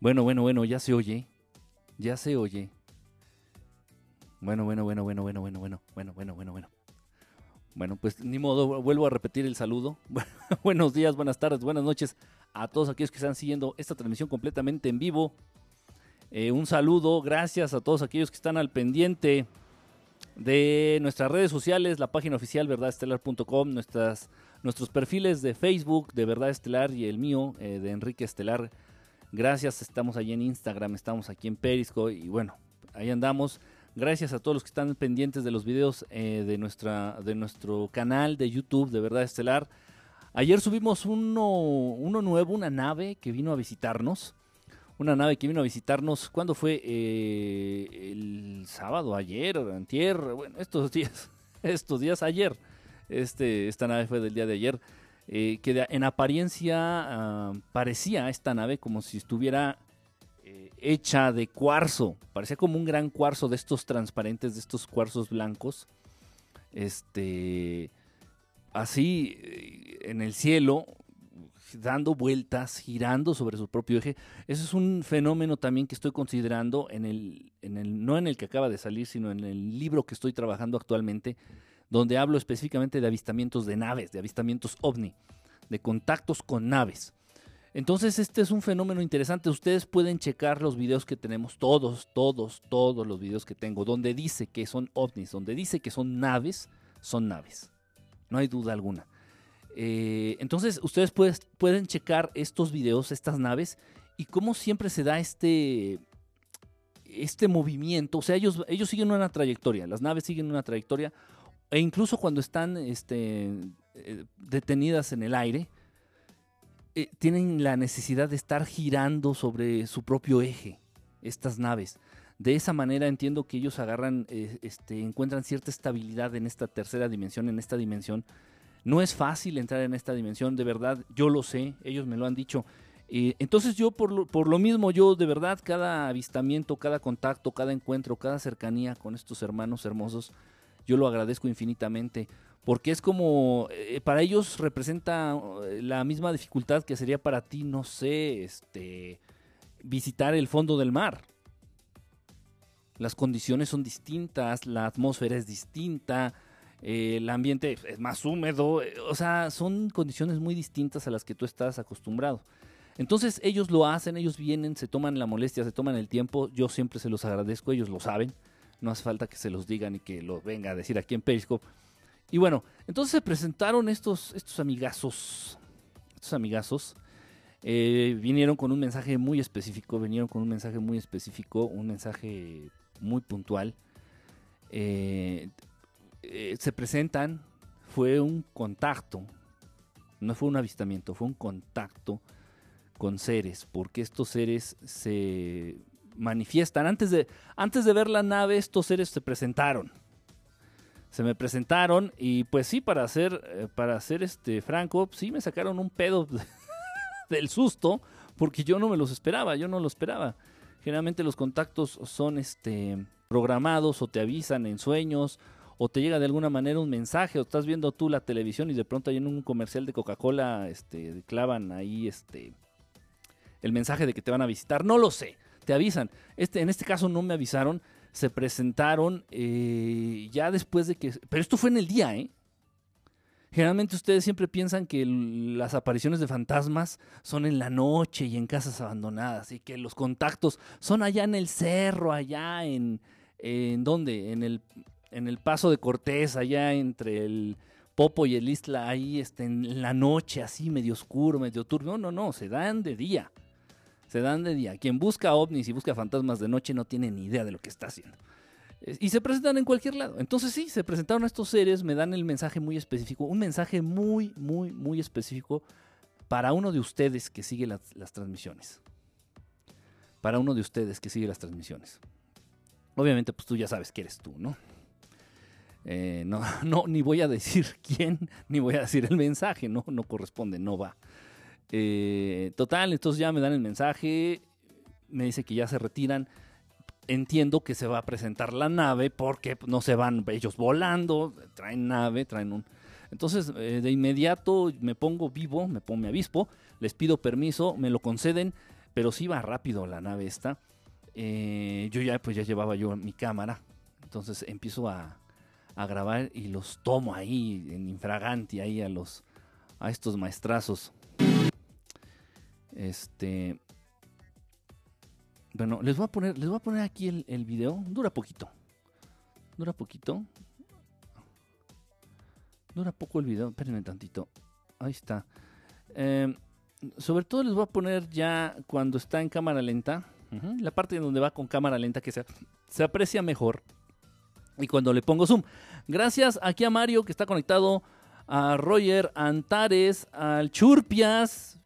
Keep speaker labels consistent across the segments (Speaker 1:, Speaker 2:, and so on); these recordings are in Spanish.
Speaker 1: Bueno, bueno, bueno, ya se oye. Ya se oye. Bueno, bueno, bueno, bueno, bueno, bueno, bueno, bueno, bueno, bueno, bueno. Bueno, pues ni modo, vuelvo a repetir el saludo. Buenos días, buenas tardes, buenas noches a todos aquellos que están siguiendo esta transmisión completamente en vivo. Eh, un saludo, gracias a todos aquellos que están al pendiente de nuestras redes sociales, la página oficial verdadestelar.com, nuestros perfiles de Facebook de Verdad Estelar y el mío eh, de Enrique Estelar. Gracias, estamos allí en Instagram, estamos aquí en Periscope y bueno, ahí andamos. Gracias a todos los que están pendientes de los videos eh, de, nuestra, de nuestro canal de YouTube de Verdad Estelar. Ayer subimos uno, uno nuevo, una nave que vino a visitarnos. Una nave que vino a visitarnos, ¿cuándo fue? Eh, el sábado, ayer, antier, bueno, estos días, estos días ayer. Este, esta nave fue del día de ayer. Eh, que en apariencia ah, parecía esta nave como si estuviera eh, hecha de cuarzo. Parecía como un gran cuarzo de estos transparentes, de estos cuarzos blancos. Este, así en el cielo, dando vueltas, girando sobre su propio eje. Eso es un fenómeno también que estoy considerando en el, en el, no en el que acaba de salir, sino en el libro que estoy trabajando actualmente, donde hablo específicamente de avistamientos de naves, de avistamientos ovni, de contactos con naves. Entonces este es un fenómeno interesante. Ustedes pueden checar los videos que tenemos, todos, todos, todos los videos que tengo, donde dice que son ovnis, donde dice que son naves, son naves. No hay duda alguna. Eh, entonces ustedes pueden checar estos videos, estas naves, y cómo siempre se da este, este movimiento. O sea, ellos, ellos siguen una trayectoria, las naves siguen una trayectoria, e incluso cuando están este, eh, detenidas en el aire, eh, tienen la necesidad de estar girando sobre su propio eje, estas naves. De esa manera entiendo que ellos agarran, este, encuentran cierta estabilidad en esta tercera dimensión, en esta dimensión, no es fácil entrar en esta dimensión, de verdad, yo lo sé, ellos me lo han dicho. Eh, entonces yo por lo, por lo, mismo, yo de verdad cada avistamiento, cada contacto, cada encuentro, cada cercanía con estos hermanos hermosos, yo lo agradezco infinitamente, porque es como, eh, para ellos representa eh, la misma dificultad que sería para ti, no sé, este, visitar el fondo del mar. Las condiciones son distintas, la atmósfera es distinta, eh, el ambiente es más húmedo, eh, o sea, son condiciones muy distintas a las que tú estás acostumbrado. Entonces ellos lo hacen, ellos vienen, se toman la molestia, se toman el tiempo, yo siempre se los agradezco, ellos lo saben, no hace falta que se los digan y que lo venga a decir aquí en Periscope. Y bueno, entonces se presentaron estos, estos amigazos, estos amigazos, eh, vinieron con un mensaje muy específico, vinieron con un mensaje muy específico, un mensaje muy puntual. Eh, se presentan, fue un contacto, no fue un avistamiento, fue un contacto con seres, porque estos seres se manifiestan. Antes de, antes de ver la nave, estos seres se presentaron. Se me presentaron y pues sí, para ser, eh, para este franco, sí me sacaron un pedo del susto, porque yo no me los esperaba, yo no lo esperaba. Generalmente los contactos son este, programados o te avisan en sueños o te llega de alguna manera un mensaje, o estás viendo tú la televisión y de pronto hay en un comercial de Coca-Cola, este, clavan ahí este, el mensaje de que te van a visitar. No lo sé, te avisan. Este, en este caso no me avisaron, se presentaron eh, ya después de que... Pero esto fue en el día, ¿eh? Generalmente ustedes siempre piensan que las apariciones de fantasmas son en la noche y en casas abandonadas y que los contactos son allá en el cerro, allá en... ¿En dónde? En el en el paso de Cortés, allá entre el Popo y el Isla, ahí este, en la noche, así medio oscuro, medio turbio. No, no, no, se dan de día. Se dan de día. Quien busca ovnis y busca fantasmas de noche no tiene ni idea de lo que está haciendo. Y se presentan en cualquier lado. Entonces sí, se presentaron estos seres, me dan el mensaje muy específico, un mensaje muy, muy, muy específico para uno de ustedes que sigue las, las transmisiones. Para uno de ustedes que sigue las transmisiones. Obviamente, pues tú ya sabes que eres tú, ¿no? Eh, no, no, ni voy a decir quién, ni voy a decir el mensaje, no, no corresponde, no va. Eh, total, entonces ya me dan el mensaje, me dice que ya se retiran. Entiendo que se va a presentar la nave porque no se van ellos volando, traen nave, traen un... Entonces, eh, de inmediato me pongo vivo, me pongo mi avispo, les pido permiso, me lo conceden, pero sí va rápido la nave esta. Eh, yo ya pues ya llevaba yo mi cámara, entonces empiezo a, a grabar y los tomo ahí en infraganti ahí a los a estos maestrazos. Este bueno, les voy a poner les voy a poner aquí el, video, dura poquito. Dura poquito. Dura poco el video, espérenme tantito. Ahí está. Eh, sobre todo les voy a poner ya cuando está en cámara lenta. La parte en donde va con cámara lenta que se, se aprecia mejor. Y cuando le pongo zoom. Gracias aquí a Mario que está conectado. A Roger, Antares, al Churpias.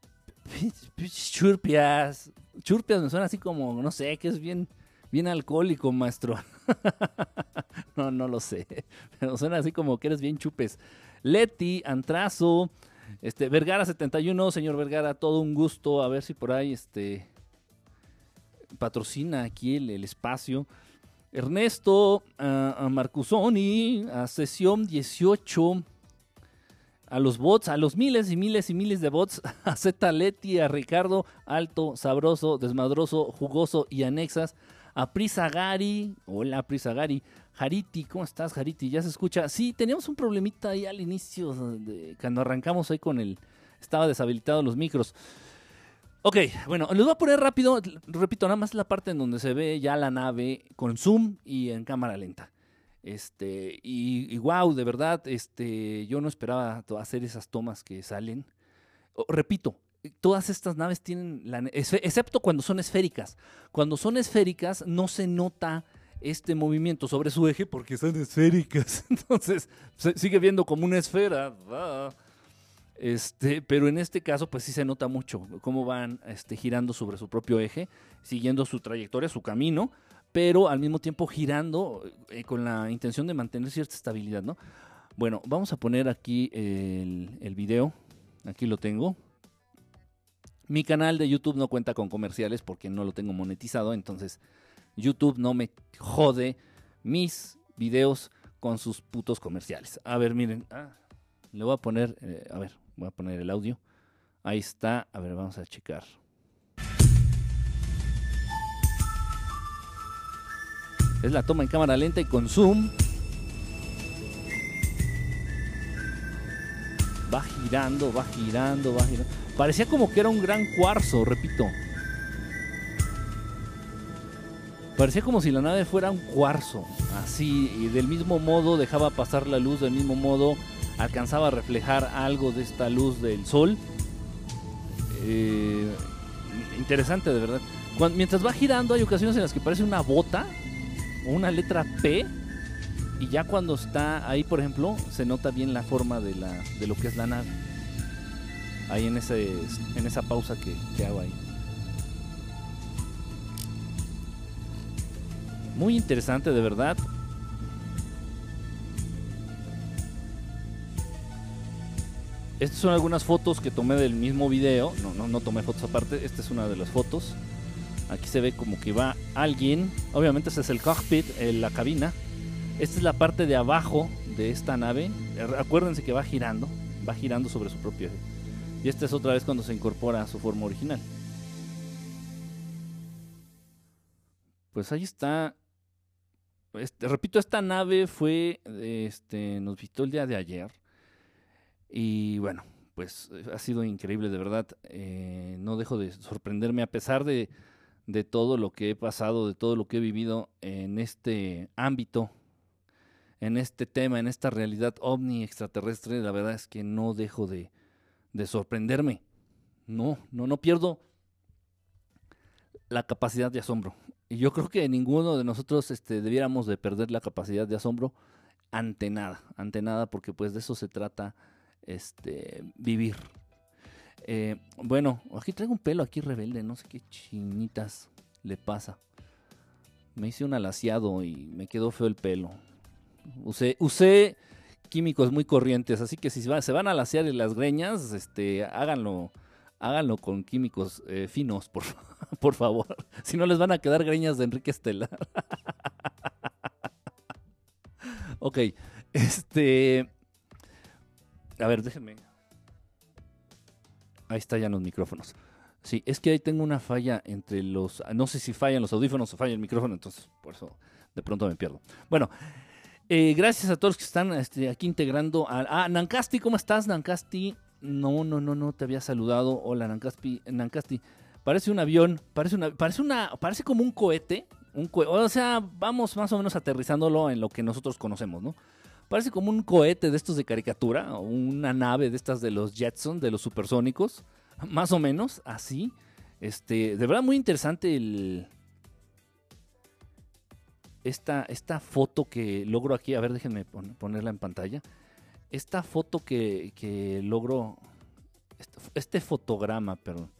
Speaker 1: Churpias. Churpias me suena así como, no sé, que es bien, bien alcohólico, maestro. no, no lo sé. Pero suena así como que eres bien chupes. Leti, Antrazo, este, Vergara 71, señor Vergara, todo un gusto. A ver si por ahí este patrocina aquí el, espacio. Ernesto, a, a Marcusoni, a sesión 18, a los bots, a los miles y miles y miles de bots, a Z Leti, a Ricardo, alto, sabroso, desmadroso, jugoso y anexas, a Prisagari, hola Prisagari, Hariti, ¿cómo estás Hariti? ¿Ya se escucha? Sí, teníamos un problemita ahí al inicio, cuando arrancamos ahí con el, estaba deshabilitado los micros. Ok, bueno, les voy a poner rápido, repito, nada más la parte en donde se ve ya la nave con zoom y en cámara lenta. Este, y, wow, de verdad, este, yo no esperaba hacer esas tomas que salen. Repito, todas estas naves tienen, excepto cuando son esféricas. Cuando son esféricas no se nota este movimiento sobre su eje porque son esféricas. Entonces, sigue viendo como una esfera. Este, pero en este caso, pues sí se nota mucho cómo van este, girando sobre su propio eje, siguiendo su trayectoria, su camino, pero al mismo tiempo girando eh, con la intención de mantener cierta estabilidad, ¿no? Bueno, vamos a poner aquí el, video. Aquí lo tengo. Mi canal de YouTube no cuenta con comerciales porque no lo tengo monetizado, entonces YouTube no me jode mis videos con sus putos comerciales. A ver, miren. ah, le voy a poner, eh, a ver, voy a poner el audio. Ahí está. A ver, vamos a checar. Es la toma en cámara lenta y con zoom. Va girando, va girando, va girando. Parecía como que era un gran cuarzo, repito. Parecía como si la nave fuera un cuarzo, así, y del mismo modo dejaba pasar la luz, del mismo modo alcanzaba a reflejar algo de esta luz del sol. Eh, interesante, de verdad. Mientras va girando, hay ocasiones en las que parece una bota una letra P, y ya cuando está ahí, por ejemplo, se nota bien la forma de, la, de lo que es la nave. Ahí en, ese, en esa pausa que, que hago ahí. Muy interesante, de verdad. Estas son algunas fotos que tomé del mismo video. No, no, no tomé fotos aparte. Esta es una de las fotos. Aquí se ve como que va alguien. Obviamente ese es el cockpit, eh, la cabina. Esta es la parte de abajo de esta nave. Eh, Acuérdense que va girando. Va girando sobre su propio eje. Y esta es otra vez cuando se incorpora a su forma original. Pues ahí está. Este, repito, esta nave fue, este, nos visitó el día de ayer. Y bueno, pues eh, ha sido increíble, de verdad. No dejo de sorprenderme a pesar de, de todo lo que he pasado, de todo lo que he vivido en este ámbito, en este tema, en esta realidad ovni extraterrestre. La verdad es que no dejo de, de sorprenderme. No, no, no pierdo la capacidad de asombro. Y yo creo que ninguno de nosotros este, debiéramos de perder la capacidad de asombro ante nada, ante nada, porque pues de eso se trata este, vivir. Eh, bueno, aquí traigo un pelo aquí rebelde, no sé qué chinitas le pasa. Me hice un alaciado y me quedó feo el pelo. Usé, químicos muy corrientes, así que si se va- se van a alaciar las greñas, este, háganlo, háganlo con químicos eh, finos, por, favor. Si no les van a quedar greñas de Enrique Estela. ok, este... A ver, déjenme. Ahí está ya los micrófonos. Sí, es que ahí tengo una falla entre los. No sé si fallan los audífonos o falla el micrófono, entonces por eso de pronto me pierdo. Bueno, eh, gracias a todos los que están este, aquí integrando. A, ah, Nancasti, ¿cómo estás, Nancasti? No, no, no, no te había saludado. Hola, Nancasti. Nancasti. Parece un avión, parece una, parece una, parece como un cohete, un o sea, vamos más o menos aterrizándolo en lo que nosotros conocemos, ¿no? Parece como un cohete de estos de caricatura, o una nave de estas de los Jetson, de los supersónicos, más o menos, así. Este, de verdad muy interesante el, esta, esta foto que logro aquí, a ver, déjenme ponerla en pantalla. Esta foto que, que logro, este, este fotograma, perdón,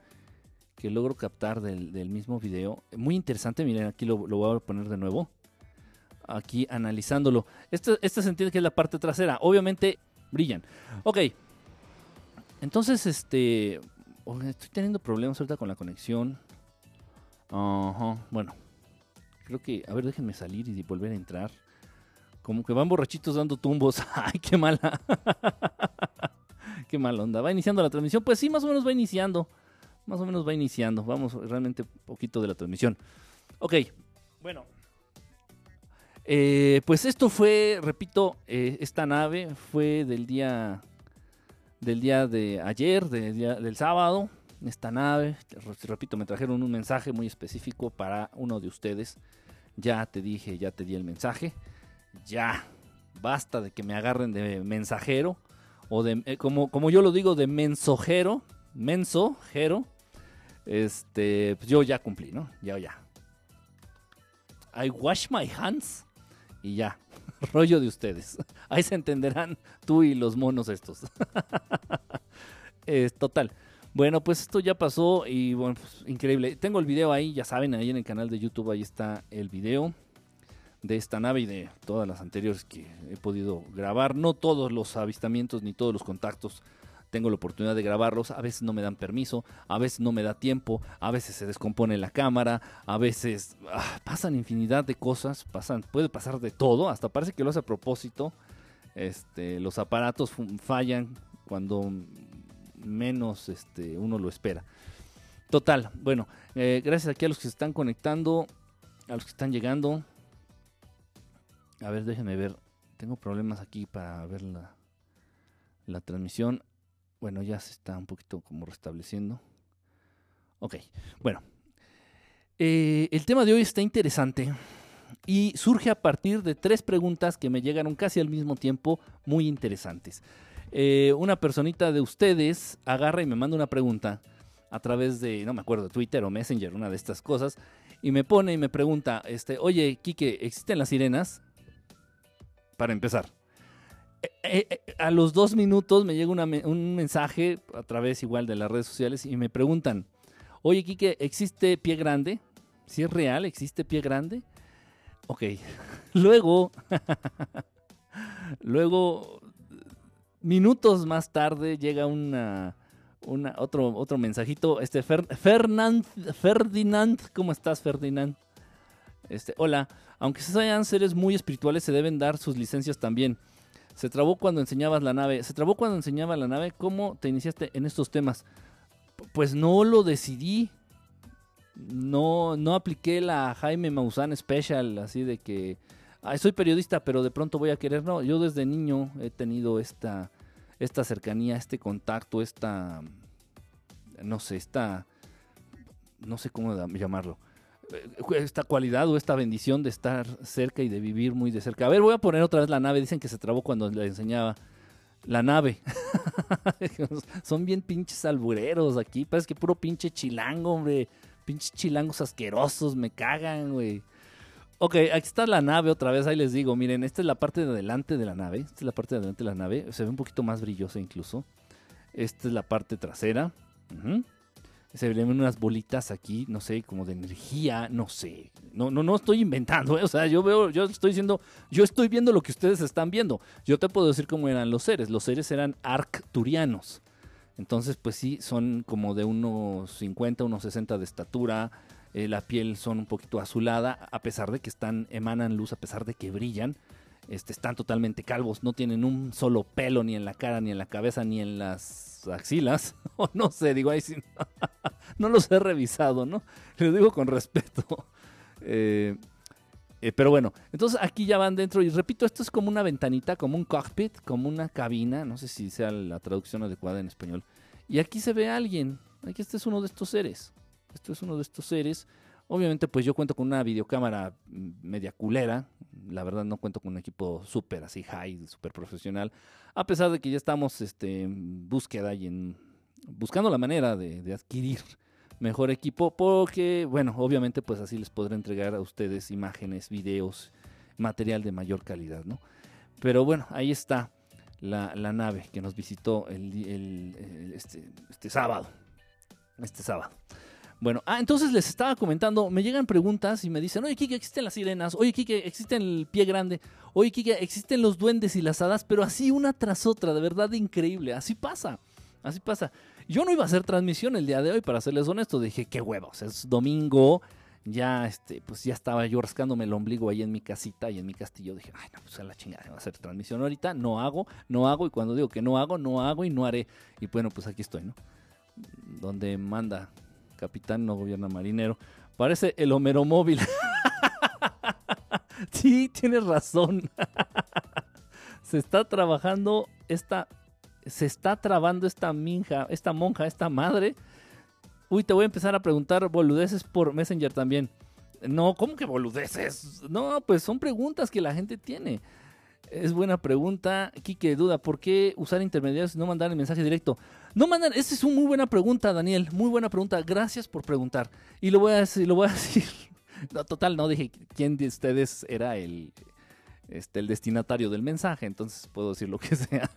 Speaker 1: que logro captar del, mismo video. Muy interesante, miren, aquí lo, voy a poner de nuevo. Aquí analizándolo. Esta, esta se entiende que es la parte trasera. Obviamente brillan. Ok. Entonces, este... Estoy teniendo problemas ahorita con la conexión. Ajá. Bueno. Creo que... A ver, déjenme salir y volver a entrar. Como que van borrachitos dando tumbos. Ay, qué mala. qué mala onda. Va iniciando la transmisión. Pues sí, más o menos va iniciando más o menos va iniciando. Vamos realmente poquito de la transmisión. Ok, bueno. Eh, pues esto fue, repito, eh, esta nave fue del día del día de ayer, del, del sábado. Esta nave, repito, me trajeron un mensaje muy específico para uno de ustedes. Ya te dije, ya te di el mensaje. Ya, basta de que me agarren de mensajero o de, eh, como, como yo lo digo, de mensojero, mensojero este, pues yo ya cumplí, ¿no? Ya, ya. I wash my hands y ya. Rollo de ustedes. Ahí se entenderán tú y los monos estos. es total. Bueno, pues esto ya pasó y bueno, pues, increíble. Tengo el video ahí, ya saben, ahí en el canal de YouTube, ahí está el video de esta nave y de todas las anteriores que he podido grabar. No todos los avistamientos ni todos los contactos tengo la oportunidad de grabarlos, a veces no me dan permiso, a veces no me da tiempo, a veces se descompone la cámara, a veces ah, pasan infinidad de cosas, pasan, puede pasar de todo, hasta parece que lo hace a propósito. Este, los aparatos fallan cuando menos este, uno lo espera. Total, bueno, eh, gracias aquí a los que se están conectando, a los que están llegando. A ver, déjenme ver. Tengo problemas aquí para ver la, la transmisión. Bueno, ya se está un poquito como restableciendo. Ok, bueno. Eh, el tema de hoy está interesante y surge a partir de tres preguntas que me llegaron casi al mismo tiempo, muy interesantes. Eh, una personita de ustedes agarra y me manda una pregunta a través de, no me acuerdo, Twitter o Messenger, una de estas cosas, y me pone y me pregunta, este, oye, Quique, ¿existen las sirenas? Para empezar. Eh, eh, a los dos minutos me llega un mensaje a través igual de las redes sociales y me preguntan, oye Kike, ¿existe pie grande? Si es real, ¿existe pie grande? Ok, luego, luego, minutos más tarde llega una, otro, otro mensajito, este Fernand, Ferdinand, ¿cómo estás Ferdinand? Este, hola, aunque sean seres muy espirituales, se deben dar sus licencias también. Se trabó cuando enseñabas la nave. Se trabó cuando enseñaba la nave. ¿Cómo te iniciaste en estos temas? Pues no lo decidí. No, no apliqué la Jaime Maussan Special, así de que soy periodista, pero de pronto voy a querer. No, yo desde niño he tenido esta, esta cercanía, este contacto, esta, no sé, esta, no sé cómo llamarlo esta cualidad o esta bendición de estar cerca y de vivir muy de cerca. A ver, voy a poner otra vez la nave. Dicen que se trabó cuando le enseñaba la nave. Son bien pinches albureros aquí. Parece que puro pinche chilango, hombre. Pinches chilangos asquerosos, me cagan, güey. Ok, aquí está la nave otra vez, ahí les digo, miren, esta es la parte de adelante de la nave, esta es la parte de adelante de la nave, se ve un poquito más brillosa incluso. Esta es la parte trasera se ven unas bolitas aquí, no sé, como de energía, no sé. No, no, no estoy inventando, ¿eh? o sea, yo veo, yo estoy diciendo, yo estoy viendo lo que ustedes están viendo. Yo te puedo decir cómo eran los seres. Los seres eran arcturianos. Entonces, pues sí, son como de unos 50, unos 60 de estatura. Eh, la piel son un poquito azulada, a pesar de que están, emanan luz, a pesar de que brillan. Este, están totalmente calvos, no tienen un solo pelo ni en la cara, ni en la cabeza, ni en las axilas. O no sé, digo ahí no los he revisado, ¿no? Les digo con respeto. Eh, eh, pero bueno, entonces aquí ya van dentro y repito, esto es como una ventanita, como un cockpit, como una cabina, no sé si sea la traducción adecuada en español. Y aquí se ve a alguien, aquí este es uno de estos seres, esto es uno de estos seres. Obviamente pues yo cuento con una videocámara mm, media culera, la verdad no cuento con un equipo súper así high, súper profesional, a pesar de que ya estamos este, en búsqueda y en, buscando la manera de, adquirir mejor equipo porque, bueno, obviamente pues así les podré entregar a ustedes imágenes, videos, material de mayor calidad, ¿no? Pero bueno, ahí está la, nave que nos visitó el, este, este, sábado. Este sábado. Bueno, ah, entonces les estaba comentando, me llegan preguntas y me dicen, oye, Kike, existen las sirenas, oye, Kike, existen el pie grande, oye, Kike, existen los duendes y las hadas, pero así una tras otra, de verdad increíble, así pasa, así pasa. Yo no iba a hacer transmisión el día de hoy, para serles honesto. Dije, qué huevos, es domingo. Ya, este, pues ya estaba yo rascándome el ombligo ahí en mi casita y en mi castillo. Dije, ay, no, pues a la chingada, voy a hacer transmisión ahorita. No hago, no hago. Y cuando digo que no hago, no hago y no haré. Y bueno, pues aquí estoy, ¿no? Donde manda capitán, no gobierna marinero. Parece el Homero móvil. sí, tienes razón. Se está trabajando esta se está trabando esta minja, esta monja, esta madre. Uy, te voy a empezar a preguntar boludeces por Messenger también. No, ¿cómo que boludeces? No, pues son preguntas que la gente tiene. Es buena pregunta. Kike, duda, ¿por qué usar intermediarios y no mandar el mensaje directo? No mandar, esa es una muy buena pregunta, Daniel. Muy buena pregunta. Gracias por preguntar. Y lo voy a decir, lo voy a decir. No, total, no dije quién de ustedes era el, este, el destinatario del mensaje, entonces puedo decir lo que sea.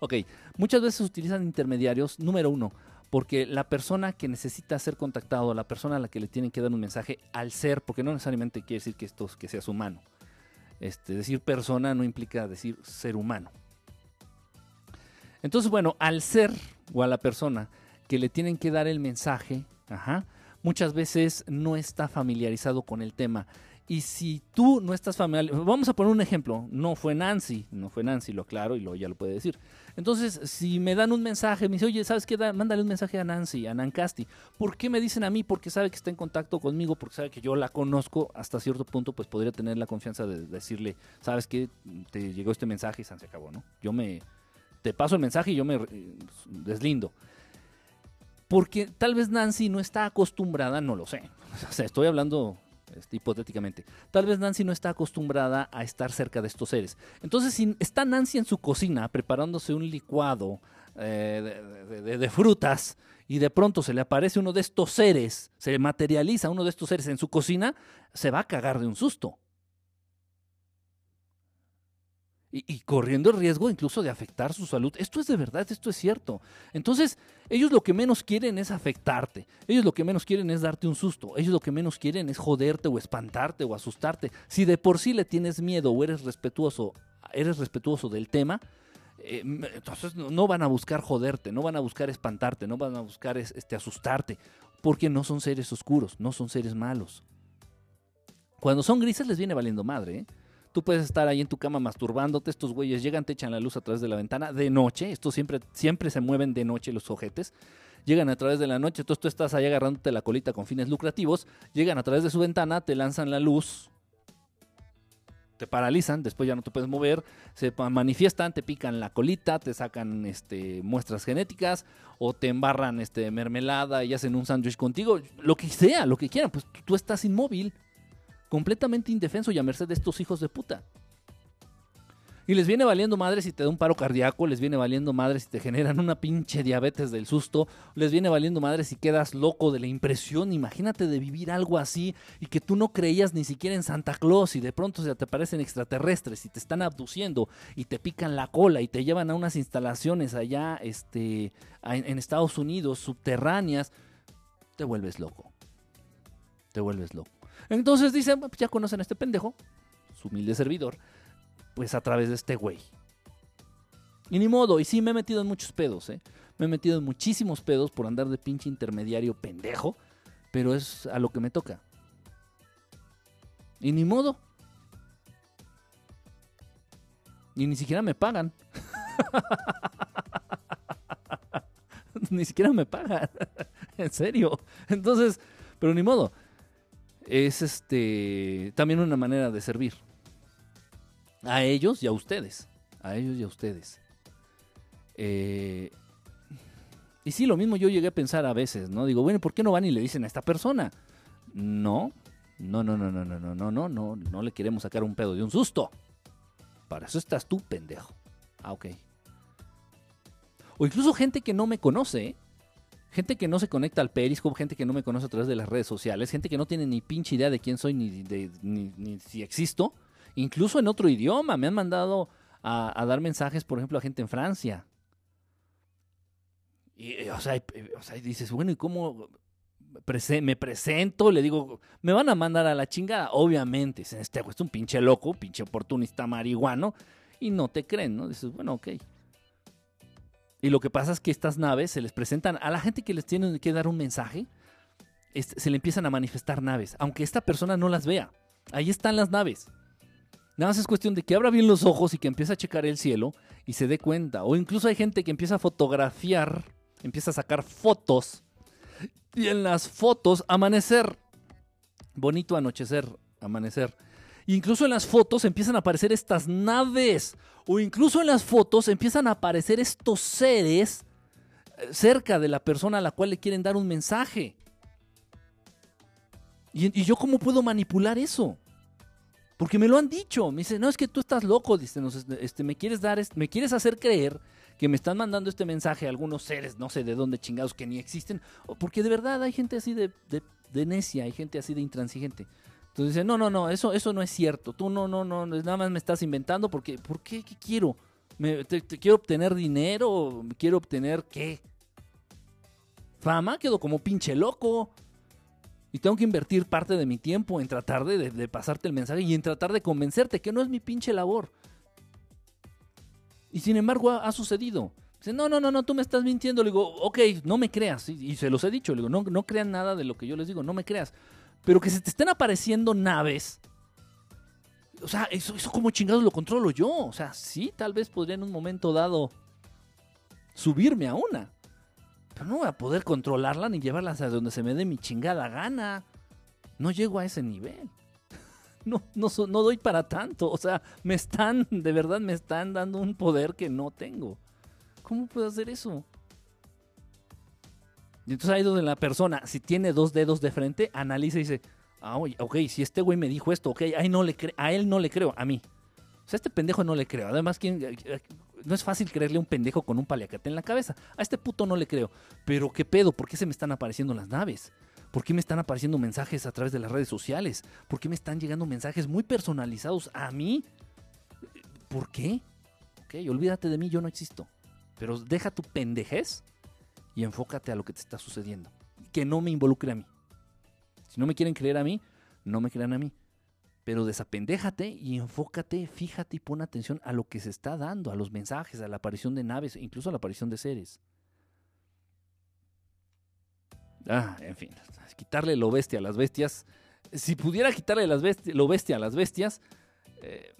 Speaker 1: ok, muchas veces utilizan intermediarios, número uno, porque la persona que necesita ser contactado, la persona a la que le tienen que dar un mensaje, al ser, porque no necesariamente quiere decir que esto que seas humano. Este, decir persona no implica decir ser humano. Entonces, bueno, al ser o a la persona que le tienen que dar el mensaje, muchas veces no está familiarizado con el tema y si tú no estás familiar, vamos a poner un ejemplo, no fue Nancy, no fue Nancy, lo aclaro y lo ya lo puede decir. Entonces, si me dan un mensaje, me dice, oye, ¿sabes qué? mándale un mensaje a Nancy, a Nancasti. ¿Por qué me dicen a mí? Porque sabe que está en contacto conmigo, porque sabe que yo la conozco hasta cierto punto, pues podría tener la confianza de decirle, ¿sabes qué? Te llegó este mensaje y se acabó, ¿no? Yo me, paso el mensaje y yo me eh, deslindo. Porque tal vez Nancy no está acostumbrada, no lo sé. O sea, estoy hablando este, hipotéticamente. Tal vez Nancy no está acostumbrada a estar cerca de estos seres. Entonces, si está Nancy en su cocina preparándose un licuado eh, de, frutas y de pronto se le aparece uno de estos seres, se materializa uno de estos seres en su cocina, se va a cagar de un susto y, corriendo el riesgo incluso de afectar su salud. Esto es de verdad, esto es cierto. Entonces, ellos lo que menos quieren es afectarte. Ellos lo que menos quieren es darte un susto. Ellos lo que menos quieren es joderte o espantarte o asustarte. Si de por sí le tienes miedo o eres respetuoso, eres respetuoso del tema, eh, entonces no van a buscar joderte, no van a buscar espantarte, no van a buscar este, asustarte, porque no son seres oscuros, no son seres malos. Cuando son grises les viene valiendo madre, ¿eh? Tú puedes estar ahí en tu cama masturbándote, estos güeyes llegan, te echan la luz a través de la ventana de noche, estos siempre, siempre se mueven de noche los ojetes, llegan a través de la noche, entonces tú estás ahí agarrándote la colita con fines lucrativos, llegan a través de su ventana, te lanzan la luz, te paralizan, después ya no te puedes mover, se manifiestan, te pican la colita, te sacan este, muestras genéticas o te embarran este, mermelada y hacen un sándwich contigo, lo que sea, lo que quieran, pues tú estás inmóvil completamente indefenso y a merced de estos hijos de puta. Y les viene valiendo madre si te da un paro cardíaco, les viene valiendo madre si te generan una pinche diabetes del susto, les viene valiendo madre si quedas loco de la impresión. Imagínate de vivir algo así y que tú no creías ni siquiera en Santa Claus y de pronto se te aparecen extraterrestres y te están abduciendo y te pican la cola y te llevan a unas instalaciones allá este, en Estados Unidos subterráneas. Te vuelves loco. Te vuelves loco. Entonces dicen, pues ya conocen a este pendejo, su humilde servidor, pues a través de este güey. Y ni modo, y sí me he metido en muchos pedos, ¿eh? Me he metido en muchísimos pedos por andar de pinche intermediario pendejo, pero es a lo que me toca. Y ni modo. Y ni siquiera me pagan. ni siquiera me pagan. en serio. Entonces, pero ni modo. Es este también una manera de servir. A ellos y a ustedes. A ellos y a ustedes. Eh, y sí, lo mismo yo llegué a pensar a veces, ¿no? Digo, bueno, ¿por qué no van y le dicen a esta persona? No, no, no, no, no, no, no, no, no, no, no le queremos sacar un pedo de un susto. Para eso estás tú, pendejo. Ah, ok. O incluso gente que no me conoce, gente que no se conecta al Periscope, gente que no me conoce a través de las redes sociales, gente que no tiene ni pinche idea de quién soy ni, de, ni, si existo, incluso en otro idioma. Me han mandado a, dar mensajes, por ejemplo, a gente en Francia. Y, o, sea, o sea, dices, bueno, ¿y cómo me presento? Le digo, me van a mandar a la chingada. Obviamente, este es un pinche loco, pinche oportunista marihuano, y no te creen, ¿no? Dices, bueno, ok. Y lo que pasa es que estas naves se les presentan a la gente que les tiene que dar un mensaje, se le empiezan a manifestar naves, aunque esta persona no las vea. Ahí están las naves. Nada más es cuestión de que abra bien los ojos y que empiece a checar el cielo y se dé cuenta. O incluso hay gente que empieza a fotografiar, empieza a sacar fotos. Y en las fotos, amanecer. Bonito anochecer, amanecer. Incluso en las fotos empiezan a aparecer estas naves. O incluso en las fotos empiezan a aparecer estos seres eh, cerca de la persona a la cual le quieren dar un mensaje. ¿Y, yo cómo puedo manipular eso? Porque me lo han dicho. Me dicen, no, es que tú estás loco. Dice, este, me quieres dar, me quieres hacer creer que me están mandando este mensaje a algunos seres, no sé de dónde chingados, que ni existen. Porque de verdad hay gente así de, de necia, hay gente así de intransigente. Entonces dice, no, no, no, eso, eso no es cierto. Tú no, no, no, nada más me estás inventando porque, ¿por qué? ¿Qué quiero? ¿Me, te, quiero obtener dinero? ¿Quiero obtener qué? Fama, quedo como pinche loco. Y tengo que invertir parte de mi tiempo en tratar de, de, pasarte el mensaje y en tratar de convencerte que no es mi pinche labor. Y sin embargo ha, sucedido. Dice, no, no, no, no, tú me estás mintiendo. Le digo, ok, no me creas. Y, y se los he dicho. Le digo, no, no crean nada de lo que yo les digo, no me creas. Pero que se te estén apareciendo naves. O sea, eso, eso como chingados lo controlo yo. O sea, sí, tal vez podría en un momento dado subirme a una. Pero no voy a poder controlarla ni llevarla hacia donde se me dé mi chingada gana. No llego a ese nivel. No, no, no doy para tanto. O sea, me están, de verdad me están dando un poder que no tengo. ¿Cómo puedo hacer eso? Y entonces ahí donde la persona, si tiene dos dedos de frente, analiza y dice, ah, ok, si este güey me dijo esto, ok, a él no le, a él no le creo, a mí. O sea, a este pendejo no le creo. Además, ¿quién, eh, eh, no es fácil creerle a un pendejo con un paliacate en la cabeza. A este puto no le creo. Pero qué pedo, ¿por qué se me están apareciendo las naves? ¿Por qué me están apareciendo mensajes a través de las redes sociales? ¿Por qué me están llegando mensajes muy personalizados a mí? ¿Por qué? Ok, olvídate de mí, yo no existo. Pero deja tu pendejez y enfócate a lo que te está sucediendo. Que no me involucre a mí. Si no me quieren creer a mí, no me crean a mí. Pero desapendéjate y enfócate, fíjate y pon atención a lo que se está dando, a los mensajes, a la aparición de naves, incluso a la aparición de seres. Ah, en fin, quitarle lo bestia a las bestias. Si pudiera quitarle las lo bestia a las bestias, eh,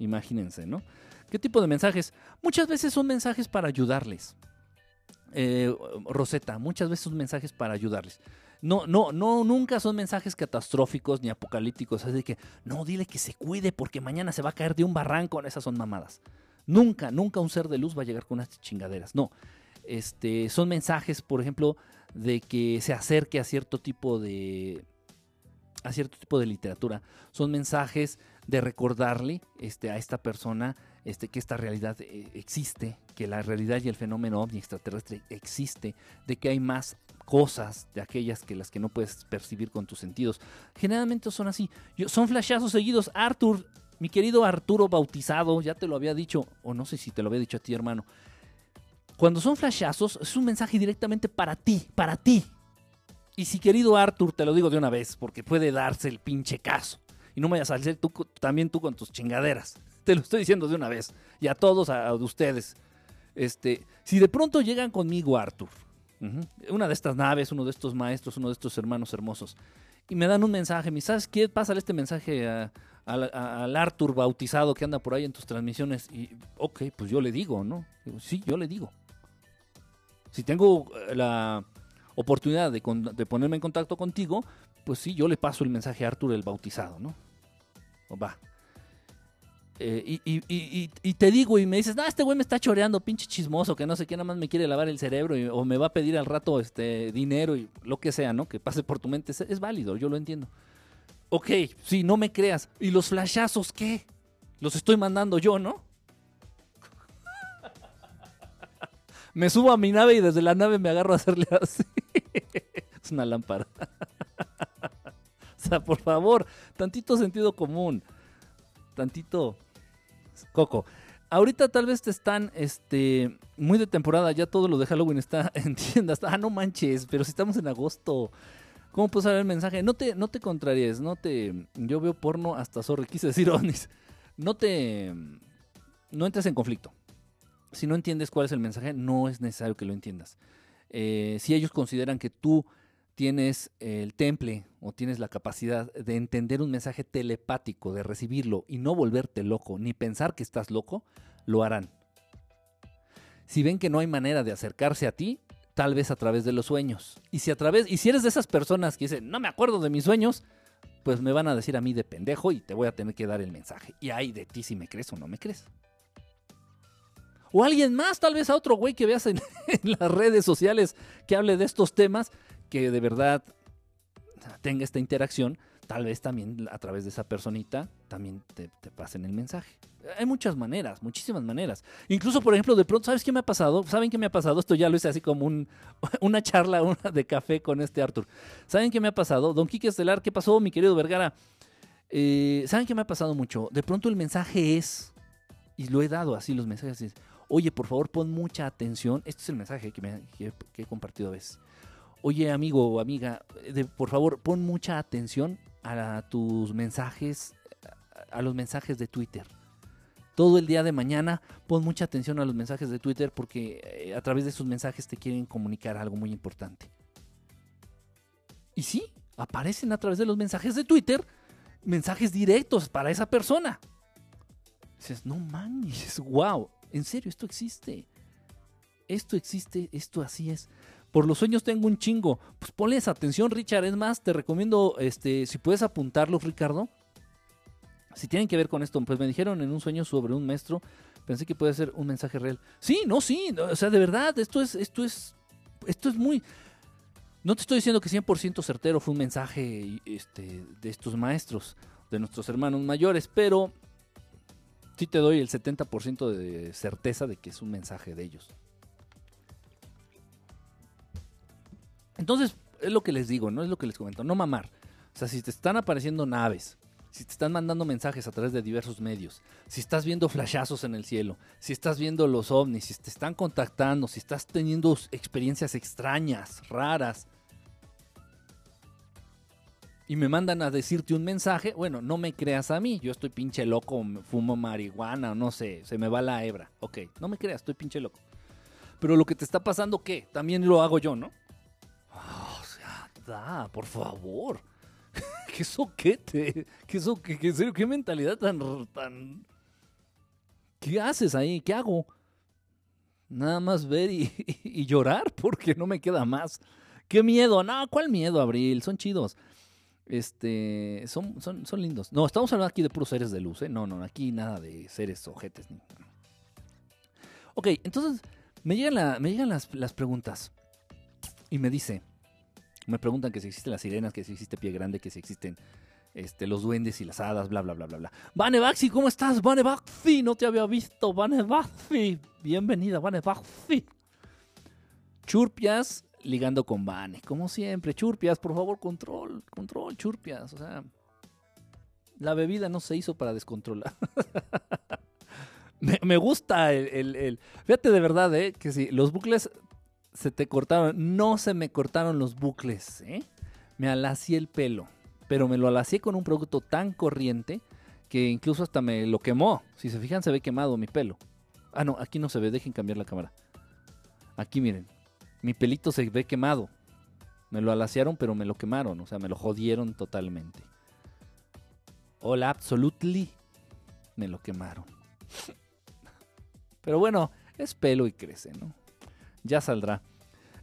Speaker 1: imagínense, ¿no? ¿Qué tipo de mensajes? Muchas veces son mensajes para ayudarles eh, Rosetta, muchas veces son mensajes para ayudarles. No, no, no, nunca son mensajes catastróficos ni apocalípticos. Así que, no, dile que se cuide porque mañana se va a caer de un barranco. Esas son mamadas. Nunca, nunca un ser de luz va a llegar con unas chingaderas. No. Este, son mensajes, por ejemplo, de que se acerque a cierto tipo de. a cierto tipo de literatura. Son mensajes de recordarle este, a esta persona este, que esta realidad eh, existe, que la realidad y el fenómeno ovni extraterrestre existe, de que hay más cosas de aquellas que las que no puedes percibir con tus sentidos. Generalmente son así. son flashazos seguidos. Arthur, mi querido Arturo bautizado, ya te lo había dicho, o no sé si te lo había dicho a ti, hermano. Cuando son flashazos, es un mensaje directamente para ti, para ti. Y si querido Arthur, te lo digo de una vez, porque puede darse el pinche caso. Y no me vayas a salir tú, también tú con tus chingaderas. Te lo estoy diciendo de una vez. Y a todos, a, ustedes. Este, si de pronto llegan conmigo, Arthur, una de estas naves, uno de estos maestros, uno de estos hermanos hermosos, y me dan un mensaje, me ¿sabes qué? Pásale este mensaje al Arthur bautizado que anda por ahí en tus transmisiones. Y, ok, pues yo le digo, ¿no? sí, yo le digo. Si tengo eh, la oportunidad de, con- de ponerme en contacto contigo, pues sí, yo le paso el mensaje a Arthur el bautizado, ¿no? Va. Eh, y, te digo y me dices, no, este güey me está choreando, pinche chismoso, que no sé qué, nada más me quiere lavar el cerebro o me va a pedir al rato este dinero y lo que sea, ¿no? Que pase por tu mente. Es, es válido, yo lo entiendo. Ok, sí, no me creas. ¿Y los flashazos qué? Los estoy mandando yo, ¿no? me subo a mi nave y desde la nave me agarro a hacerle así. es una lámpara. o sea, por favor, tantito sentido común. Tantito Coco. Ahorita tal vez te están este, muy de temporada, ya todo lo de Halloween está en tiendas. Ah, no manches, pero si estamos en agosto. ¿Cómo puedes saber el mensaje? No te, no te contraries, no te. Yo veo porno hasta sorry, quise decir ovnis. No te. No entres en conflicto. Si no entiendes cuál es el mensaje, no es necesario que lo entiendas. Eh, si ellos consideran que tú tienes el temple o tienes la capacidad de entender un mensaje telepático, de recibirlo y no volverte loco, ni pensar que estás loco, lo harán. Si ven que no hay manera de acercarse a ti, tal vez a través de los sueños. Y si a través, y si eres de esas personas que dicen, no me acuerdo de mis sueños, pues me van a decir a mí de pendejo y te voy a tener que dar el mensaje. Y hay de ti si me crees o no me crees. O alguien más, tal vez a otro güey que veas en, en las redes sociales que hable de estos temas, que de verdad tenga esta interacción, tal vez también a través de esa personita también te, pasen el mensaje. Hay muchas maneras, muchísimas maneras. Incluso, por ejemplo, de pronto, ¿sabes qué me ha pasado? ¿Saben qué me ha pasado? Esto ya lo hice así como un, una charla una de café con este Arthur. ¿Saben qué me ha pasado? Don Quique Estelar, ¿qué pasó, mi querido Vergara? Eh, ¿Saben qué me ha pasado mucho? De pronto el mensaje es, y lo he dado así, los mensajes es, oye, por favor, pon mucha atención. Este es el mensaje que, me- que- que he compartido a veces. Oye, amigo o amiga, por favor, pon mucha atención a tus mensajes, a, los mensajes de Twitter. Todo el día de mañana pon mucha atención a los mensajes de Twitter porque eh, a través de esos mensajes te quieren comunicar algo muy importante. Y sí, aparecen a través de los mensajes de Twitter mensajes directos para esa persona. Dices, no manches, wow, en serio, esto existe. Esto existe, esto así es. Por los sueños tengo un chingo. Pues ponles atención, Richard. Es más, te recomiendo, este, si puedes apuntarlos, Ricardo. Si tienen que ver con esto, pues me dijeron en un sueño sobre un maestro. Pensé que puede ser un mensaje real. Sí, no, sí. O sea, de verdad, esto es, esto es, esto es muy. No te estoy diciendo que 100% certero fue un mensaje este, de estos maestros, de nuestros hermanos mayores, pero sí te doy el 70% de certeza de que es un mensaje de ellos. Entonces, es lo que les digo, no es lo que les comento, no mamar. O sea, si te están apareciendo naves, si te están mandando mensajes a través de diversos medios, si estás viendo flashazos en el cielo, si estás viendo los ovnis, si te están contactando, si estás teniendo experiencias extrañas, raras, y me mandan a decirte un mensaje, bueno, no me creas a mí, yo estoy pinche loco, fumo marihuana, no sé, se me va la hebra. Ok, no me creas, estoy pinche loco. Pero lo que te está pasando, ¿qué? También lo hago yo, ¿no? Ah, o sea, da, por favor. ¿Qué soquete? ¿Qué soquete? ¿Qué, en serio? ¿Qué mentalidad tan, tan... ¿Qué haces ahí? ¿Qué hago? Nada más ver y, llorar porque no me queda más. ¡Qué miedo! No, ¿cuál miedo, Abril? Son chidos. Este, son, son, son lindos. No, estamos hablando aquí de puros seres de luz, ¿eh? No, no, aquí nada de seres ojetes. Ni... Ok, entonces me llegan, me llegan las, las preguntas y me dice, me preguntan que si existen las sirenas, que si existe pie grande, que si existen este, los duendes y las hadas, bla, bla, bla, bla, bla. Vane Baxi, ¿cómo estás? Vane Baxi, no te había visto. Vane Baxi, bienvenida, Vane Baxi. Churpias ligando con Vane, como siempre. Churpias, por favor, control, control, Churpias. O sea, la bebida no se hizo para descontrolar. me, gusta el, el- el- Fíjate de verdad, ¿eh? Que si los bucles se te cortaron, no se me cortaron los bucles, ¿eh? Me alacié el pelo, pero me lo alacié con un producto tan corriente que incluso hasta me lo quemó. Si se fijan, se ve quemado mi pelo. Ah, no, aquí no se ve, dejen cambiar la cámara. Aquí miren, mi pelito se ve quemado. Me lo alaciaron, pero me lo quemaron, o sea, me lo jodieron totalmente. Hola, absolutely. Me lo quemaron. Pero bueno, es pelo y crece, ¿no? Ya saldrá.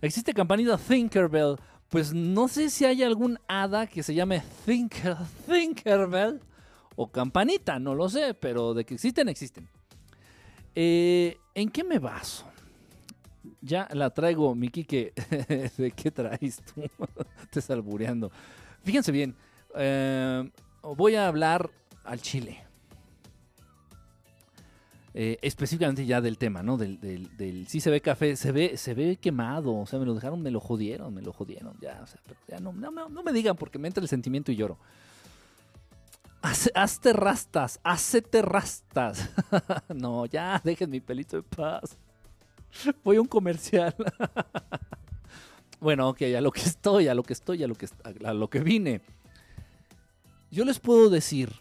Speaker 1: Existe campanita Tinkerbell. Pues no sé si hay algún hada que se llame Tinkerbell o campanita, no lo sé, pero de que existen, existen. Eh, ¿En qué me baso? Ya la traigo, mi Kike. ¿De qué traes tú? Te salbureando. Fíjense bien. Eh, voy a hablar al chile. Eh, específicamente ya del tema, ¿no? Del, del, sí se ve café, se ve, se ve quemado, o sea, me lo dejaron, me lo jodieron, me lo jodieron, ya, o sea, ya no, no, me digan porque me entra el sentimiento y lloro. hazte rastas, hacete rastas. no, ya, dejen mi pelito en paz. Voy a un comercial. bueno, ok, a lo que estoy, a lo que estoy, a lo que, a lo que vine. Yo les puedo decir,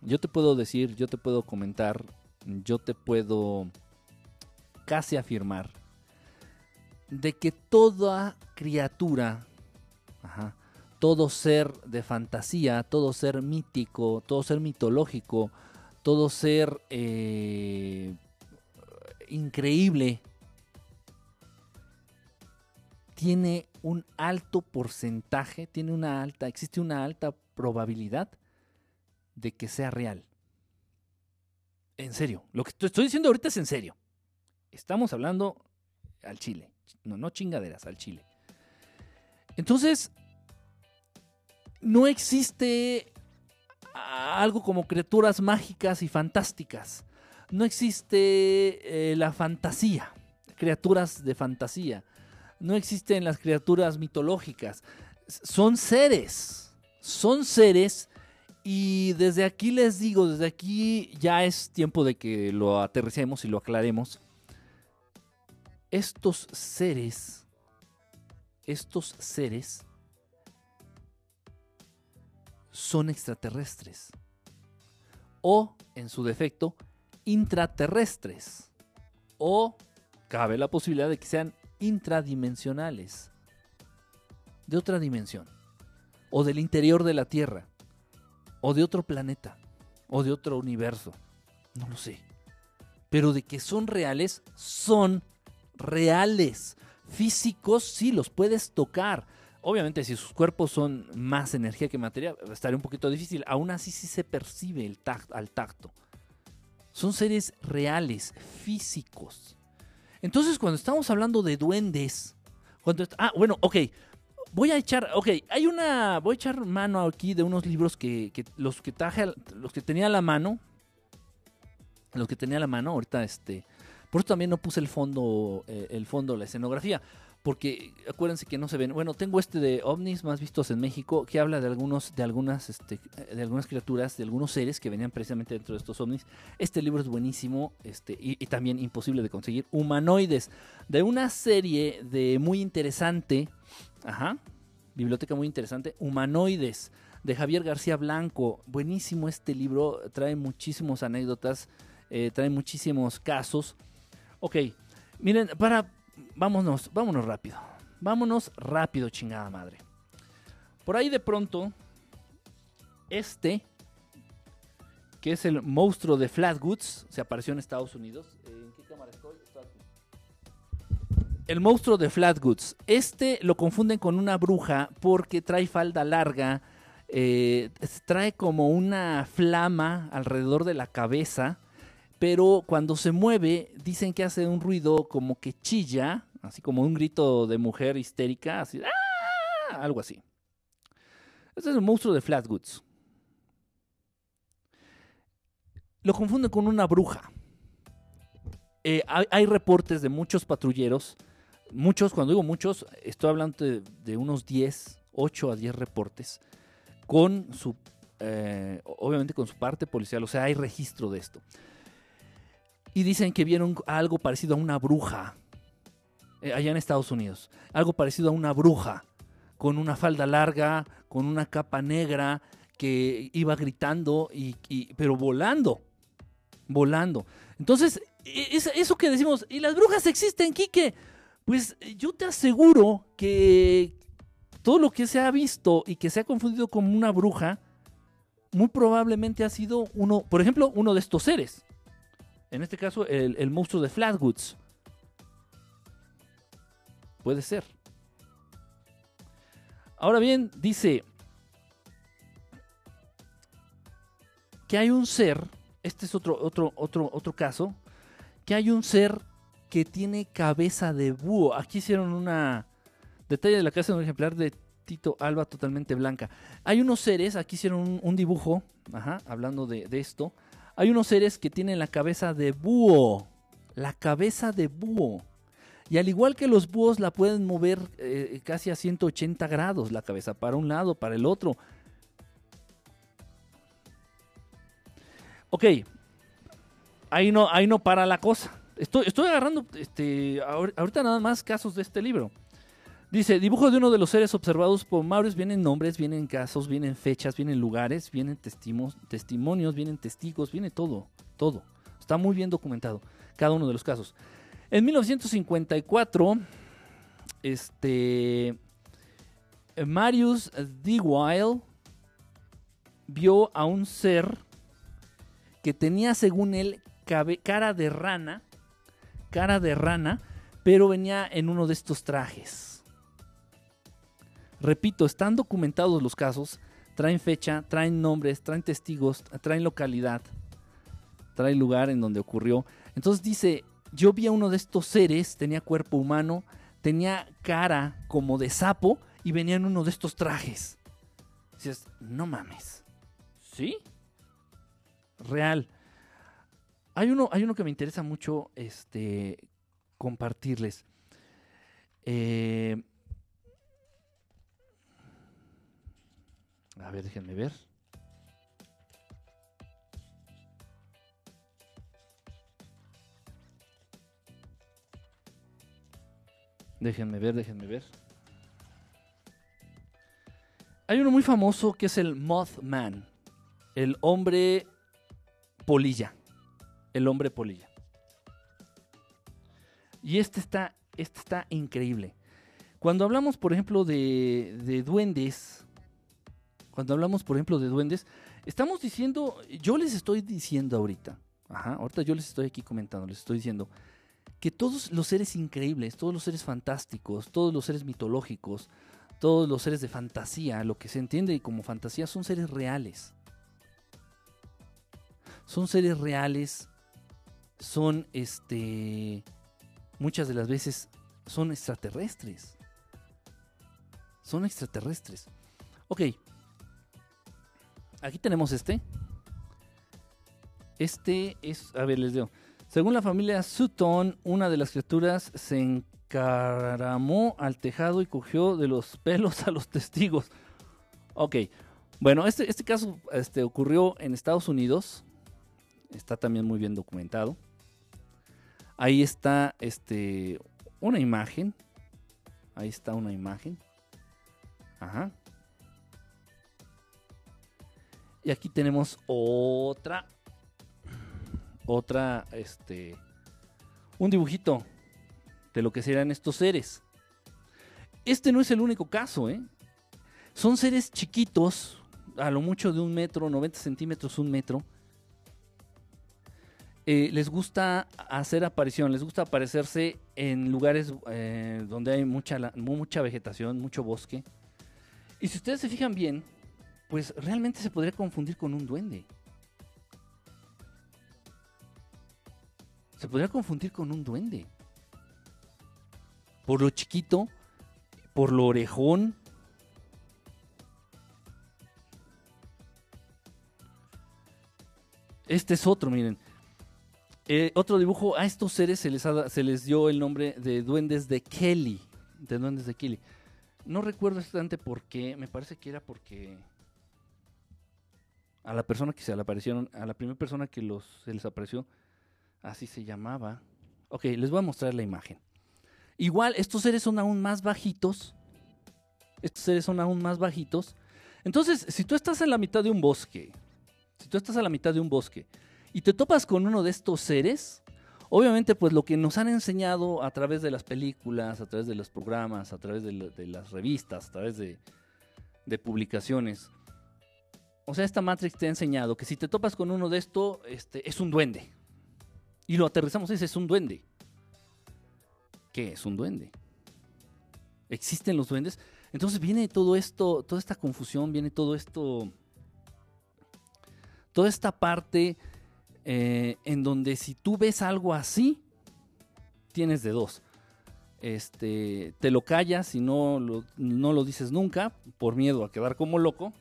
Speaker 1: yo te puedo decir, yo te puedo comentar yo te puedo casi afirmar de que toda criatura, todo ser de fantasía, todo ser mítico, todo ser mitológico, todo ser eh, increíble, tiene un alto porcentaje, tiene una alta, existe una alta probabilidad de que sea real. En serio, lo que estoy diciendo ahorita es en serio. Estamos hablando al Chile. No, no chingaderas, al Chile. Entonces, no existe algo como criaturas mágicas y fantásticas. No existe eh, la fantasía, criaturas de fantasía. No existen las criaturas mitológicas. Son seres. Son seres y desde aquí les digo, desde aquí ya es tiempo de que lo aterricemos y lo aclaremos. Estos seres, estos seres son extraterrestres. O, en su defecto, intraterrestres. O cabe la posibilidad de que sean intradimensionales. De otra dimensión. O del interior de la Tierra o de otro planeta, o de otro universo, no lo sé. Pero de que son reales, son reales. Físicos sí los puedes tocar. Obviamente si sus cuerpos son más energía que materia, estaría un poquito difícil. Aún así sí se percibe el tacto, al tacto. Son seres reales, físicos. Entonces cuando estamos hablando de duendes, ah, bueno, ok, Voy a echar, ok, hay una, voy a echar mano aquí de unos libros que, los que traje, los que tenía a la mano, los que tenía a la mano, ahorita este, por eso también no puse el fondo, eh, el fondo, la escenografía, porque acuérdense que no se ven. Bueno, tengo este de ovnis más vistos en México que habla de algunos, de algunas, este, de algunas criaturas, de algunos seres que venían precisamente dentro de estos ovnis. Este libro es buenísimo, este, y, también imposible de conseguir. Humanoides, de una serie de muy interesante Ajá. Biblioteca muy interesante. Humanoides, de Javier García Blanco. Buenísimo este libro. Trae muchísimas anécdotas. Eh, trae muchísimos casos. Ok. Miren, para. Vámonos, vámonos rápido. Vámonos rápido, chingada madre. Por ahí de pronto. Este. Que es el monstruo de Flatwoods. Se apareció en Estados Unidos. ¿En qué cámara estoy? El monstruo de Flatwoods. Este lo confunden con una bruja porque trae falda larga, eh, trae como una flama alrededor de la cabeza, pero cuando se mueve dicen que hace un ruido como que chilla, así como un grito de mujer histérica, así, ¡ah! algo así. Este es el monstruo de Flatwoods. Lo confunden con una bruja. Eh, hay, reportes de muchos patrulleros muchos, cuando digo muchos, estoy hablando de, unos 10, 8 a 10 reportes con su, eh, obviamente con su parte policial, o sea, hay registro de esto. Y dicen que vieron algo parecido a una bruja eh, allá en Estados Unidos, algo parecido a una bruja, con una falda larga, con una capa negra, que iba gritando, y, pero volando, volando. Entonces, e, eso que decimos, ¿y las brujas existen, Quique? Pues eh, yo te aseguro que todo lo que se ha visto y que se ha confundido como una bruja, muy probablemente ha sido uno, por ejemplo, uno de estos seres. En este caso, el, monstruo de Flatwoods. puede ser. Ahora bien, dice que hay un ser, este es otro, otro, otro, otro caso, que hay un ser que tiene cabeza de búho. Aquí hicieron una detalle de la casa de un ejemplar de Tito Alba totalmente blanca. Hay unos seres, aquí hicieron un, dibujo, hablando de, esto. Hay unos seres que tienen la cabeza de búho. La cabeza de búho. Y al igual que los búhos la pueden mover eh, casi a 180 grados la cabeza, para un lado, para el otro. Ok, ahí no, ahí no para la cosa. Estoy, estoy agarrando este, ahorita nada más casos de este libro. Dice, dibujo de uno de los seres observados por Maurice. Vienen nombres, vienen casos, vienen fechas, vienen lugares, vienen testimonios, vienen testigos, viene todo, todo. Está muy bien documentado cada uno de los casos. En 1954, este, Marius D. Vio a un ser que tenía, según él, cara de rana, cara de rana, pero venía en uno de estos trajes. Repito, están documentados los casos, traen fecha, traen nombres, traen testigos, traen localidad, traen lugar en donde ocurrió. Entonces dice, yo vi a uno de estos seres, tenía cuerpo humano, tenía cara como de sapo y venía en uno de estos trajes. Dices, no mames. ¿Sí? Real. Hay uno, hay uno que me interesa mucho este, compartirles. Eh, A ver, déjenme ver. Déjenme ver, déjenme ver. Hay uno muy famoso que es el Mothman, el hombre polilla, el hombre polilla. Y este está, este está increíble. Cuando hablamos, por ejemplo, de, de duendes, cuando hablamos, por ejemplo, de duendes, estamos diciendo, yo les estoy diciendo ahorita, ahorita yo les estoy aquí comentando, les estoy diciendo que todos los seres increíbles, todos los seres fantásticos, todos los seres mitológicos, todos los seres de fantasía, lo que se entiende como fantasía, son seres reales. Son seres reales, son este muchas de las veces son extraterrestres. Son extraterrestres. Ok, Aquí tenemos este. Este es, a ver, les digo. Según la familia Sutton, una de las criaturas se encaramó al tejado y cogió de los pelos a los testigos. Ok, bueno, este, este caso este, ocurrió en Estados Unidos. Está también muy bien documentado. Ahí está este, una imagen. Ahí está una imagen. Ajá. Y aquí tenemos otra. Otra, este. Un dibujito de lo que serán estos seres. Este no es el único caso, ¿eh? Son seres chiquitos, a lo mucho de un metro, 90 centímetros, un metro. Eh, les gusta hacer aparición, les gusta aparecerse en lugares eh, donde hay mucha, mucha vegetación, mucho bosque. Y si ustedes se fijan bien, pues realmente se podría confundir con un duende. Se podría confundir con un duende. Por lo chiquito, por lo orejón. Este es otro, miren. Eh, otro dibujo, a estos seres se les, se les dio el nombre de duendes de Kelly. De duendes de Kelly. No recuerdo exactamente por qué, me parece que era porque a la persona que se le aparecieron, a la primera persona que los, se les apareció, así se llamaba. Ok, les voy a mostrar la imagen. Igual, estos seres son aún más bajitos. Estos seres son aún más bajitos. Entonces, si tú estás en la mitad de un bosque, si tú estás a la mitad de un bosque y te topas con uno de estos seres, obviamente pues lo que nos han enseñado a través de las películas, a través de los programas, a través de, las revistas, a través de, de publicaciones, o sea, esta Matrix te ha enseñado que si te topas con uno de estos, este, es un duende. Y lo aterrizamos, ese es un duende. ¿Qué es un duende? existen los duendes. Entonces viene todo esto, toda esta confusión, viene todo esto, toda esta parte eh, en donde si tú ves algo así, tienes de dos. Este, te lo callas y no no lo dices nunca por miedo a quedar como loco.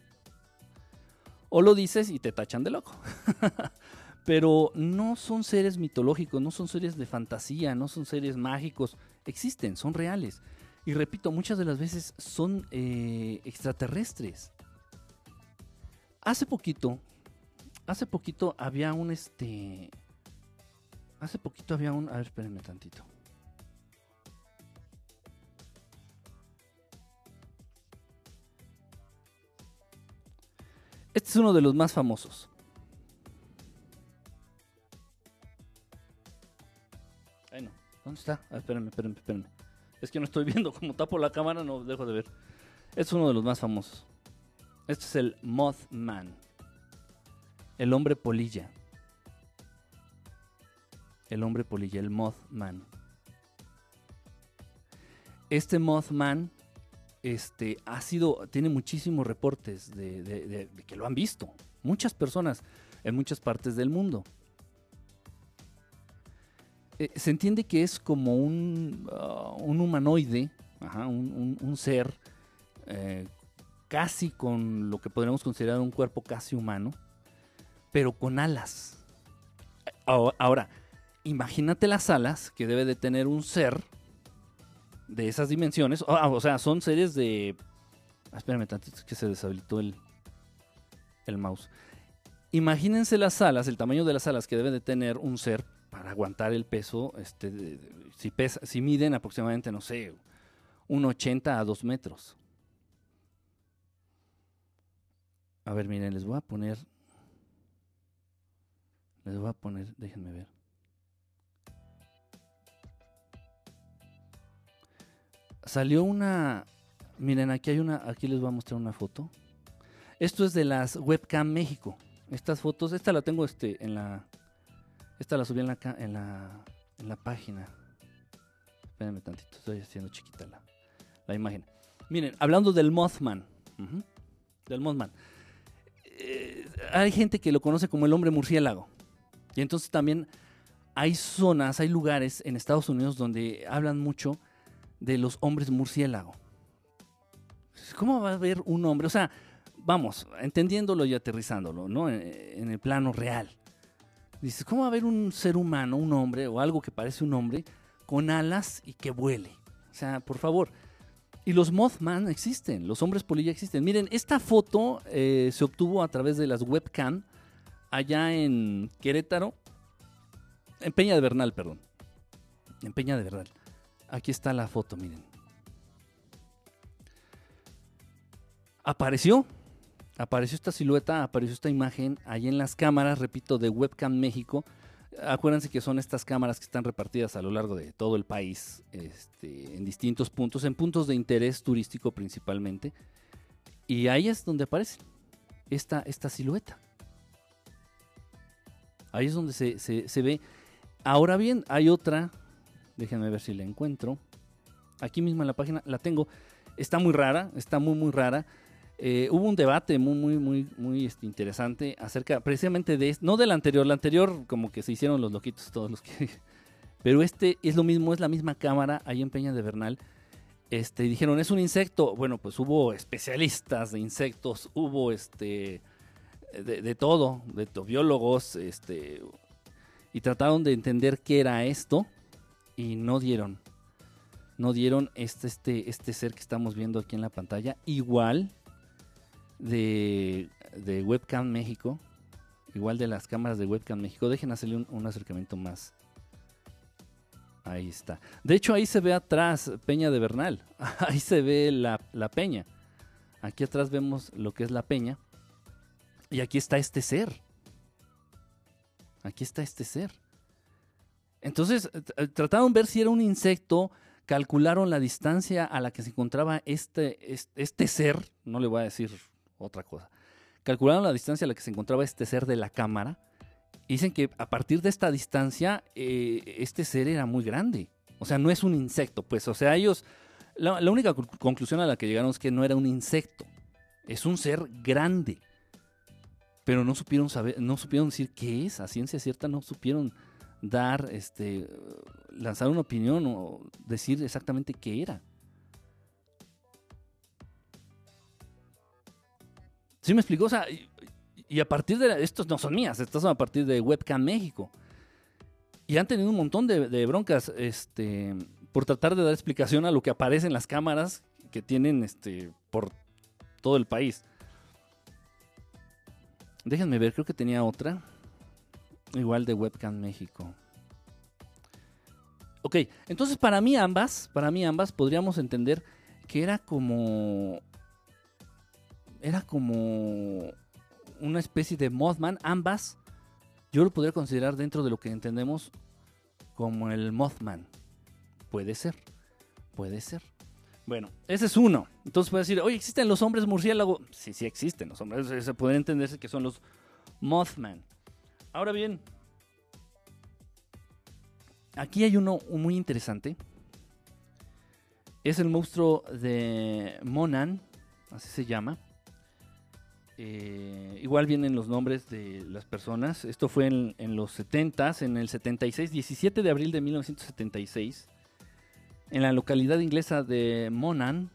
Speaker 1: O lo dices y te tachan de loco. Pero no son seres mitológicos, no son seres de fantasía, no son seres mágicos. Existen, son reales. Y repito, muchas de las veces son eh, extraterrestres. Hace poquito, hace poquito había un este. Hace poquito había un. A ver, espérenme tantito. Este es uno de los más famosos. Ay, no. ¿Dónde está? Ah, espérenme, espérenme, espérenme. Es que no estoy viendo. Como tapo la cámara, no dejo de ver. Este es uno de los más famosos. Este es el Mothman. El hombre polilla. El hombre polilla, el Mothman. Este Mothman este, ha sido, tiene muchísimos reportes de, que lo han visto. Muchas personas en muchas partes del mundo. Eh, se entiende que es como un, un humanoide, un, ser eh, casi con lo que podríamos considerar un cuerpo casi humano, pero con alas. Ahora, imagínate las alas que debe de tener un ser de esas dimensiones. Ah, o sea, son series de. Ah, espérame tantito, que se deshabilitó el, el mouse. Imagínense las alas, el tamaño de las alas que debe de tener un ser para aguantar el peso. Este, si, pesa, si miden aproximadamente, no sé, un 80 a 2 metros. A ver, miren, les voy a poner. Les voy a poner, déjenme ver. Salió una. Miren, aquí hay una. Aquí les voy a mostrar una foto. Esto es de las Webcam México. Estas fotos, esta la tengo este, en la. Esta la subí en la, en la, en la página. Espérenme tantito, estoy haciendo chiquita la, la imagen. Miren, hablando del Mothman. del Mothman. Eh, hay gente que lo conoce como el hombre murciélago. Y entonces también hay zonas, hay lugares en Estados Unidos donde hablan mucho de los hombres murciélago. ¿Cómo va a haber un hombre? O sea, vamos, entendiéndolo y aterrizándolo, ¿no? En, el plano real. Dices, ¿cómo va a haber un ser humano, un hombre o algo que parece un hombre con alas y que vuele? O sea, por favor. Y los Mothman existen, los hombres polilla existen. Miren, esta foto eh, se obtuvo a través de las webcam allá en Querétaro, en Peña de Bernal, perdón. En Peña de Bernal. Aquí está la foto, miren. Apareció, apareció esta silueta, apareció esta imagen ahí en las cámaras, repito, de Webcam México. Acuérdense que son estas cámaras que están repartidas a lo largo de todo el país, este, en distintos puntos, en puntos de interés turístico principalmente. Y ahí es donde aparece esta, esta silueta. Ahí es donde se, se ve. Ahora bien, hay otra Déjenme ver si la encuentro. Aquí mismo en la página la tengo. Está muy rara, está muy, muy rara. Eh, hubo un debate muy, muy, muy, muy este, interesante acerca precisamente de, no del anterior, la anterior como que se hicieron los loquitos todos los que... Pero este es lo mismo, es la misma cámara ahí en Peña de Bernal. Este, dijeron, es un insecto. Bueno, pues hubo especialistas de insectos, hubo este, de, todo, de biólogos, este, y trataron de entender qué era esto y no dieron. No dieron este, este, este ser que estamos viendo aquí en la pantalla. Igual de, de Webcam México. Igual de las cámaras de Webcam México. Dejen hacerle un, acercamiento más. Ahí está. De hecho, ahí se ve atrás Peña de Bernal. Ahí se ve la, la, peña. Aquí atrás vemos lo que es la peña. Y aquí está este ser. Aquí está este ser. Entonces eh, trataron de ver si era un insecto, calcularon la distancia a la que se encontraba este, este, ser, no le voy a decir otra cosa, calcularon la distancia a la que se encontraba este ser de la cámara. Dicen que a partir de esta distancia, eh, este ser era muy grande. O sea, no es un insecto, pues. O sea, ellos La, la única conclusión a la que llegaron es que no era un insecto. Es un ser grande. Pero no supieron saber, no supieron decir qué es, a ciencia cierta no supieron dar, este, lanzar una opinión o decir exactamente qué era. ¿Sí me explicó? O sea, y, a partir de, la- estos no son mías, estas son a partir de Webcam México. Y han tenido un montón de, de broncas, este, por tratar de dar explicación a lo que aparece en las cámaras que tienen, este, por todo el país. Déjenme ver, creo que tenía otra. Igual de Webcam México. Ok, entonces para mí ambas, para mí ambas podríamos entender que era como... Era como una especie de Mothman. Ambas yo lo podría considerar dentro de lo que entendemos como el Mothman. Puede ser, puede ser. Bueno, ese es uno. Entonces puede decir, oye, ¿existen los hombres murciélago? Sí, sí existen los hombres. Se puede entenderse que son los Mothman. Ahora bien, aquí hay uno muy interesante. Es el monstruo de Monan, así se llama. Eh, igual vienen los nombres de las personas. Esto fue en, los 70s, en el 76, 17 de abril de 1976 en la localidad inglesa de Monan.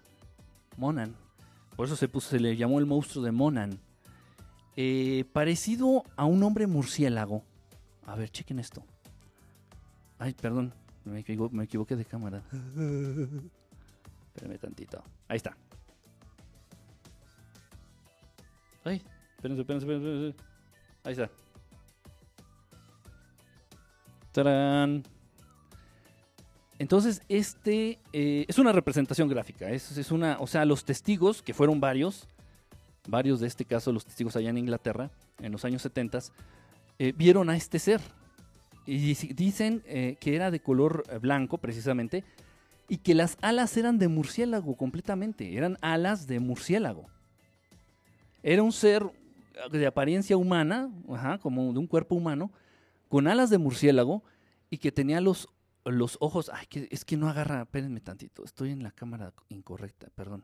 Speaker 1: Monan. Por eso se, puso, se le llamó el monstruo de Monan. Eh, parecido a un hombre murciélago. A ver, chequen esto. Ay, perdón. Me, equivo- me equivoqué de cámara. Espérenme tantito. Ahí está. Ay, espérense, espérense, espérense. Ahí está. ¡Tarán! Entonces, este eh, es una representación gráfica. Es una, o sea, los testigos, que fueron varios, varios de este caso, los testigos allá en Inglaterra, en los años 70, eh, vieron a este ser. Y dic- dicen eh, que era de color eh, blanco, precisamente, y que las alas eran de murciélago completamente. Eran alas de murciélago. Era un ser de apariencia humana, como de un cuerpo humano, con alas de murciélago y que tenía los los ojos, ay, que, es que no agarra, espérenme tantito, estoy en la cámara incorrecta, perdón.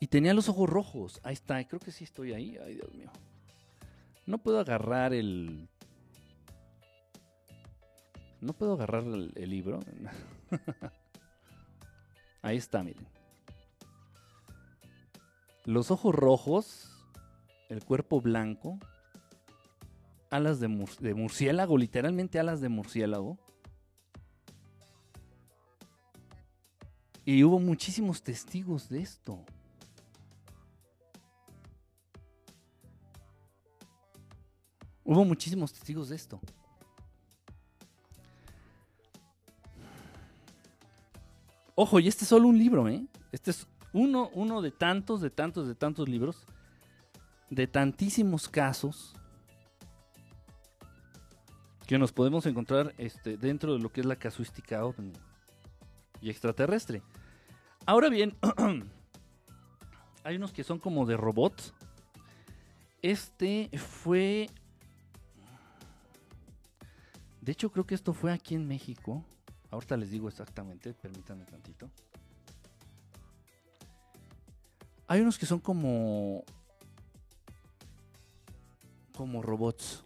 Speaker 1: Y tenía los ojos rojos, ahí está, creo que sí estoy ahí, ay Dios mío. No puedo agarrar el... No puedo agarrar el, libro. ahí está, miren. Los ojos rojos, el cuerpo blanco, alas de murciélago, literalmente alas de murciélago. Y hubo muchísimos testigos de esto. Hubo muchísimos testigos de esto. Ojo, y este es solo un libro, ¿eh? Este es uno, uno de tantos, de tantos, de tantos libros. De tantísimos casos que nos podemos encontrar este, dentro de lo que es la casuística y extraterrestre. Ahora bien, hay unos que son como de robots. Este fue... De hecho, creo que esto fue aquí en México. Ahorita les digo exactamente, permítanme tantito. Hay unos que son como... Como robots.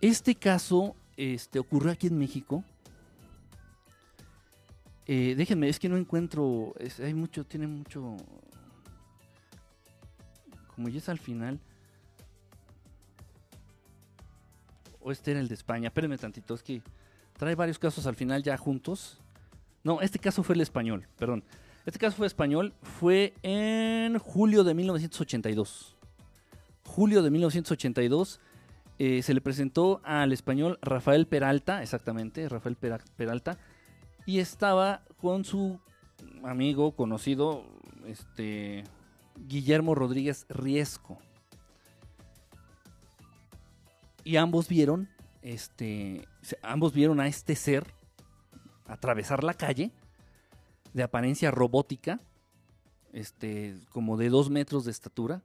Speaker 1: Este caso este, ocurrió aquí en México. Eh, déjenme, es que no encuentro. es- hay mucho, tiene mucho. Como ya es al final. O este era el de España. Espérenme tantito, es que trae varios casos al final ya juntos. No, este caso fue el español, perdón. Este caso fue español, fue en julio de 1982. Julio de 1982 eh, se le presentó al español Rafael Peralta, exactamente, Rafael Pera- Peralta, y estaba con su amigo conocido, este, Guillermo Rodríguez Riesco. Y ambos vieron, este, ambos vieron a este ser atravesar la calle de apariencia robótica este, como de dos metros de estatura.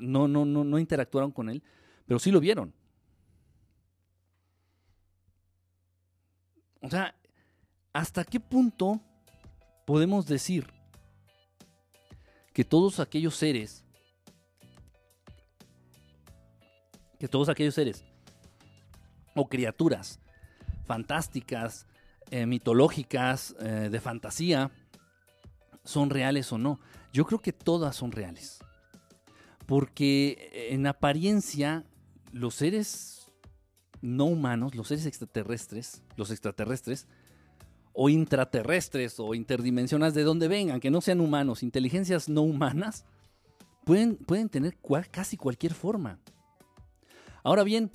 Speaker 1: No, no, no, no interactuaron con él, pero sí lo vieron. O sea, ¿hasta qué punto podemos decir que todos aquellos seres, que todos aquellos seres o criaturas fantásticas, eh, mitológicas, eh, de fantasía, son reales o no. Yo creo que todas son reales. Porque en apariencia los seres no humanos, los seres extraterrestres, los extraterrestres, o intraterrestres o interdimensionales de donde vengan, que no sean humanos, inteligencias no humanas, pueden, pueden tener casi cualquier forma. Ahora bien,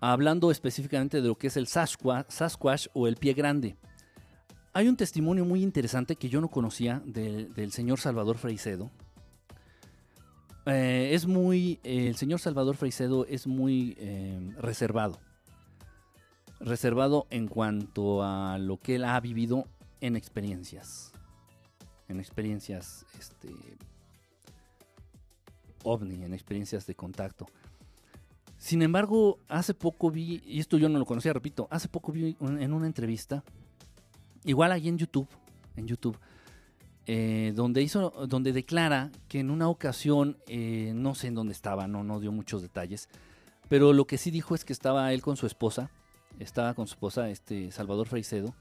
Speaker 1: hablando específicamente de lo que es el Sasquatch, o el pie grande. Hay un testimonio muy interesante que yo no conocía del, señor Salvador Freicedo. Eh, es muy, el señor Salvador Freicedo es muy eh, reservado. Reservado en cuanto a lo que él ha vivido en experiencias. En experiencias este, ovni, en experiencias de contacto. Sin embargo, hace poco vi, y esto yo no lo conocía, repito, hace poco vi en una entrevista, igual ahí en YouTube, en YouTube, eh, donde hizo, donde declara que en una ocasión, eh, no sé en dónde estaba, no, no dio muchos detalles, pero lo que sí dijo es que estaba él con su esposa, estaba con su esposa, este Salvador Freicedo,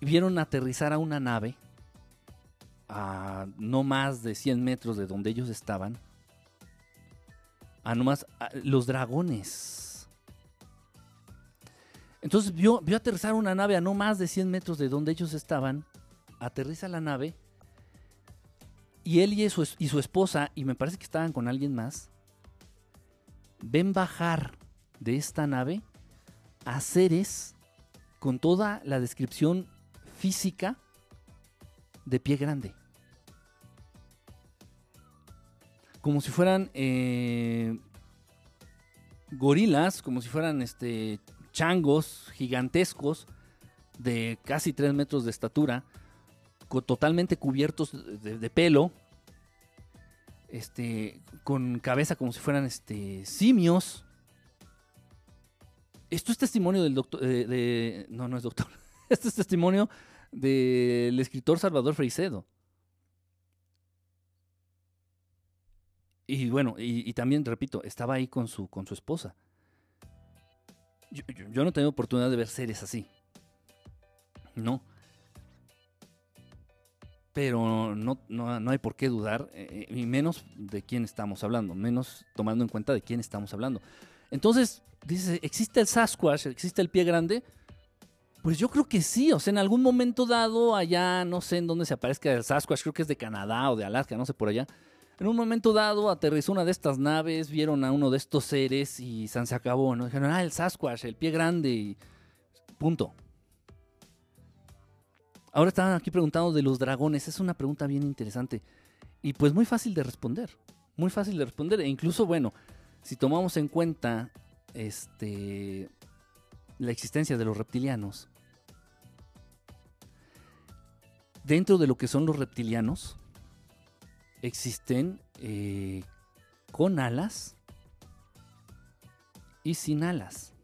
Speaker 1: vieron aterrizar a una nave a no más de 100 metros de donde ellos estaban a nomás los dragones. Entonces vio, vio aterrizar una nave a no más de 100 metros de donde ellos estaban. Aterriza la nave. Y él y su, y su esposa, y me parece que estaban con alguien más, ven bajar de esta nave a seres con toda la descripción física de pie grande. como si fueran eh, gorilas, como si fueran este, changos gigantescos de casi 3 metros de estatura, totalmente cubiertos de, pelo, este, con cabeza como si fueran este, simios. Esto es testimonio del doctor, de, no, no es doctor, esto es testimonio del escritor Salvador Freicedo. Y bueno, y, también, repito, estaba ahí con su, con su esposa. Yo, no tengo oportunidad de ver series así. No. Pero no, no, hay por qué dudar, eh, y menos de quién estamos hablando, menos tomando en cuenta de quién estamos hablando. Entonces, dice, ¿existe el Sasquatch? ¿Existe el pie grande? Pues yo creo que sí, o sea, en algún momento dado, allá, no sé en dónde se aparezca el Sasquatch, creo que es de Canadá o de Alaska, no sé por allá en un momento dado aterrizó una de estas naves, vieron a uno de estos seres y se acabó, ¿no? Dijeron, ah, el Sasquatch, el pie grande y punto. Ahora estaban aquí preguntando de los dragones, es una pregunta bien interesante y pues muy fácil de responder, muy fácil de responder e incluso, bueno, si tomamos en cuenta este la existencia de los reptilianos, dentro de lo que son los reptilianos, existen eh, con alas y sin alas.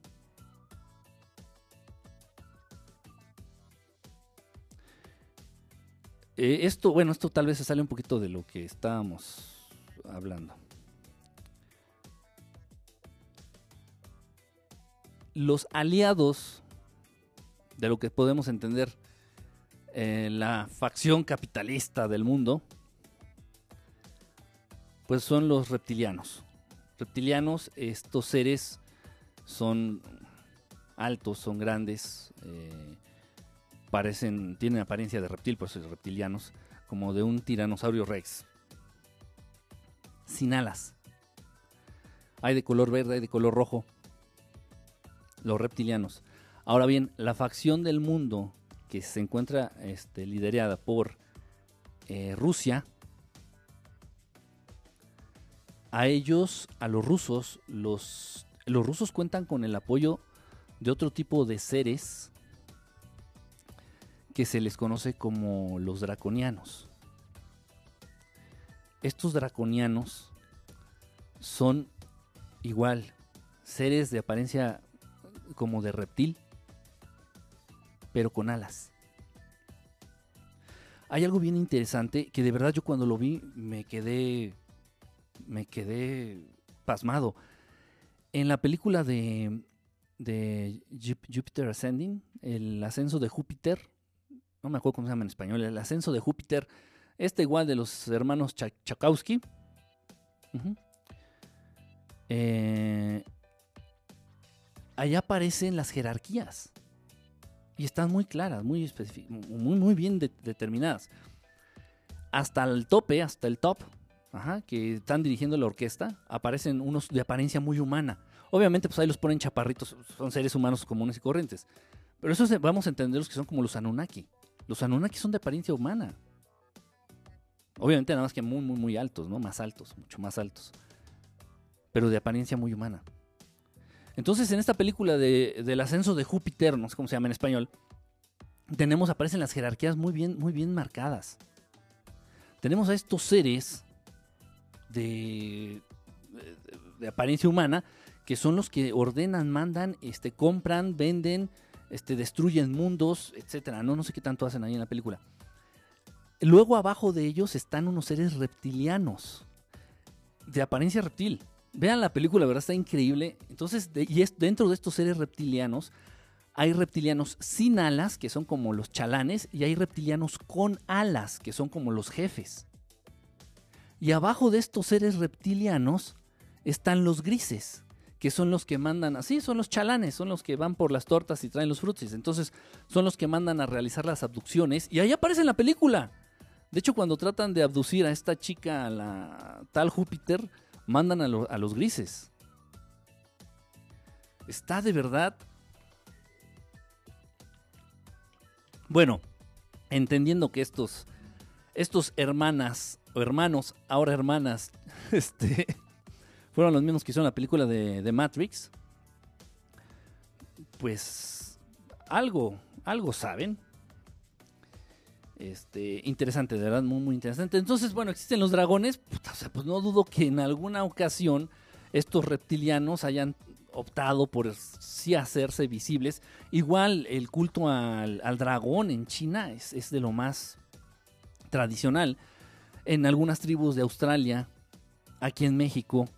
Speaker 1: Eh, esto, bueno, esto tal vez se sale un poquito de lo que estábamos hablando. Los aliados de lo que podemos entender eh, la facción capitalista del mundo pues son los reptilianos. Reptilianos, estos seres son altos, son grandes, eh, parecen, tienen apariencia de reptil, por eso son reptilianos, como de un tiranosaurio rex. Sin alas. Hay de color verde, hay de color rojo. Los reptilianos. Ahora bien, la facción del mundo que se encuentra este, liderada por eh, Rusia, a ellos, a los rusos, los, los rusos cuentan con el apoyo de otro tipo de seres que se les conoce como los draconianos. estos draconianos son igual seres de apariencia como de reptil, pero con alas. Hay algo bien interesante que de verdad yo cuando lo vi me quedé me quedé pasmado. En la película de, de Jupiter Ascending, el ascenso de Júpiter, no me acuerdo cómo se llama en español, el ascenso de Júpiter, este igual de los hermanos Chakowski. Eh, allá aparecen las jerarquías. Y están muy claras, muy, muy, muy bien determinadas. Hasta el tope, hasta el top, que están dirigiendo la orquesta, aparecen unos de apariencia muy humana. Obviamente, pues ahí los ponen chaparritos, son seres humanos comunes y corrientes. Pero eso vamos a entenderlos que son como los Anunnaki. Los Anunnaki son de apariencia humana. Obviamente nada más que muy, muy, muy altos, ¿no? Más altos, mucho más altos. Pero de apariencia muy humana. Entonces, en esta película de, del ascenso de Júpiter, no sé cómo se llama en español, tenemos, aparecen las jerarquías muy bien, muy bien marcadas. Tenemos a estos seres de, apariencia humana que son los que ordenan, mandan, este, compran, venden, este, destruyen mundos, etcétera. No, no sé qué tanto hacen ahí en la película. Luego abajo de ellos están unos seres reptilianos, de apariencia reptil. Vean la película, la verdad está increíble. Entonces, dentro de estos seres reptilianos, hay reptilianos sin alas, que son como los chalanes, y hay reptilianos con alas, que son como los jefes. Y abajo de estos seres reptilianos están los grises, que son los que mandan, así son los chalanes, son los que van por las tortas y traen los frutis. Entonces, son los que mandan a realizar las abducciones. Y ahí aparece en la película. De hecho, cuando tratan de abducir a esta chica, a la tal Júpiter, mandan a, los grises. Está de verdad. Bueno, entendiendo que estos, estos hermanas o hermanos, ahora hermanas, este, fueron los mismos que hicieron la película de, de Matrix, pues algo, algo saben. Este, interesante, de verdad, muy, muy interesante. Entonces, bueno, existen los dragones. pues no dudo que en alguna ocasión estos reptilianos hayan optado por sí hacerse visibles. Igual el culto al, dragón en China es, de lo más tradicional. En algunas tribus de Australia, aquí en México,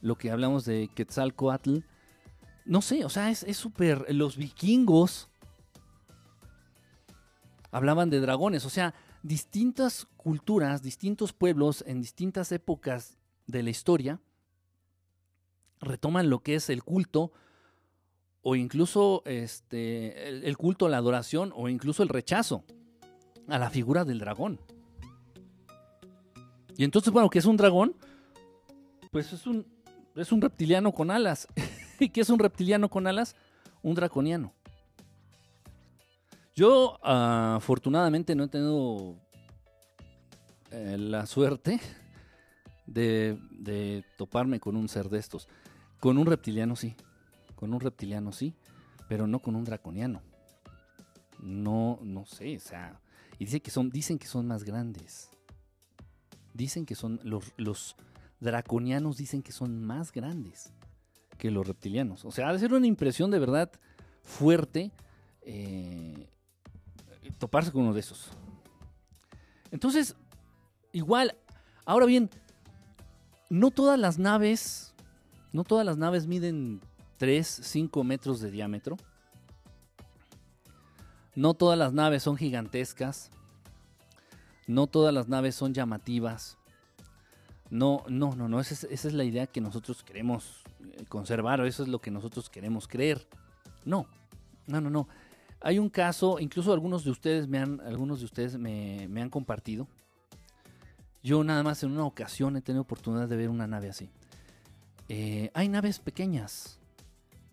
Speaker 1: lo que hablamos de Quetzalcoatl, no sé, o sea, es súper. los vikingos hablaban de dragones, o sea, distintas culturas, distintos pueblos en distintas épocas de la historia retoman lo que es el culto o incluso este, el, culto, la adoración o incluso el rechazo a la figura del dragón. Y entonces, bueno, ¿qué es un dragón? Pues es un, es un reptiliano con alas. ¿Y qué es un reptiliano con alas? Un draconiano. Yo afortunadamente no he tenido eh, la suerte de, toparme con un ser de estos. Con un reptiliano sí, con un reptiliano sí, pero no con un draconiano. No, no sé, o sea, y que son, dicen que son más grandes. Dicen que son los, los draconianos dicen que son más grandes que los reptilianos. O sea, ha de ser una impresión de verdad fuerte. Eh, toparse con uno de esos. Entonces, igual, ahora bien, no todas las naves, no todas las naves miden 3, 5 metros de diámetro. No todas las naves son gigantescas. No todas las naves son llamativas. No, no, no, no. Esa es, la idea que nosotros queremos eh, conservar o eso es lo que nosotros queremos creer. No, no, no, no. Hay un caso, incluso algunos de ustedes me han, algunos de ustedes me, han compartido. Yo nada más en una ocasión he tenido oportunidad de ver una nave así. Eh, hay naves pequeñas.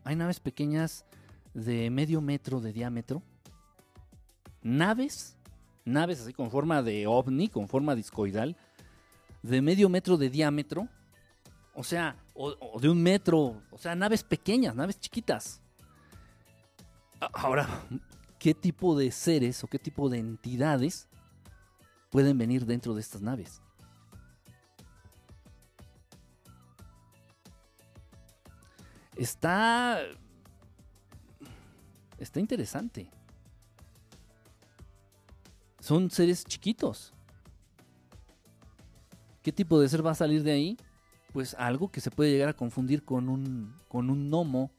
Speaker 1: Hay naves pequeñas de medio metro de diámetro. Naves, naves así con forma de ovni, con forma discoidal, de medio metro de diámetro. O sea, o de un metro. O sea, naves pequeñas, naves chiquitas. Ahora, ¿qué tipo de seres o qué tipo de entidades pueden venir dentro de estas naves? Está... Está interesante. Son seres chiquitos. ¿Qué tipo de ser va a salir de ahí? Pues algo que se puede llegar a confundir con un, con un gnomo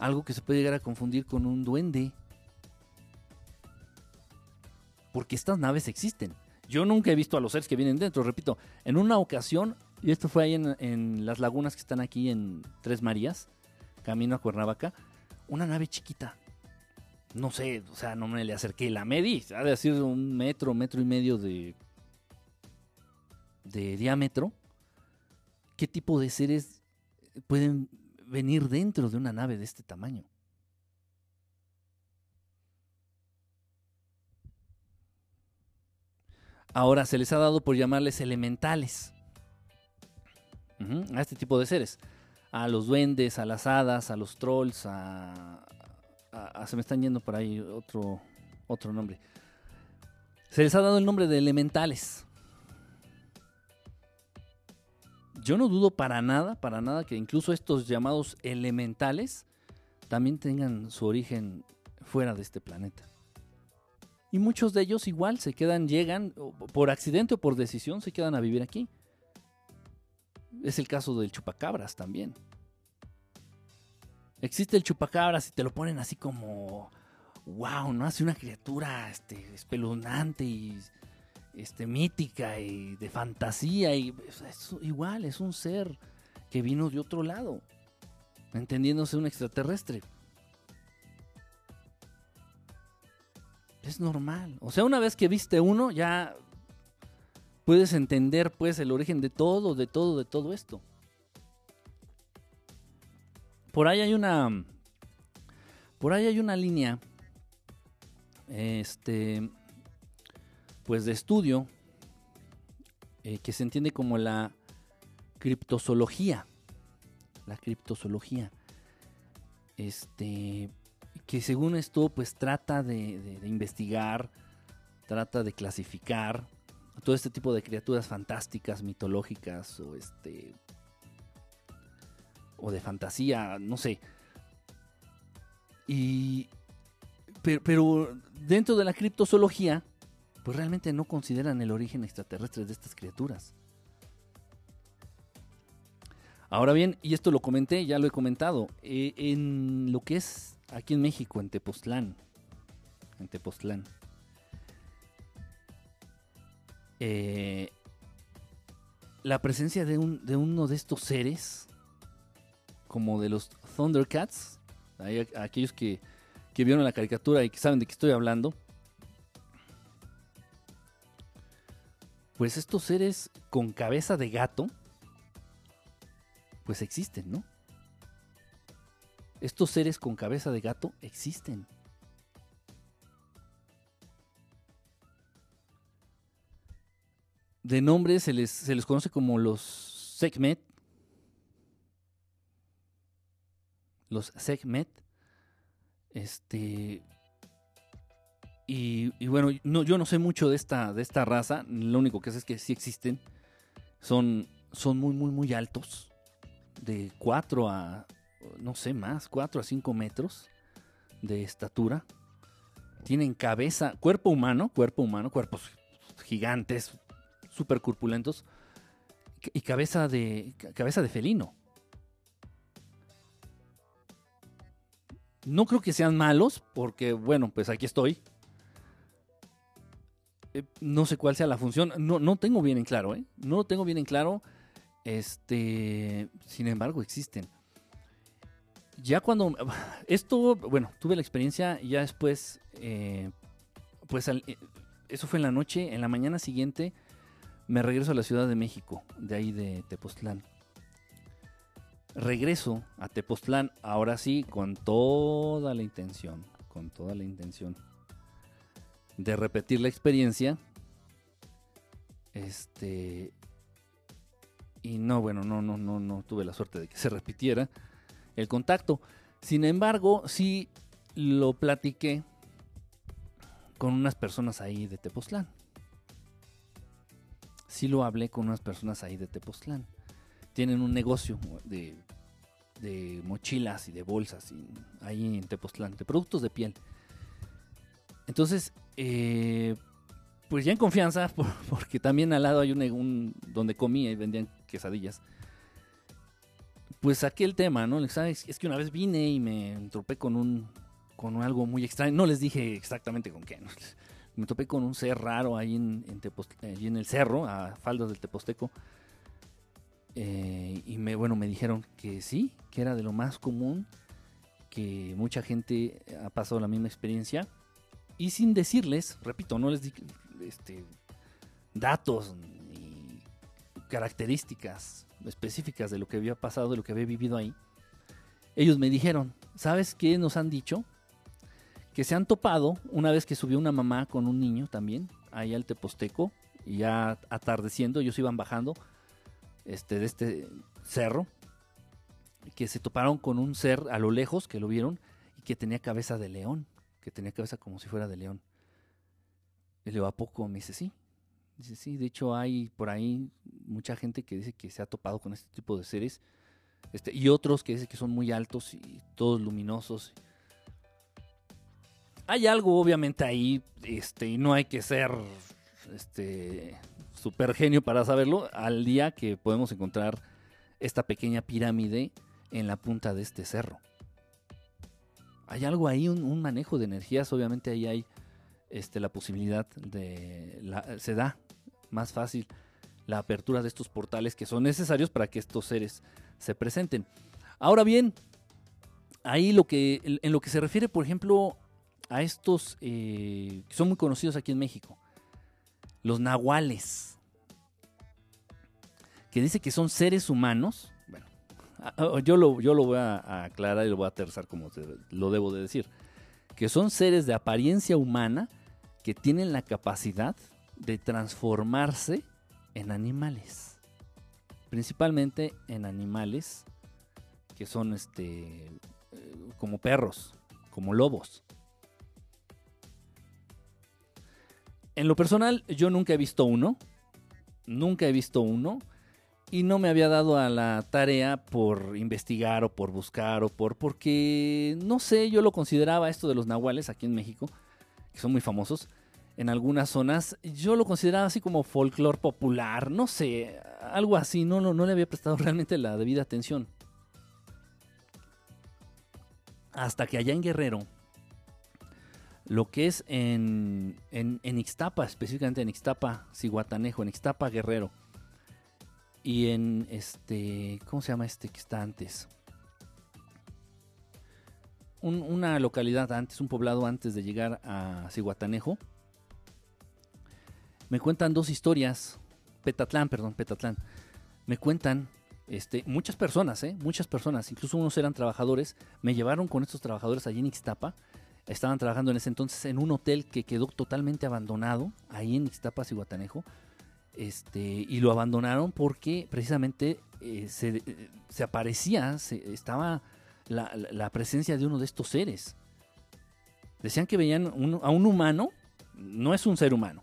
Speaker 1: algo que se puede llegar a confundir con un duende. Porque estas naves existen. Yo nunca he visto a los seres que vienen dentro. Repito, en una ocasión, y esto fue ahí en, en las lagunas que están aquí en Tres Marías, camino a Cuernavaca, una nave chiquita. No sé, o sea, no me le acerqué. La medí, ha de decir un metro, metro y medio de, de diámetro. ¿Qué tipo de seres pueden venir dentro de una nave de este tamaño? Ahora se les ha dado por llamarles elementales a este tipo de seres. A los duendes, a las hadas, a los trolls, a, a- a- se me están yendo por ahí otro, otro nombre. Se les ha dado el nombre de elementales. Yo no dudo para nada, para nada que incluso estos llamados elementales también tengan su origen fuera de este planeta. Y muchos de ellos igual se quedan, llegan, por accidente o por decisión, se quedan a vivir aquí. Es el caso del chupacabras también. Existe el chupacabras y te lo ponen así como, wow, ¿no? Hace una criatura este, espeluznante y este, mítica y de fantasía. Y igual, es un ser que vino de otro lado, entendiéndose un extraterrestre. Es normal. O sea, una vez que viste uno, ya puedes entender pues el origen de todo, de todo, de todo esto. Por ahí hay una. Por ahí hay una línea. Este. Pues de estudio. eh, que se entiende como la criptozoología. La criptozoología. Este. Que según esto, pues trata de, investigar. Trata de clasificar todo este tipo de criaturas fantásticas, mitológicas o este o de fantasía, no sé. Y pero, pero dentro de la criptozoología, pues realmente no consideran el origen extraterrestre de estas criaturas. Ahora bien, y esto lo comenté, ya lo he comentado, eh, en lo que es aquí en México, en Tepoztlán, en Tepoztlán, eh, la presencia de, un, de uno de estos seres, como de los Thundercats, aquellos que, que vieron la caricatura y que saben de qué estoy hablando, pues estos seres con cabeza de gato, pues existen, ¿no? Estos seres con cabeza de gato existen. De nombre se les, se les conoce como los Sekhmet. Los Sekhmet. Este. Y, bueno, no, yo no sé mucho de esta, de esta raza. Lo único que sé es que sí existen. Son, son muy, muy, muy altos. De 4 a, no sé más, 4 a 5 metros de estatura. Tienen cabeza, cuerpo humano, cuerpo humano, cuerpos gigantes, súper corpulentos. Y cabeza de, cabeza de felino. No creo que sean malos, porque bueno, pues aquí estoy. Eh, no sé cuál sea la función. No, no tengo bien en claro, ¿eh? No lo tengo bien en claro. Este, sin embargo, existen. Ya cuando esto, bueno, tuve la experiencia ya después, eh, pues eh, eso fue en la noche, en la mañana siguiente me regreso a la Ciudad de México, de ahí de Tepoztlán. Regreso a Tepoztlán, ahora sí, con toda la intención, con toda la intención de repetir la experiencia. Este. Y no, bueno, no, no, no, no tuve la suerte de que se repitiera el contacto. Sin embargo, sí lo platiqué con unas personas ahí de Tepoztlán. Sí lo hablé con unas personas ahí de Tepoztlán. Tienen un negocio de de mochilas y de bolsas ahí en Tepoztlán, de productos de piel. Entonces, eh, pues ya en confianza, porque también al lado hay un, donde comía y vendían quesadillas. Pues saqué el tema, ¿no? ¿Sabes? Es que una vez vine y me tropé con un con algo muy extraño. No les dije exactamente con qué. Me topé con un ser raro ahí en, en el cerro, a faldas del Teposteco. Eh, y me, bueno, me dijeron que sí, que era de lo más común, que mucha gente ha pasado la misma experiencia. Y sin decirles, repito, no les di este, datos ni características específicas de lo que había pasado, de lo que había vivido ahí. Ellos me dijeron, ¿sabes qué nos han dicho? que se han topado una vez que subió una mamá con un niño también, ahí al Teposteco, y ya atardeciendo, ellos iban bajando este, de este cerro, que se toparon con un ser a lo lejos, que lo vieron, y que tenía cabeza de león, que tenía cabeza como si fuera de león. Y le digo, ¿a poco? Me dice, sí. Dice, sí, de hecho hay por ahí mucha gente que dice que se ha topado con este tipo de seres, este, y otros que dicen que son muy altos y todos luminosos hay algo obviamente ahí, este, y no hay que ser este super genio para saberlo, al día que podemos encontrar esta pequeña pirámide en la punta de este cerro. Hay algo ahí, un, manejo de energías, obviamente ahí hay este, la posibilidad de, se da más fácil la apertura de estos portales que son necesarios para que estos seres se presenten. Ahora bien, ahí lo que, en lo que se refiere, por ejemplo, a estos eh, que son muy conocidos aquí en México, los nahuales, que dice que son seres humanos. Bueno, yo lo, yo lo voy a, aclarar y lo voy a aterrizar como lo debo de decir. Que son seres de apariencia humana que tienen la capacidad de transformarse en animales. Principalmente en animales que son este eh, como perros, como lobos. En lo personal, yo nunca he visto uno. Nunca he visto uno. Y no me había dado a la tarea por investigar o por buscar o por... Porque, no sé, yo lo consideraba esto de los nahuales aquí en México, que son muy famosos en algunas zonas. Yo lo consideraba así como folclore popular, no sé, algo así. No, no, no le había prestado realmente la debida atención. Hasta que allá en Guerrero lo que es en, en, Ixtapa, específicamente en Ixtapa, Cihuatanejo, en Ixtapa, Guerrero. Y en este, ¿cómo se llama este que está antes? una localidad antes, un poblado antes de llegar a Cihuatanejo. Me cuentan dos historias. Petatlán, perdón, Petatlán. Me cuentan este, muchas personas, ¿eh? muchas personas, incluso unos eran trabajadores, me llevaron con estos trabajadores allí en Ixtapa Estaban trabajando en ese entonces en un hotel que quedó totalmente abandonado, ahí en Ixtapas y Guatanejo. Este, y lo abandonaron porque precisamente eh, se, aparecía, se, estaba la, presencia de uno de estos seres. Decían que veían a un humano, no es un ser humano,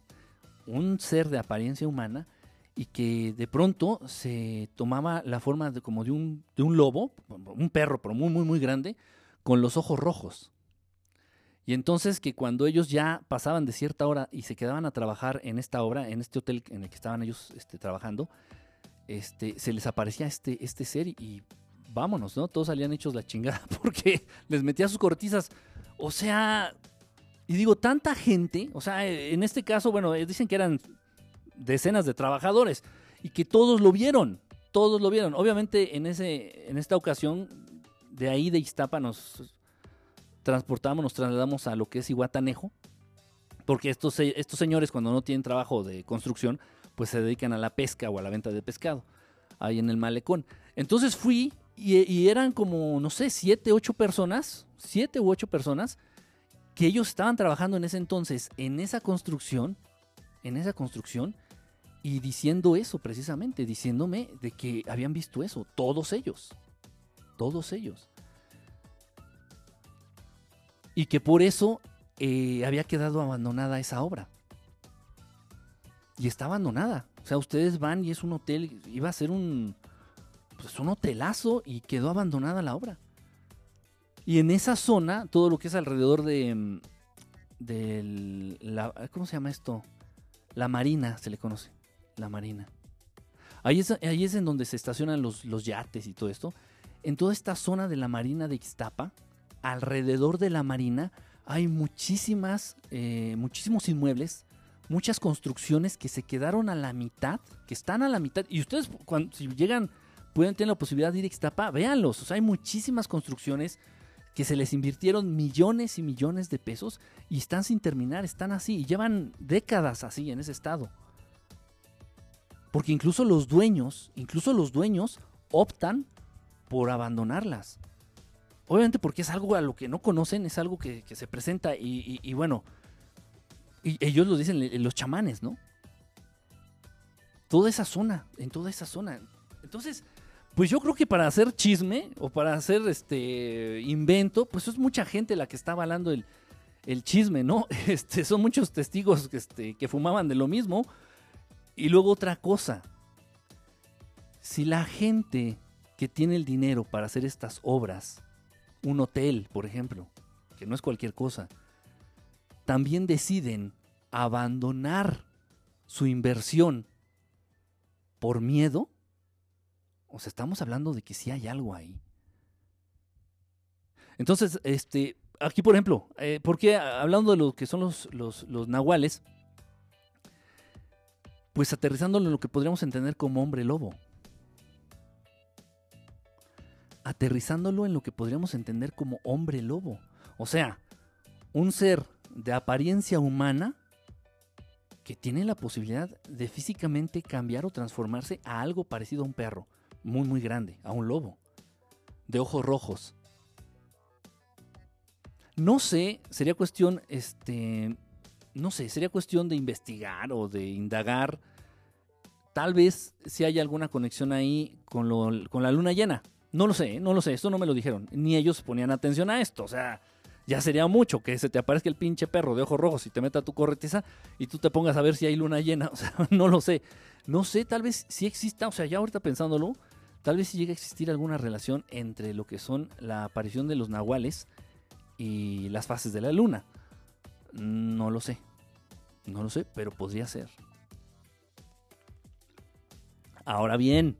Speaker 1: un ser de apariencia humana y que de pronto se tomaba la forma de, como de un, de un lobo, un perro, pero muy, muy, muy grande, con los ojos rojos. Y entonces que cuando ellos ya pasaban de cierta hora y se quedaban a trabajar en esta obra, en este hotel en el que estaban ellos este, trabajando, este, se les aparecía este, este ser y, vámonos, ¿no? Todos salían hechos la chingada porque les metía sus cortizas. O sea, y digo, tanta gente, o sea, en este caso, bueno, eh, dicen que eran decenas de trabajadores y que todos lo vieron, todos lo vieron. Obviamente en, ese, en esta ocasión, de ahí de Iztapa nos transportamos, nos trasladamos a lo que es Iguatanejo, porque estos, estos señores cuando no tienen trabajo de construcción, pues se dedican a la pesca o a la venta de pescado, ahí en el malecón. Entonces fui y, eran como, no sé, siete, ocho personas, siete u ocho personas, que ellos estaban trabajando en ese entonces, en esa construcción, en esa construcción, y diciendo eso precisamente, diciéndome de que habían visto eso, todos ellos, todos ellos y que por eso eh, había quedado abandonada esa obra. Y está abandonada. O sea, ustedes van y es un hotel, iba a ser un, pues un hotelazo y quedó abandonada la obra. Y en esa zona, todo lo que es alrededor de, mm, del, la, ¿cómo se llama esto? La Marina se le conoce, la Marina. Ahí es, ahí es en donde se estacionan los, los yates y todo esto. En toda esta zona de la Marina de Ixtapa, alrededor de la Marina, hay muchísimas, eh, muchísimos inmuebles, muchas construcciones que se quedaron a la mitad, que están a la mitad. Y ustedes, cuando, si llegan, pueden tener la posibilidad de ir a Ixtapa, véanlos. O sea, hay muchísimas construcciones que se les invirtieron millones y millones de pesos y están sin terminar, están así, y llevan décadas así en ese estado. Porque incluso los dueños, incluso los dueños optan por abandonarlas. Obviamente porque es algo a lo que no conocen, es algo que, se presenta y, bueno, ellos lo dicen los chamanes, ¿no? Toda esa zona, en toda esa zona. Entonces, pues yo creo que para hacer chisme o para hacer este invento, pues es mucha gente la que está avalando el, chisme, ¿no? Este, son muchos testigos que, este, que fumaban de lo mismo. Y luego otra cosa, si la gente que tiene el dinero para hacer estas obras, un hotel, por ejemplo, que no es cualquier cosa, también deciden abandonar su inversión por miedo, o sea, estamos hablando de que sí hay algo ahí. Entonces, este, aquí por ejemplo, eh, porque hablando de lo que son los, los, los nahuales, pues aterrizándolo en lo que podríamos entender como hombre lobo. Aterrizándolo en lo que podríamos entender como hombre lobo. O sea, un ser de apariencia humana que tiene la posibilidad de físicamente cambiar o transformarse a algo parecido a un perro muy, muy grande, a un lobo, de ojos rojos. No sé, sería cuestión, este, no sé, sería cuestión de investigar o de indagar. Tal vez si hay alguna conexión ahí con, lo, con la luna llena. No lo sé, no lo sé, esto no me lo dijeron. Ni ellos ponían atención a esto. O sea, ya sería mucho que se te aparezca el pinche perro de ojos rojos y te meta tu corretiza y tú te pongas a ver si hay luna llena. O sea, no lo sé. No sé, tal vez si exista, o sea, ya ahorita pensándolo, Tal vez si llegue a existir alguna relación entre lo que son la aparición de los nahuales y las fases de la luna. No lo sé. No lo sé, pero podría ser. Ahora bien,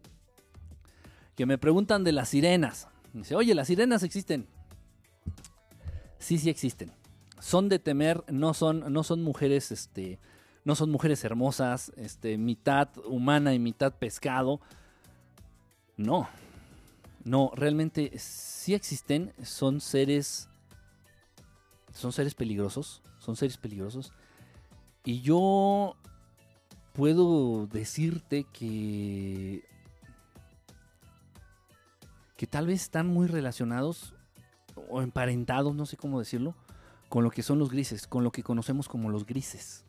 Speaker 1: que me preguntan de las sirenas. Dice, oye, las sirenas existen. Sí, sí existen. Son de temer, no son, no son mujeres, este, no son mujeres hermosas, este, mitad humana y mitad pescado. No, no, realmente sí existen, son seres, son seres peligrosos, son seres peligrosos. Y yo puedo decirte que, que tal vez están muy relacionados o emparentados, no sé cómo decirlo, con lo que son los grises, con lo que conocemos como los grises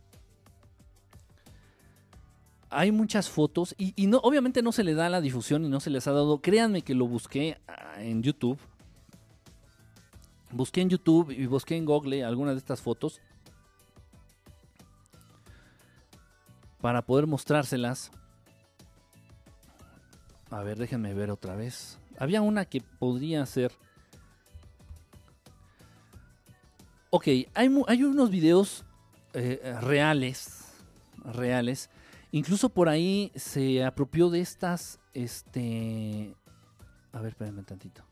Speaker 1: hay muchas fotos y, no, obviamente no se le da la difusión y no se les ha dado. Créanme que lo busqué ah, en YouTube. Busqué en YouTube y busqué en Google algunas de estas fotos para poder mostrárselas. A ver, déjenme ver otra vez. Había una que podría ser. Ok, hay, hay unos videos eh, reales. Reales Incluso por ahí se apropió de estas, este... A ver, espérenme tantito.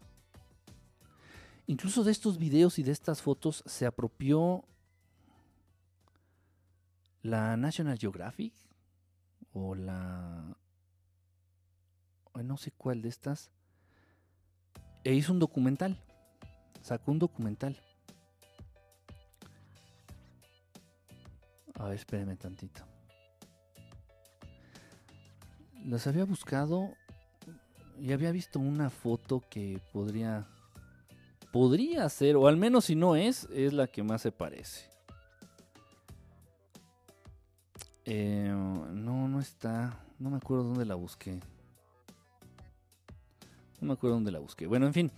Speaker 1: Incluso de estos videos y de estas fotos se apropió la National Geographic o la... No sé cuál de estas. E hizo un documental. Sacó un documental. A ver, espérenme tantito las había buscado y había visto una foto que podría podría ser o al menos si no es es la que más se parece eh, no no está no me acuerdo dónde la busqué no me acuerdo dónde la busqué. Bueno en fin.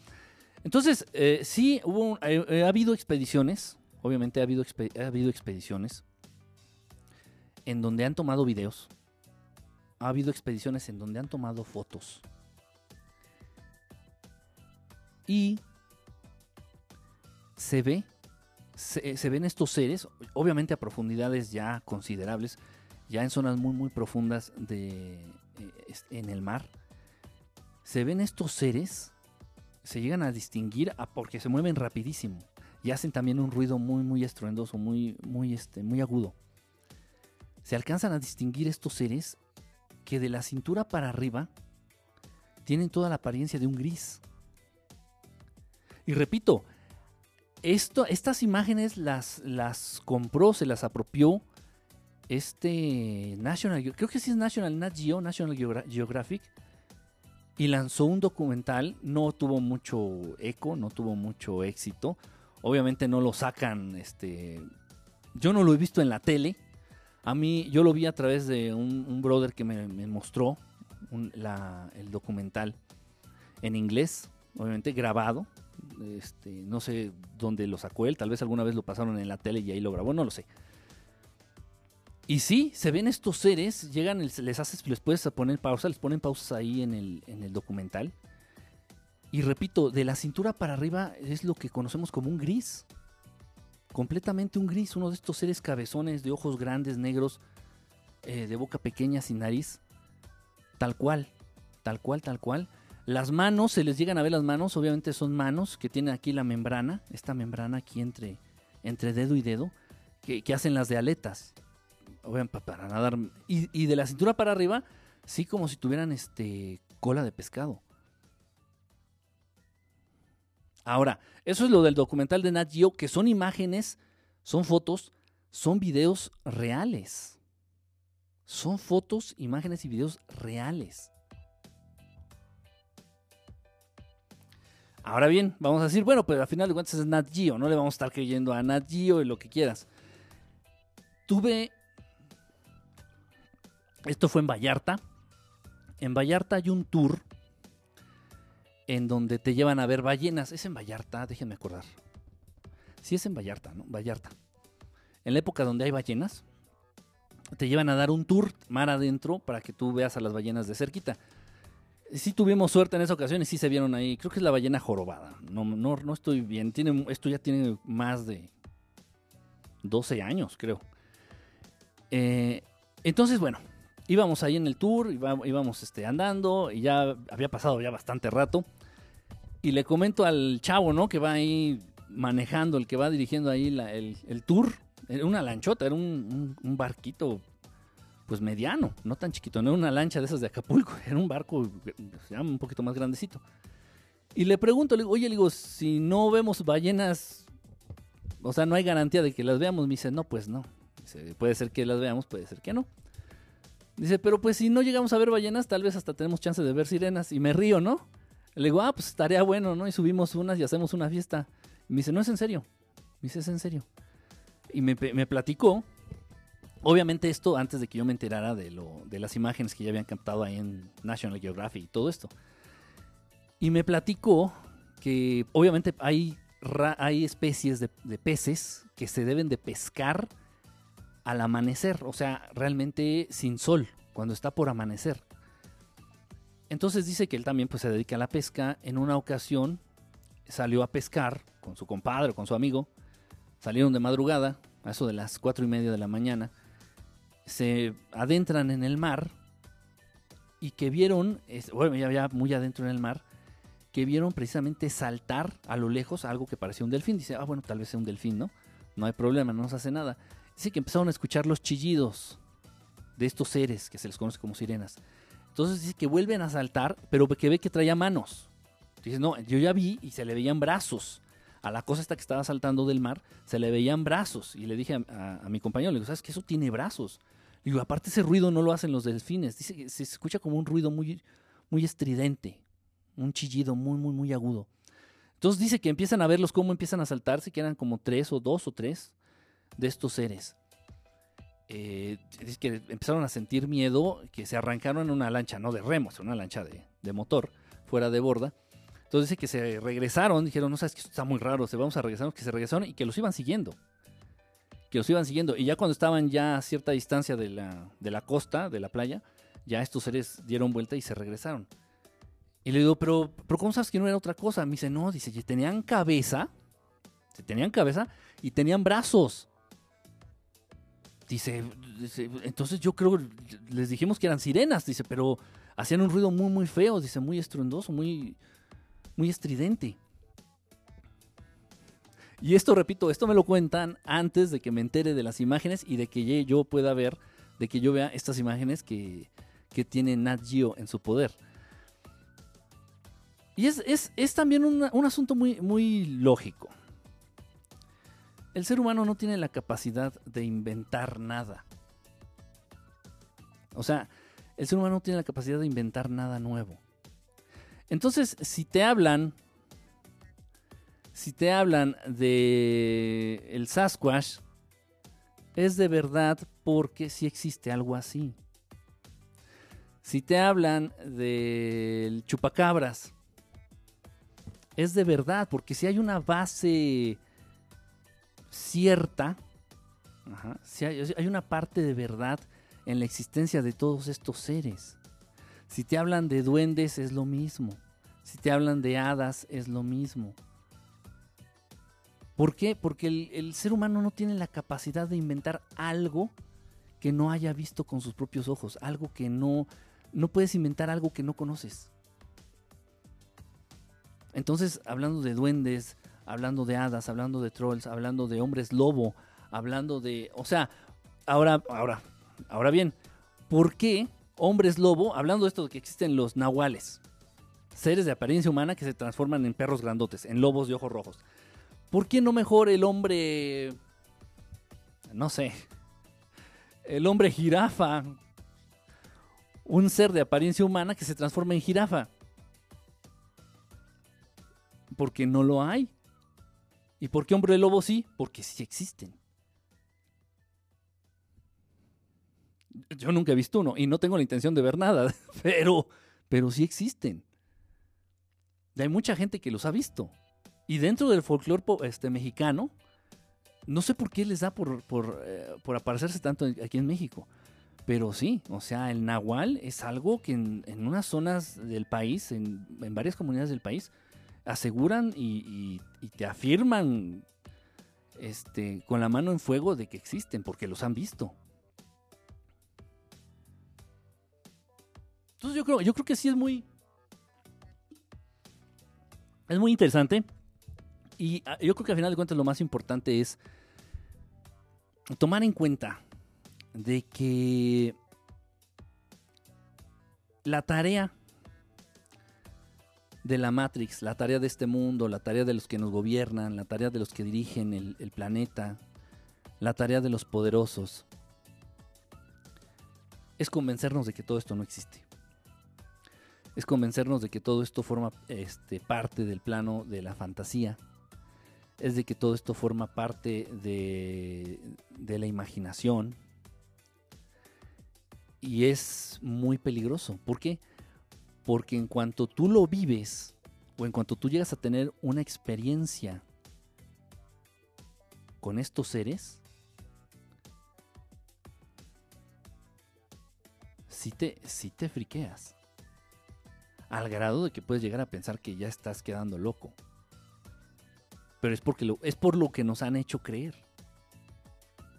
Speaker 1: Entonces eh, sí hubo eh, ha habido expediciones obviamente ha habido ha habido expediciones en donde han tomado videos. Ha habido expediciones en donde han tomado fotos. Y se ve, se, ven estos seres, obviamente a profundidades ya considerables, ya en zonas muy, muy profundas de, eh, en el mar. Se ven estos seres, se llegan a distinguir a- porque se mueven rapidísimo y hacen también un ruido muy, muy estruendoso, muy, muy, este, muy agudo. Se alcanzan a distinguir estos seres que de la cintura para arriba tienen toda la apariencia de un gris. Y repito, esto, estas imágenes las, las compró, se las apropió este National, creo que sí es National Nat Geo, National Geogra- Geographic, y lanzó un documental, no tuvo mucho eco, no tuvo mucho éxito. Obviamente no lo sacan, este, yo no lo he visto en la tele. A mí, yo lo vi a través de un, brother que me, mostró el documental en inglés, obviamente grabado. Este, no sé dónde lo sacó él, tal vez alguna vez lo pasaron en la tele y ahí lo grabó, no lo sé. Y sí, se ven estos seres, llegan, les haces, les puedes poner pausa, les ponen pausas ahí en el, en el documental. Y repito, de la cintura para arriba es lo que conocemos como un gris. Completamente un gris, uno de estos seres cabezones de ojos grandes, negros, eh, de boca pequeña, sin nariz. Tal cual, tal cual, tal cual. Las manos, se les llegan a ver las manos, obviamente son manos que tienen aquí la membrana, esta membrana aquí entre, entre dedo y dedo, que hacen las de aletas para nadar. Y, y de la cintura para arriba, sí como si tuvieran este cola de pescado. Ahora, eso es lo del documental de Nat Geo, que son imágenes, son fotos, son videos reales. Son fotos, imágenes y videos reales. Ahora bien, vamos a decir, bueno, pues al final de cuentas es Nat Geo, no le vamos a estar creyendo a Nat Geo y lo que quieras. Tuve esto fue en Vallarta. En Vallarta hay un tour en donde te llevan a ver ballenas. Es en Vallarta, déjenme acordar. Sí, es en Vallarta, ¿no? Vallarta. En la época donde hay ballenas, te llevan a dar un tour mar adentro para que tú veas a las ballenas de cerquita. Sí tuvimos suerte en esa ocasión y sí se vieron ahí. Creo que es la ballena jorobada. No, no, no estoy bien. Tiene, esto ya tiene más de 12 años, creo. Eh, entonces, bueno, íbamos ahí en el tour, íbamos este, andando y ya había pasado ya bastante rato. Y le comento al chavo, ¿no? Que va ahí manejando, el que va dirigiendo ahí el, tour. Era una lanchota, era un, barquito, pues mediano, no tan chiquito, no era una lancha de esas de Acapulco, era un barco un poquito más grandecito. Y le pregunto, le digo, oye, digo, si no vemos ballenas, o sea, no hay garantía de que las veamos. Me dice, no, pues no. Puede ser que las veamos, puede ser que no. Dice, pero pues si no llegamos a ver ballenas, tal vez hasta tenemos chance de ver sirenas. Y me río, ¿no? Le digo, ah, pues estaría bueno, ¿no? Y subimos unas y hacemos una fiesta. Y me dice, no es en serio. Me dice, es en serio. Y me, me platicó. Obviamente esto antes de que yo me enterara de, lo, de las imágenes que ya habían captado ahí en National Geographic y todo esto. Y me platicó que obviamente hay, hay especies de, de peces que se deben de pescar al amanecer, o sea, realmente sin sol, cuando está por amanecer. Entonces dice que él también pues, se dedica a la pesca. En una ocasión salió a pescar con su compadre, con su amigo. Salieron de madrugada, a eso de las cuatro y media de la mañana. Se adentran en el mar y que vieron, bueno, ya, ya muy adentro en el mar, que vieron precisamente saltar a lo lejos algo que parecía un delfín. Dice, ah, bueno, tal vez sea un delfín, ¿no? No hay problema, no nos hace nada. Dice que empezaron a escuchar los chillidos de estos seres que se les conoce como sirenas. Entonces dice que vuelven a saltar, pero que ve que traía manos. Dice, no, yo ya vi y se le veían brazos. A la cosa esta que estaba saltando del mar, se le veían brazos. Y le dije a, mi compañero, le digo, ¿sabes que eso tiene brazos? Le digo, aparte ese ruido no lo hacen los delfines. Dice que se escucha como un ruido muy, muy estridente. Un chillido muy, muy, muy agudo. Entonces dice que empiezan a verlos cómo empiezan a saltarse, que eran como tres o dos o tres de estos seres. Eh, dice que empezaron a sentir miedo, que se arrancaron en una lancha, no de remos, una lancha de, de motor, fuera de borda. Entonces dice que se regresaron, dijeron, no sabes que esto está muy raro, se vamos a regresar, que se regresaron y que los iban siguiendo. Que los iban siguiendo. Y ya cuando estaban ya a cierta distancia de la, de la costa, de la playa, ya estos seres dieron vuelta y se regresaron. Y le digo, pero, pero ¿cómo sabes que no era otra cosa? Me dice, no, dice, tenían cabeza, tenían cabeza y tenían brazos. Dice, entonces yo creo, les dijimos que eran sirenas, dice, pero hacían un ruido muy, muy feo, dice, muy estruendoso, muy, muy estridente. Y esto, repito, esto me lo cuentan antes de que me entere de las imágenes y de que yo pueda ver, de que yo vea estas imágenes que, que tiene Nat Geo en su poder. Y es, es, también un asunto muy, muy lógico. El ser humano no tiene la capacidad de inventar nada. O sea, el ser humano no tiene la capacidad de inventar nada nuevo. Entonces, si te hablan, si te hablan de el Sasquatch, es de verdad porque sí existe algo así. Si te hablan del chupacabras, es de verdad, porque si hay una base cierta, si hay, una parte de verdad en la existencia de todos estos seres. Si te hablan de duendes es lo mismo. Si te hablan de hadas es lo mismo. ¿Por qué? Porque el, el, ser humano no tiene la capacidad de inventar algo que no haya visto con sus propios ojos, algo que no, no puedes inventar algo que no conoces. Entonces, hablando de duendes, hablando de hadas, hablando de trolls, hablando de hombres lobo, hablando de, o sea, ahora, ahora, ahora bien, ¿por qué hombres lobo, hablando de esto de que existen los nahuales, seres de apariencia humana que se transforman en perros grandotes, en lobos de ojos rojos? ¿Por qué no mejor el hombre, no sé, el hombre jirafa, un ser de apariencia humana que se transforma en jirafa? porque no lo hay. ¿Y por qué hombre lobo sí? Porque sí existen. Yo nunca he visto uno y no tengo la intención de ver nada, pero, pero sí existen. Y hay mucha gente que los ha visto. Y dentro del folclore este, mexicano, no sé por qué les da por, por, eh, aparecerse tanto aquí en México. Pero sí, o sea, el nahual es algo que en, unas zonas del país, en, en varias comunidades del país, aseguran y, te afirman este, con la mano en fuego de que existen, porque los han visto. Entonces yo creo, yo creo que sí es muy. Es muy interesante. Y ah, yo creo que al final de cuentas lo más importante es tomar en cuenta de que la tarea de la Matrix, la tarea de este mundo, la tarea de los que nos gobiernan, la tarea de los que dirigen el, planeta, la tarea de los poderosos, es convencernos de que todo esto no existe. Es convencernos de que todo esto forma este, parte del plano de la fantasía. Es de que todo esto forma parte de, la imaginación. Y es muy peligroso. ¿Por qué? Porque en cuanto tú lo vives o en cuanto tú llegas a tener una experiencia con estos seres, sí te, te friqueas. Al grado de que puedes llegar a pensar que ya estás quedando loco. Pero es, porque es por lo que nos han hecho creer.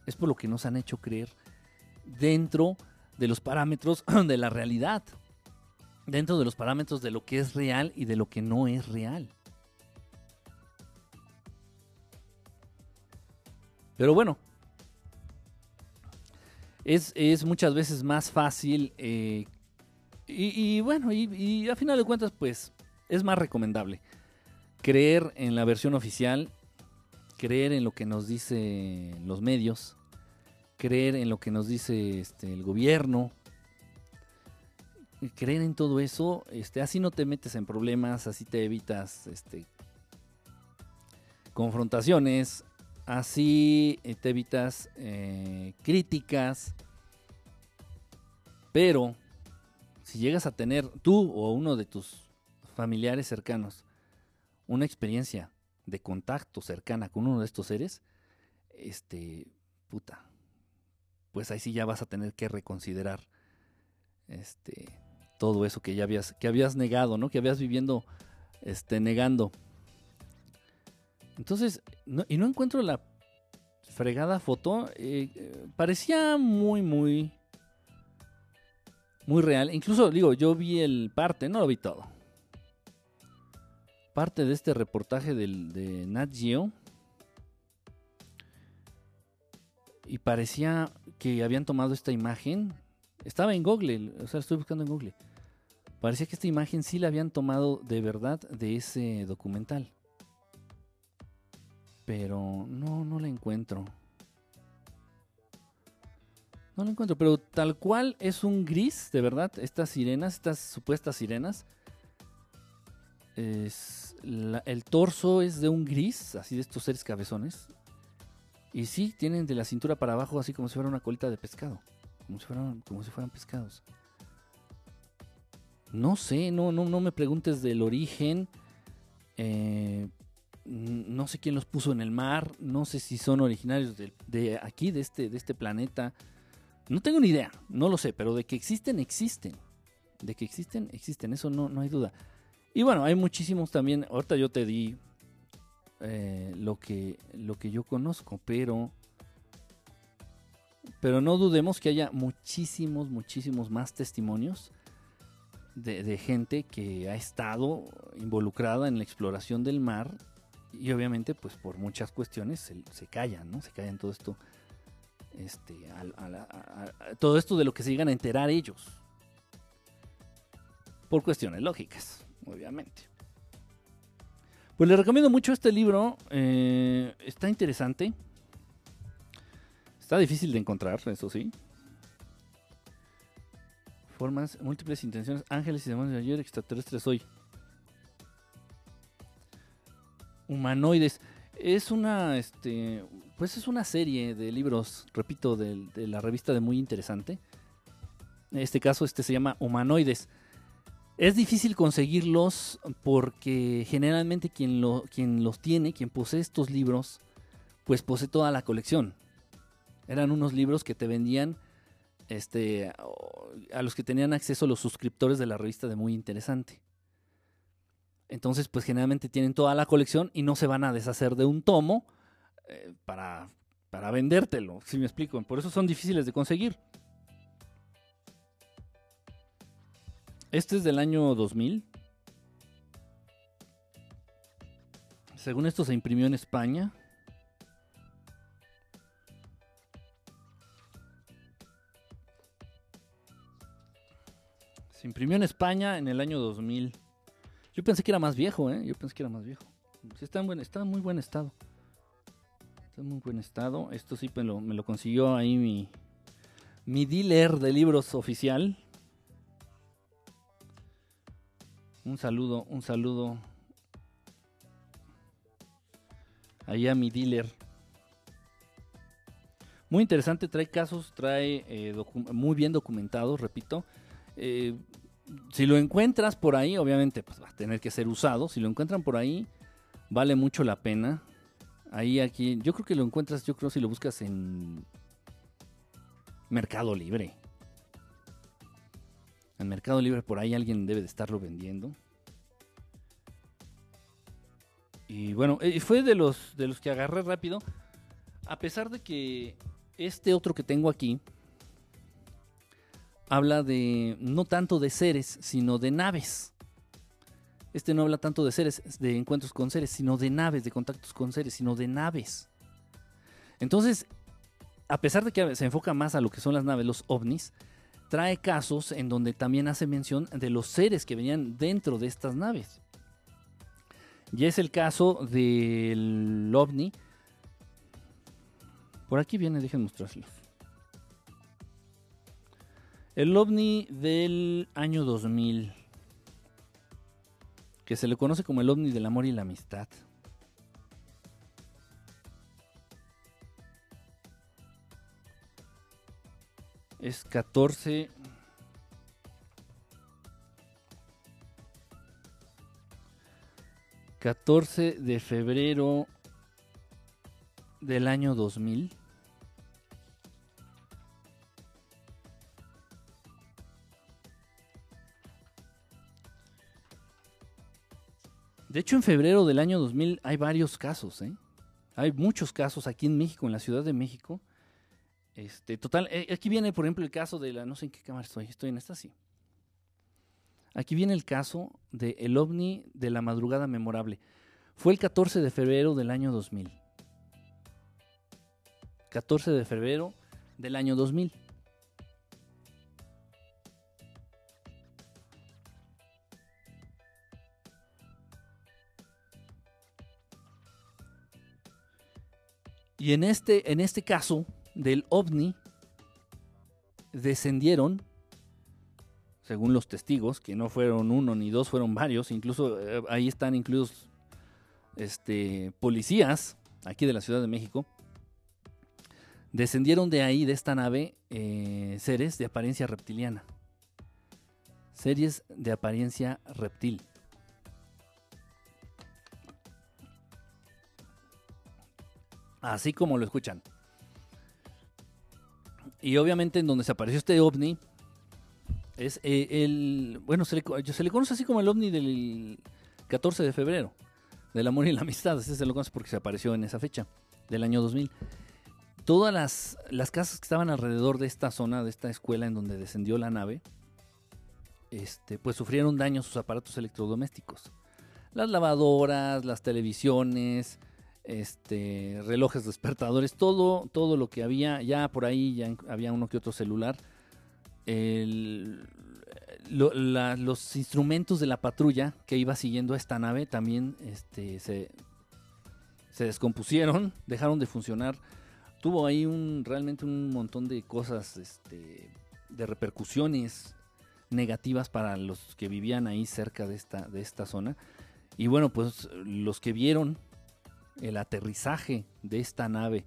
Speaker 1: Es por lo que nos han hecho creer dentro de los parámetros de la realidad dentro de los parámetros de lo que es real y de lo que no es real. Pero bueno, es, muchas veces más fácil eh, y, bueno, y, y, a final de cuentas pues es más recomendable creer en la versión oficial, creer en lo que nos dicen los medios, creer en lo que nos dice este, el gobierno, creer en todo eso, este, así no te metes en problemas, así te evitas este, confrontaciones, así eh, te evitas eh, críticas, pero si llegas a tener tú o uno de tus familiares cercanos una experiencia de contacto cercana con uno de estos seres, este, puta, pues ahí sí ya vas a tener que reconsiderar este todo eso que ya habías, que habías negado, ¿no? Que habías viviendo este, negando. Entonces, y no encuentro la fregada foto. Eh, eh, parecía muy, muy, muy real. Incluso, digo, yo vi el parte, no lo vi todo. Parte de este reportaje del, de Nat Geo. Y parecía que habían tomado esta imagen. Estaba en Google, o sea, estoy buscando en Google. Parecía que esta imagen sí la habían tomado de verdad de ese documental. Pero no, no la encuentro. No la encuentro, pero tal cual es un gris, de verdad, estas sirenas, estas supuestas sirenas. el torso es de un gris, así de estos seres cabezones. Y sí, tienen de la cintura para abajo así como si fuera una colita de pescado. Como si fueran, como si fueran pescados. No sé, no, no, no me preguntes del origen. Eh, no sé quién los puso en el mar. No sé si son originarios de, aquí, de este, de este planeta. No tengo ni idea, no lo sé, pero de que existen, existen. De que existen, existen, eso no, no hay duda. Y bueno, hay muchísimos también. Ahorita yo te di eh, lo, que, lo que yo conozco, pero. Pero no dudemos que haya muchísimos, muchísimos más testimonios de, gente que ha estado involucrada en la exploración del mar y obviamente pues por muchas cuestiones se, callan, ¿no? Se callan todo esto, este, todo esto de lo que se llegan a enterar ellos. Por cuestiones lógicas, obviamente. Pues les recomiendo mucho este libro, eh, está interesante. Está difícil de encontrar, eso sí formas, múltiples intenciones, ángeles y demonios de ayer, extraterrestres hoy. Humanoides. Es una, este, pues es una serie de libros, repito, de, la revista de Muy Interesante. En este caso, este se llama Humanoides. Es difícil conseguirlos porque generalmente quien, lo, quien los tiene, quien posee estos libros, pues posee toda la colección. Eran unos libros que te vendían este, a los que tenían acceso los suscriptores de la revista de Muy Interesante. Entonces, pues generalmente tienen toda la colección y no se van a deshacer de un tomo eh, para, para vendértelo, si me explico. Por eso son difíciles de conseguir. Este es del año 2000. Según esto se imprimió en España. Imprimió en España en el año 2000. Yo pensé que era más viejo, ¿eh? Yo pensé que era más viejo. está en, buen, está en muy buen estado. Está en muy buen estado. Esto sí me lo, consiguió ahí mi, mi dealer de libros oficial. Un saludo, un saludo. Ahí a mi dealer. Muy interesante, trae casos, trae eh, muy bien documentados, repito. Eh, si lo encuentras por ahí, obviamente pues, va a tener que ser usado. Si lo encuentran por ahí, vale mucho la pena. Ahí, aquí, yo creo que lo encuentras, yo creo si lo buscas en Mercado Libre. En Mercado Libre por ahí alguien debe de estarlo vendiendo. Y bueno, eh, fue de los, de los que agarré rápido. A pesar de que este otro que tengo aquí, habla de no tanto de seres, sino de naves. Este no habla tanto de seres, de encuentros con seres, sino de naves, de contactos con seres, sino de naves. Entonces, a pesar de que se enfoca más a lo que son las naves, los ovnis, trae casos en donde también hace mención de los seres que venían dentro de estas naves. Y es el caso del ovni. Por aquí viene, déjenme mostrarlo. El ovni del año 2000, que se le conoce como el ovni del amor y la amistad. Es 14 14 de febrero del año 2000. De hecho, en febrero del año 2000 hay varios casos, ¿eh? Hay muchos casos aquí en México, en la Ciudad de México. Este, total, eh, aquí viene, por ejemplo, el caso de la, no sé en qué cámara estoy, estoy en esta, sí. Aquí viene el caso de el ovni de la madrugada memorable. Fue el 14 de febrero del año 2000. 14 de febrero del año 2000. Y en este, en este caso del ovni, descendieron, según los testigos, que no fueron uno ni dos, fueron varios, incluso eh, ahí están incluidos este, policías aquí de la Ciudad de México, descendieron de ahí, de esta nave, eh, seres de apariencia reptiliana. Series de apariencia reptil. Así como lo escuchan. Y obviamente en donde se apareció este ovni es eh, el... Bueno, se le, conoce así como el ovni del 14 de febrero, del amor y la amistad. Ese se lo conoce porque se apareció en esa fecha, del año 2000. Todas las, las casas que estaban alrededor de esta zona, de esta escuela en donde descendió la nave, este, pues sufrieron daños sus aparatos electrodomésticos. Las lavadoras, las televisiones, este, relojes despertadores, todo, todo lo que había, ya por ahí ya había uno que otro celular. los instrumentos de la patrulla que iba siguiendo a esta nave también este, se, se descompusieron, dejaron de funcionar. Tuvo ahí un, realmente un montón de cosas, este, de repercusiones negativas para los que vivían ahí cerca de esta, de esta zona. Y bueno, pues los que vieron el aterrizaje de esta nave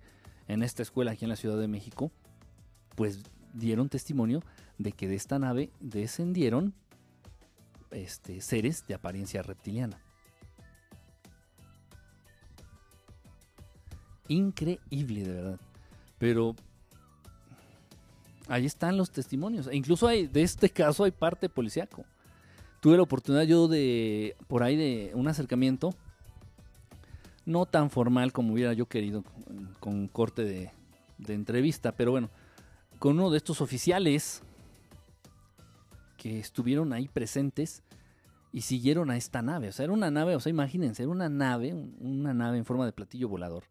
Speaker 1: en esta escuela aquí en la Ciudad de México, pues dieron testimonio de que de esta nave descendieron este, seres de apariencia reptiliana. Increíble, de verdad. Pero ahí están los testimonios. E incluso hay, de este caso hay parte policíaco. Tuve la oportunidad yo de, por ahí, de un acercamiento no tan formal como hubiera yo querido, con corte de, entrevista, pero bueno, con uno de estos oficiales que estuvieron ahí presentes y siguieron a esta nave. O sea, era una nave, o sea, imagínense, era una nave, una nave en forma de platillo volador.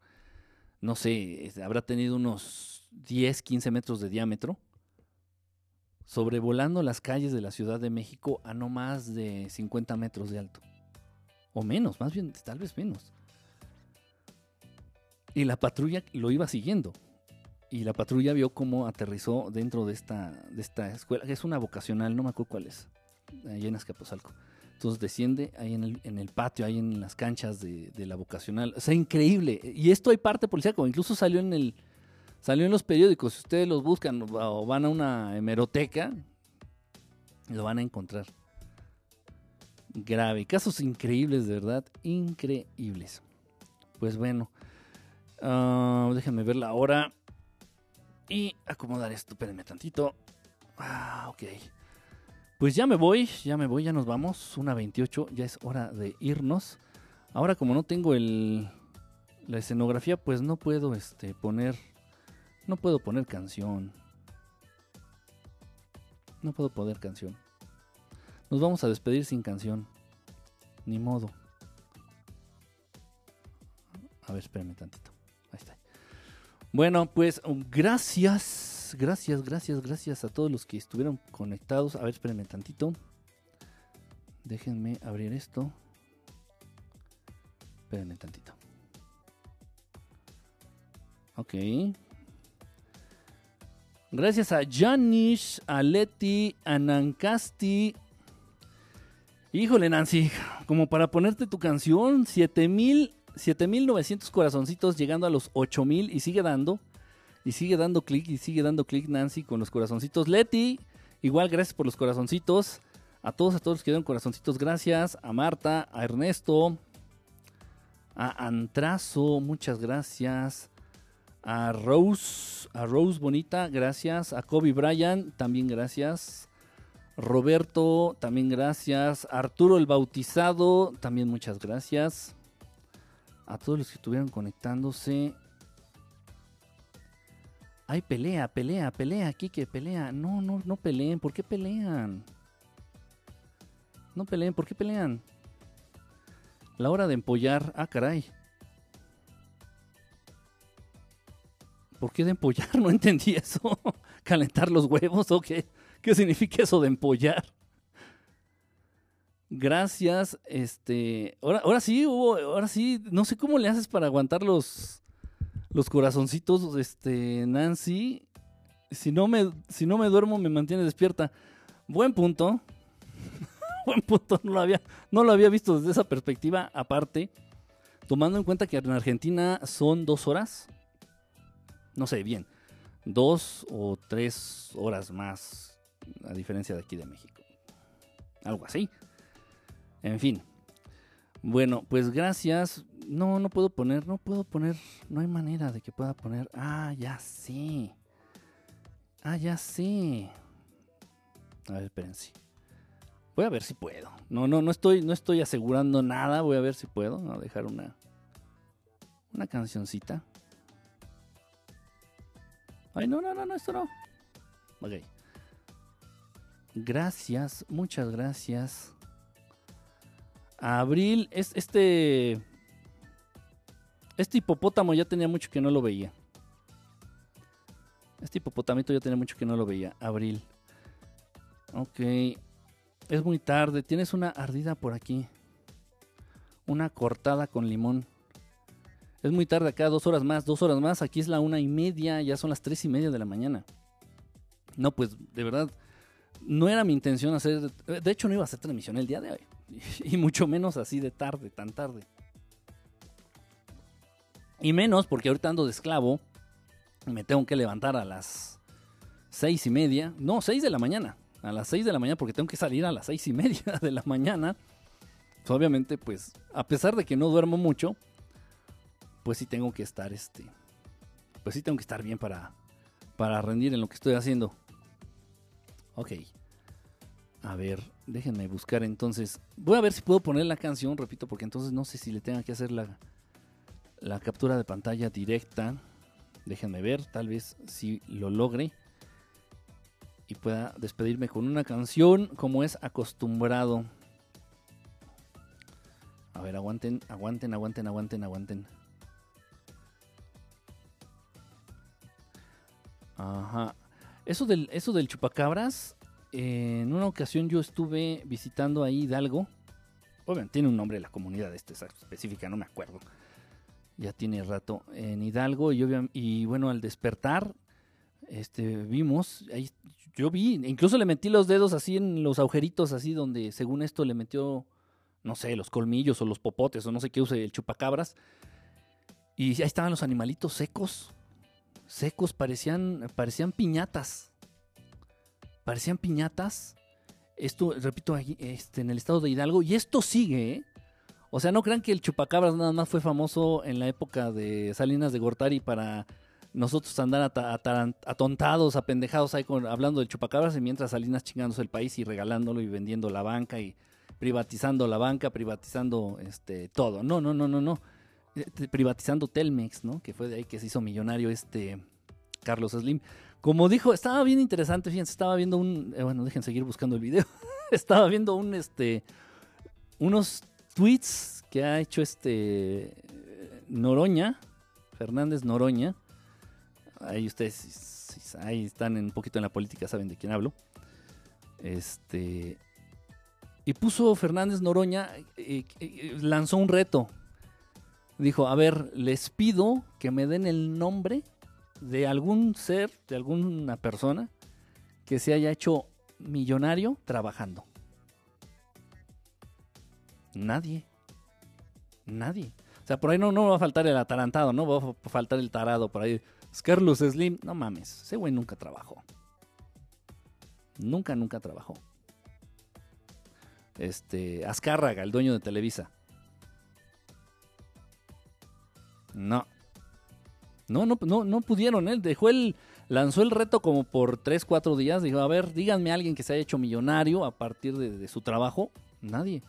Speaker 1: No sé, habrá tenido unos 10, 15 metros de diámetro, sobrevolando las calles de la Ciudad de México a no más de 50 metros de alto. O menos, más bien, tal vez menos. Y la patrulla lo iba siguiendo. Y la patrulla vio cómo aterrizó dentro de esta, de esta escuela, es una vocacional, no me acuerdo cuál es, ahí en Azcapotzalco. Entonces desciende ahí en el, en el patio, ahí en las canchas de, la vocacional. O sea, increíble. Y esto hay parte como incluso salió en el salió en los periódicos. Si ustedes los buscan o van a una hemeroteca, lo van a encontrar. Grave. Casos increíbles, de verdad. Increíbles. Pues bueno. Uh, déjenme ver la hora. Y acomodar esto. Espérenme tantito. Ah, ok. Pues ya me voy, ya me voy, ya nos vamos. Una 28, ya es hora de irnos. Ahora como no tengo el la escenografía, pues no puedo este poner no puedo poner canción. No puedo poner canción. Nos vamos a despedir sin canción. Ni modo. A ver, espérenme tantito. Bueno, pues um, gracias, gracias, gracias, gracias a todos los que estuvieron conectados. A ver, espérenme tantito. Déjenme abrir esto. Espérenme tantito. Ok. Gracias a Janish, a Leti, a Nancasti. Híjole, Nancy, como para ponerte tu canción, 7000 7900 corazoncitos llegando a los 8000 y sigue dando. Y sigue dando clic y sigue dando clic Nancy con los corazoncitos. Leti, igual gracias por los corazoncitos. A todos, a todos los que dieron corazoncitos, gracias. A Marta, a Ernesto, a Antrazo, muchas gracias. A Rose, a Rose Bonita, gracias. A Kobe Bryan, también gracias. Roberto, también gracias. Arturo el Bautizado, también muchas gracias. A todos los que estuvieron conectándose. Ay, pelea, pelea, pelea, Kike, pelea. No, no, no peleen. ¿Por qué pelean? No peleen, ¿por qué pelean? La hora de empollar. Ah, caray. ¿Por qué de empollar? No entendí eso. ¿Calentar los huevos o qué? ¿Qué significa eso de empollar? Gracias. Este. Ahora, ahora sí. Ahora sí. No sé cómo le haces para aguantar los los corazoncitos, este, Nancy. Si no me, si no me duermo, me mantiene despierta. Buen punto. Buen punto. No lo, había, no lo había visto desde esa perspectiva. Aparte, tomando en cuenta que en Argentina son dos horas. No sé, bien. Dos o tres horas más. A diferencia de aquí de México. Algo así. En fin. Bueno, pues gracias. No, no puedo poner, no puedo poner, no hay manera de que pueda poner. Ah, ya sí. Ah, ya sí. A ver, espérense. Voy a ver si puedo. No, no, no estoy, no estoy asegurando nada. Voy a ver si puedo. a dejar una, una cancioncita. Ay, no, no, no, no, esto no. Ok. Gracias, muchas gracias. Abril, es, este. Este hipopótamo ya tenía mucho que no lo veía. Este hipopotamito ya tenía mucho que no lo veía. Abril. Ok. Es muy tarde. Tienes una ardida por aquí. Una cortada con limón. Es muy tarde acá, dos horas más, dos horas más. Aquí es la una y media, ya son las tres y media de la mañana. No, pues de verdad, no era mi intención hacer. De hecho, no iba a hacer transmisión el día de hoy. y mucho menos así de tarde, tan tarde. Y menos porque ahorita ando de esclavo. Me tengo que levantar a las seis y media. No, seis de la mañana. A las seis de la mañana porque tengo que salir a las seis y media de la mañana. Obviamente, pues, a pesar de que no duermo mucho, pues sí tengo que estar, este, pues sí tengo que estar bien para, para rendir en lo que estoy haciendo. Ok. A ver, déjenme buscar entonces. Voy a ver si puedo poner la canción, repito, porque entonces no sé si le tenga que hacer la, la captura de pantalla directa. Déjenme ver, tal vez si lo logre. Y pueda despedirme con una canción como es acostumbrado. A ver, aguanten, aguanten, aguanten, aguanten, aguanten. Ajá. Eso del, eso del chupacabras en una ocasión yo estuve visitando ahí Hidalgo. Obviamente tiene un nombre la comunidad específica, no me acuerdo. Ya tiene rato en Hidalgo y, y bueno, al despertar este, vimos, ahí, yo vi, incluso le metí los dedos así en los agujeritos así donde según esto le metió, no sé, los colmillos o los popotes o no sé qué use el chupacabras. Y ahí estaban los animalitos secos, secos, parecían, parecían piñatas parecían piñatas. Esto, repito, este, en el estado de Hidalgo. Y esto sigue, ¿eh? O sea, no crean que el chupacabras nada más fue famoso en la época de Salinas de Gortari para nosotros andar atontados, apendejados ahí hablando del chupacabras y mientras Salinas chingándose el país y regalándolo y vendiendo la banca y privatizando la banca, privatizando este todo. No, no, no, no, no. Eh, privatizando Telmex, ¿no? Que fue de ahí que se hizo millonario este Carlos Slim. Como dijo, estaba bien interesante, fíjense, estaba viendo un, eh, bueno, dejen seguir buscando el video. estaba viendo un, este, unos tweets que ha hecho este Noroña, Fernández Noroña. Ahí ustedes, ahí están un poquito en la política, saben de quién hablo. Este, y puso Fernández Noroña, eh, eh, lanzó un reto. Dijo, a ver, les pido que me den el nombre de algún ser, de alguna persona que se haya hecho millonario trabajando. Nadie. Nadie. O sea, por ahí no, no va a faltar el atarantado, no va a faltar el tarado por ahí. Es Slim, no mames, ese güey nunca trabajó. Nunca, nunca trabajó. Este, Azcárraga, el dueño de Televisa. No, no, no, no, no pudieron. Él dejó el, lanzó el reto como por 3, 4 días. Dijo, a ver, díganme a alguien que se haya hecho millonario a partir de, su trabajo. Nadie.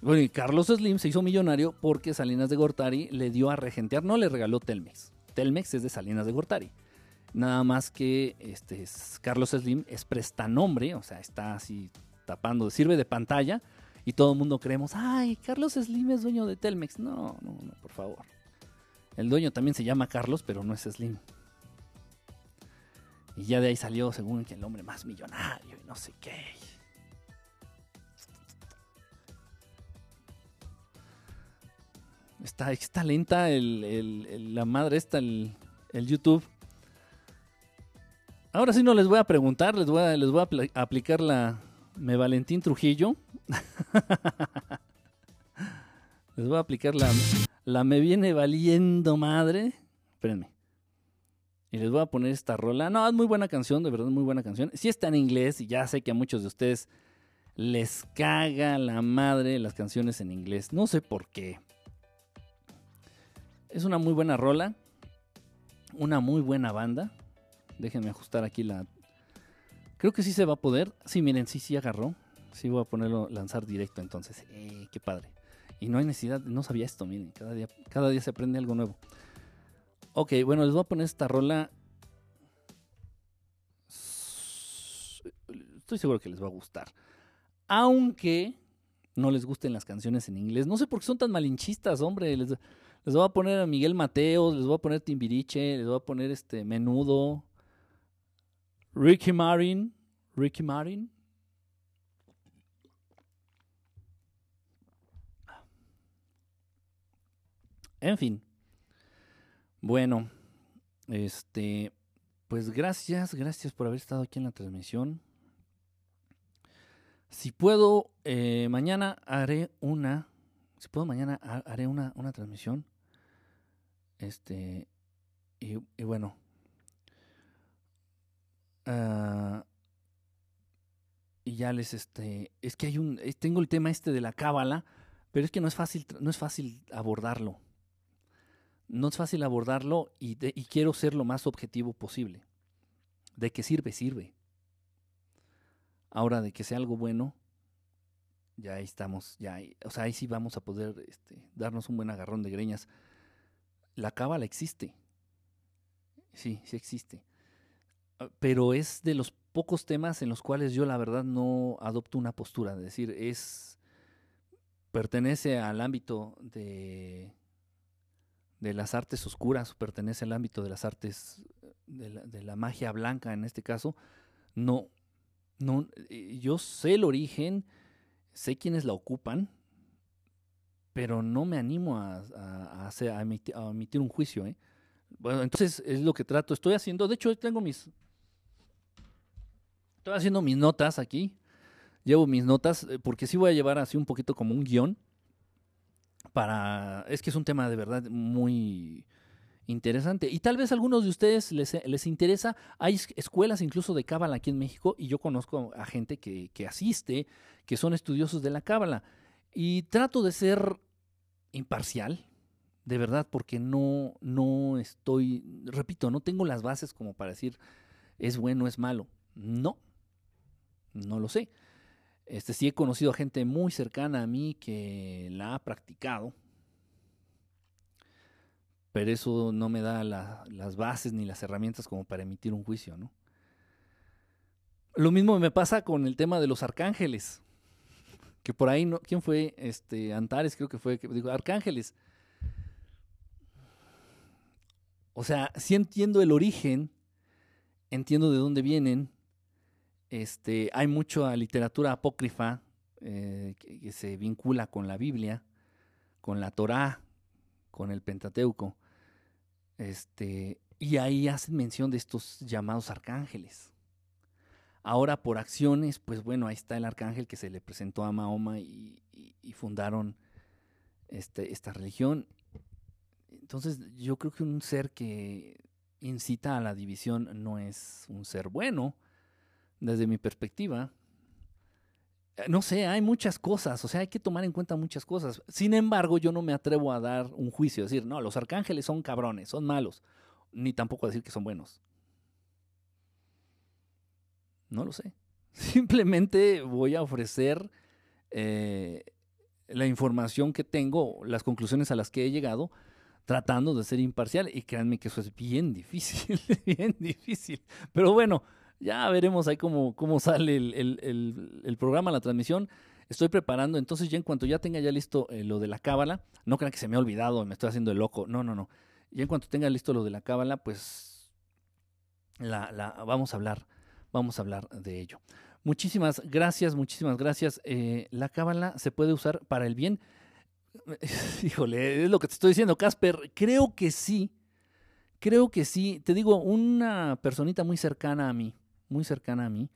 Speaker 1: Bueno, y Carlos Slim se hizo millonario porque Salinas de Gortari le dio a regentear, no le regaló Telmex. Telmex es de Salinas de Gortari. Nada más que este, Carlos Slim es prestanombre, o sea, está así tapando, sirve de pantalla y todo el mundo creemos, ay, Carlos Slim es dueño de Telmex. No, no, no, por favor. El dueño también se llama Carlos, pero no es Slim. Y ya de ahí salió, según que el hombre más millonario y no sé qué. Está, está lenta la madre, está el, YouTube. Ahora sí no les voy a preguntar, les voy a, les voy a aplicar la Me Valentín Trujillo. les voy a aplicar la, la Me Viene Valiendo Madre. Espérenme. Y les voy a poner esta rola. No, es muy buena canción, de verdad, muy buena canción. Sí está en inglés y ya sé que a muchos de ustedes les caga la madre las canciones en inglés. No sé por qué. Es una muy buena rola. Una muy buena banda. Déjenme ajustar aquí la... Creo que sí se va a poder. Sí, miren, sí, sí agarró. Sí voy a ponerlo, lanzar directo entonces. Eh, qué padre. Y no hay necesidad, no sabía esto, miren. Cada día, cada día se aprende algo nuevo. Ok, bueno, les voy a poner esta rola. Estoy seguro que les va a gustar. Aunque no les gusten las canciones en inglés. No sé por qué son tan malinchistas, hombre. Les, voy a poner a Miguel Mateos, les voy a poner Timbiriche, les voy a poner este Menudo, Ricky Martin, Ricky Martin. En fin. Bueno, este, pues gracias, gracias por haber estado aquí en la transmisión. Si puedo, eh, mañana haré una, si puedo, mañana haré una, una transmisión. Este, y, bueno, ah, y ya les, este, es que hay un, tengo el tema este de la cábala, pero es que no es fácil, no es fácil abordarlo no es fácil abordarlo y, quiero ser lo más objetivo posible. ¿De qué sirve? Sirve. Ahora, de que sea algo bueno, ya ahí estamos, ya o sea, ahí sí vamos a poder este, darnos un buen agarrón de greñas. La cábala existe. Sí, sí existe. Ah, pero es de los pocos temas en los cuales yo la verdad no adopto una postura, es decir, es pertenece al ámbito de de las artes oscuras, pertenece al ámbito de las artes de la, magia blanca en este caso, no, no, eh, yo sé el origen, sé quiénes la ocupan, pero no me animo a, hacer, a, emitir, un juicio. ¿eh? Bueno, entonces es lo que trato, estoy haciendo, de hecho tengo mis, estoy haciendo mis notas aquí, llevo mis notas, eh, porque sí voy a llevar así un poquito como un guion, para... Es que es un tema de verdad muy interesante. Y tal vez a algunos de ustedes les, les interesa. Hay escuelas incluso de Cábala aquí en México y yo conozco a gente que, que asiste, que son estudiosos de la Cábala. Y trato de ser imparcial, de verdad, porque no, no estoy, repito, no tengo las bases como para decir es bueno, es malo. No, no lo sé. Este, sí he conocido a gente muy cercana a mí que la ha practicado, pero eso no me da las bases ni las herramientas como para emitir un juicio, ¿no? Lo mismo me pasa con el tema de los arcángeles, que por ahí, no, ¿quién fue? Este, Antares creo que fue, que digo, arcángeles. O sea, sí entiendo el origen, entiendo de dónde vienen, este, hay mucha literatura apócrifa eh, que, se vincula con la Biblia, con la Torá, con el Pentateuco. Este, y ahí hacen mención de estos llamados arcángeles. Ahora por acciones, pues bueno, ahí está el arcángel que se le presentó a Mahoma y, fundaron este, esta religión. Entonces yo creo que un ser que incita a la división no es un ser bueno, desde mi perspectiva. Eh, no sé, hay muchas cosas, o sea, hay que tomar en cuenta muchas cosas. Sin embargo, yo no me atrevo a dar un juicio, decir, no, los arcángeles son cabrones, son malos, ni tampoco a decir que son buenos. No lo sé. Simplemente voy a ofrecer eh, la información que tengo, las conclusiones a las que he llegado, tratando de ser imparcial. Y créanme que eso es bien difícil, bien difícil. Pero bueno, ya veremos ahí cómo, cómo sale el, programa, la transmisión. Estoy preparando, entonces ya en cuanto ya tenga ya listo eh, lo de la cábala, no crean que se me ha olvidado, me estoy haciendo el loco. No, no, no. Ya en cuanto tenga listo lo de la cábala, pues la, la, vamos a hablar, vamos a hablar de ello. Muchísimas gracias, muchísimas gracias. Eh, la cábala se puede usar para el bien. Híjole, es lo que te estoy diciendo, Casper. Creo que sí. Creo que sí. Te digo, una personita muy cercana a mí, muy cercana a mí,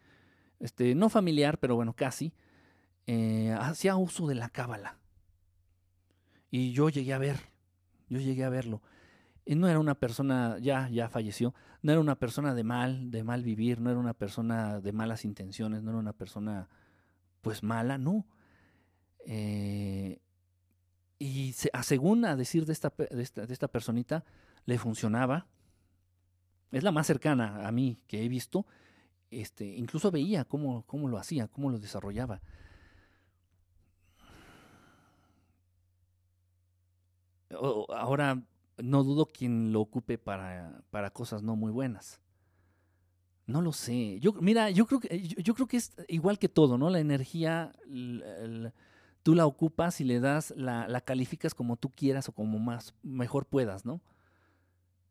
Speaker 1: este, no familiar, pero bueno, casi, eh, hacía uso de la cábala. Y yo llegué a ver, yo llegué a verlo. Y no era una persona, ya, ya falleció, no era una persona de mal, de mal vivir, no era una persona de malas intenciones, no era una persona pues mala, no. Eh, y según a decir de esta, de esta, de esta personita, le funcionaba. Es la más cercana a mí que he visto. Este, incluso veía cómo, cómo lo hacía, cómo lo desarrollaba. Ahora no dudo quien lo ocupe para, para cosas no muy buenas. No lo sé. Yo, mira, yo creo que yo, creo que es igual que todo, ¿no? La energía tú la ocupas y le das, la, la, calificas como tú quieras o como más mejor puedas, ¿no?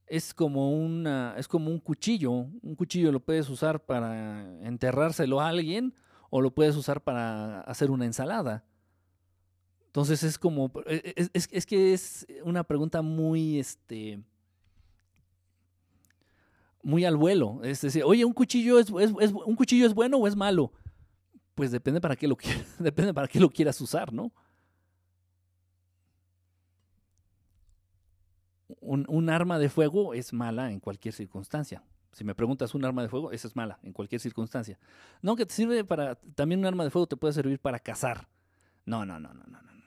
Speaker 1: Es como una, es como un cuchillo. Un cuchillo lo puedes usar para enterrárselo a alguien o lo puedes usar para hacer una ensalada. Entonces es como, e, e, es, es, que es una pregunta muy, este, muy al vuelo. Es decir, oye, ¿un cuchillo es, un cuchillo es bueno o es malo? Pues depende para qué lo, depende para qué lo quieras usar, ¿no? Un, arma de fuego es mala en cualquier circunstancia. Si me preguntas un arma de fuego, esa es mala en cualquier circunstancia. No, que te sirve para, también un arma de fuego te puede servir para cazar. No, no, no, no, no, no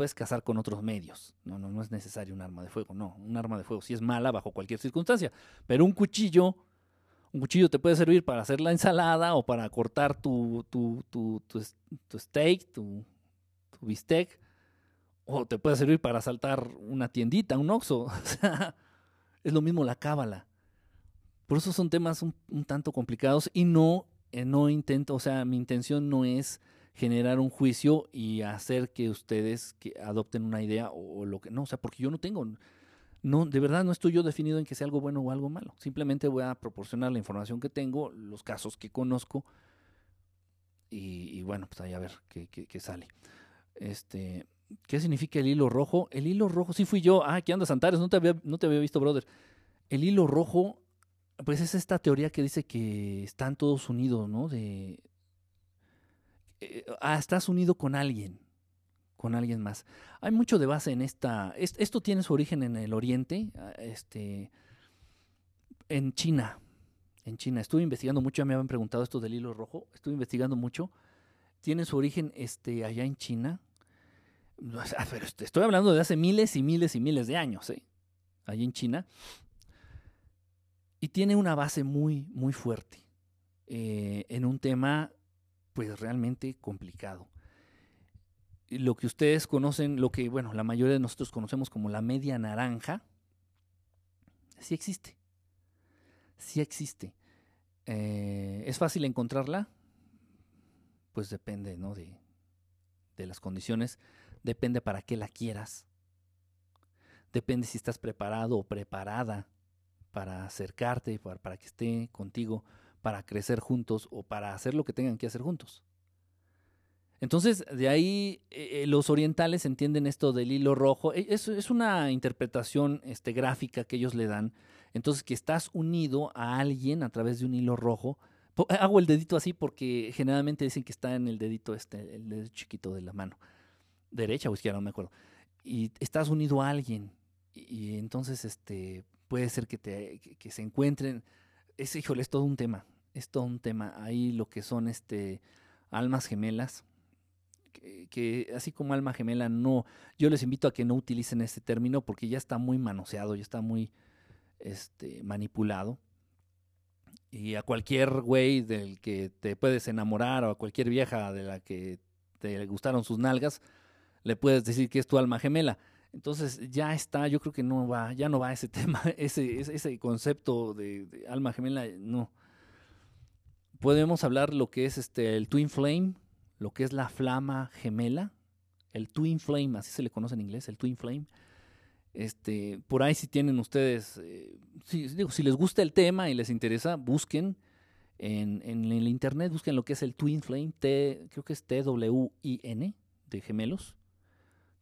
Speaker 1: puedes cazar con otros medios. No, no, no es necesario un arma de fuego. No, un arma de fuego sí es mala bajo cualquier circunstancia. Pero un cuchillo, un cuchillo te puede servir para hacer la ensalada o para cortar tu, tu, tu, tu, steak, tu, bistec. O te puede servir para saltar una tiendita, un oxo. O sea, es lo mismo la cábala. Por eso son temas un, tanto complicados y no, eh, no intento, o sea, mi intención no es generar un juicio y hacer que ustedes adopten una idea o, lo que no, o sea, porque yo no tengo no de verdad no estoy yo definido en que sea algo bueno o algo malo. Simplemente voy a proporcionar la información que tengo, los casos que conozco y, bueno, pues ahí a ver qué, qué, sale. Este, ¿qué significa el hilo rojo? El hilo rojo, sí fui yo. Ah, aquí anda Santares, no te había, no te había visto, brother. El hilo rojo, pues es esta teoría que dice que están todos unidos, ¿no? De, eh, ah, estás unido con alguien, con alguien más. Hay mucho de base en esta. esto tiene su origen en el Oriente, ah, este, en China. En China. Estuve investigando mucho, ya me habían preguntado esto del hilo rojo. Estuve investigando mucho. Tiene su origen este, allá en China. pero estoy hablando de hace miles y miles y miles de años, ¿eh? Allá en China. Y tiene una base muy, muy fuerte eh, en un tema pues realmente complicado. Lo que ustedes conocen, lo que, bueno, la mayoría de nosotros conocemos como la media naranja, sí existe. Sí existe. Eh, ¿Es fácil encontrarla? Pues depende, ¿no? De, de las condiciones. Depende para qué la quieras. Depende si estás preparado o preparada para acercarte, para, para que esté contigo para crecer juntos o para hacer lo que tengan que hacer juntos. Entonces, de ahí eh, eh, los orientales entienden esto del hilo rojo. E, es, es una interpretación este, gráfica que ellos le dan. Entonces, que estás unido a alguien a través de un hilo rojo. Hago el dedito así porque generalmente dicen que está en el dedito, este, el dedo chiquito de la mano. Derecha o izquierda, no me acuerdo. Y estás unido a alguien. Y, entonces, este, puede ser que, te, que se encuentren es, híjole, es todo un tema. Es todo un tema. Ahí lo que son este almas gemelas. Que, así como alma gemela, no. Yo les invito a que no utilicen este término porque ya está muy manoseado, ya está muy este, manipulado. y a cualquier güey del que te puedes enamorar o a cualquier vieja de la que te gustaron sus nalgas, le puedes decir que es tu alma gemela. Entonces ya está, yo creo que no va, ya no va ese tema, ese, ese, concepto de, alma gemela, no. Podemos hablar lo que es este el twin flame, lo que es la flama gemela, el twin flame, así se le conoce en inglés, el twin flame. Este, por ahí si tienen ustedes, eh, si, digo, si les gusta el tema y les interesa, busquen en, en, el internet, busquen lo que es el Twin Flame, T, creo que es T-W-I-N, de gemelos.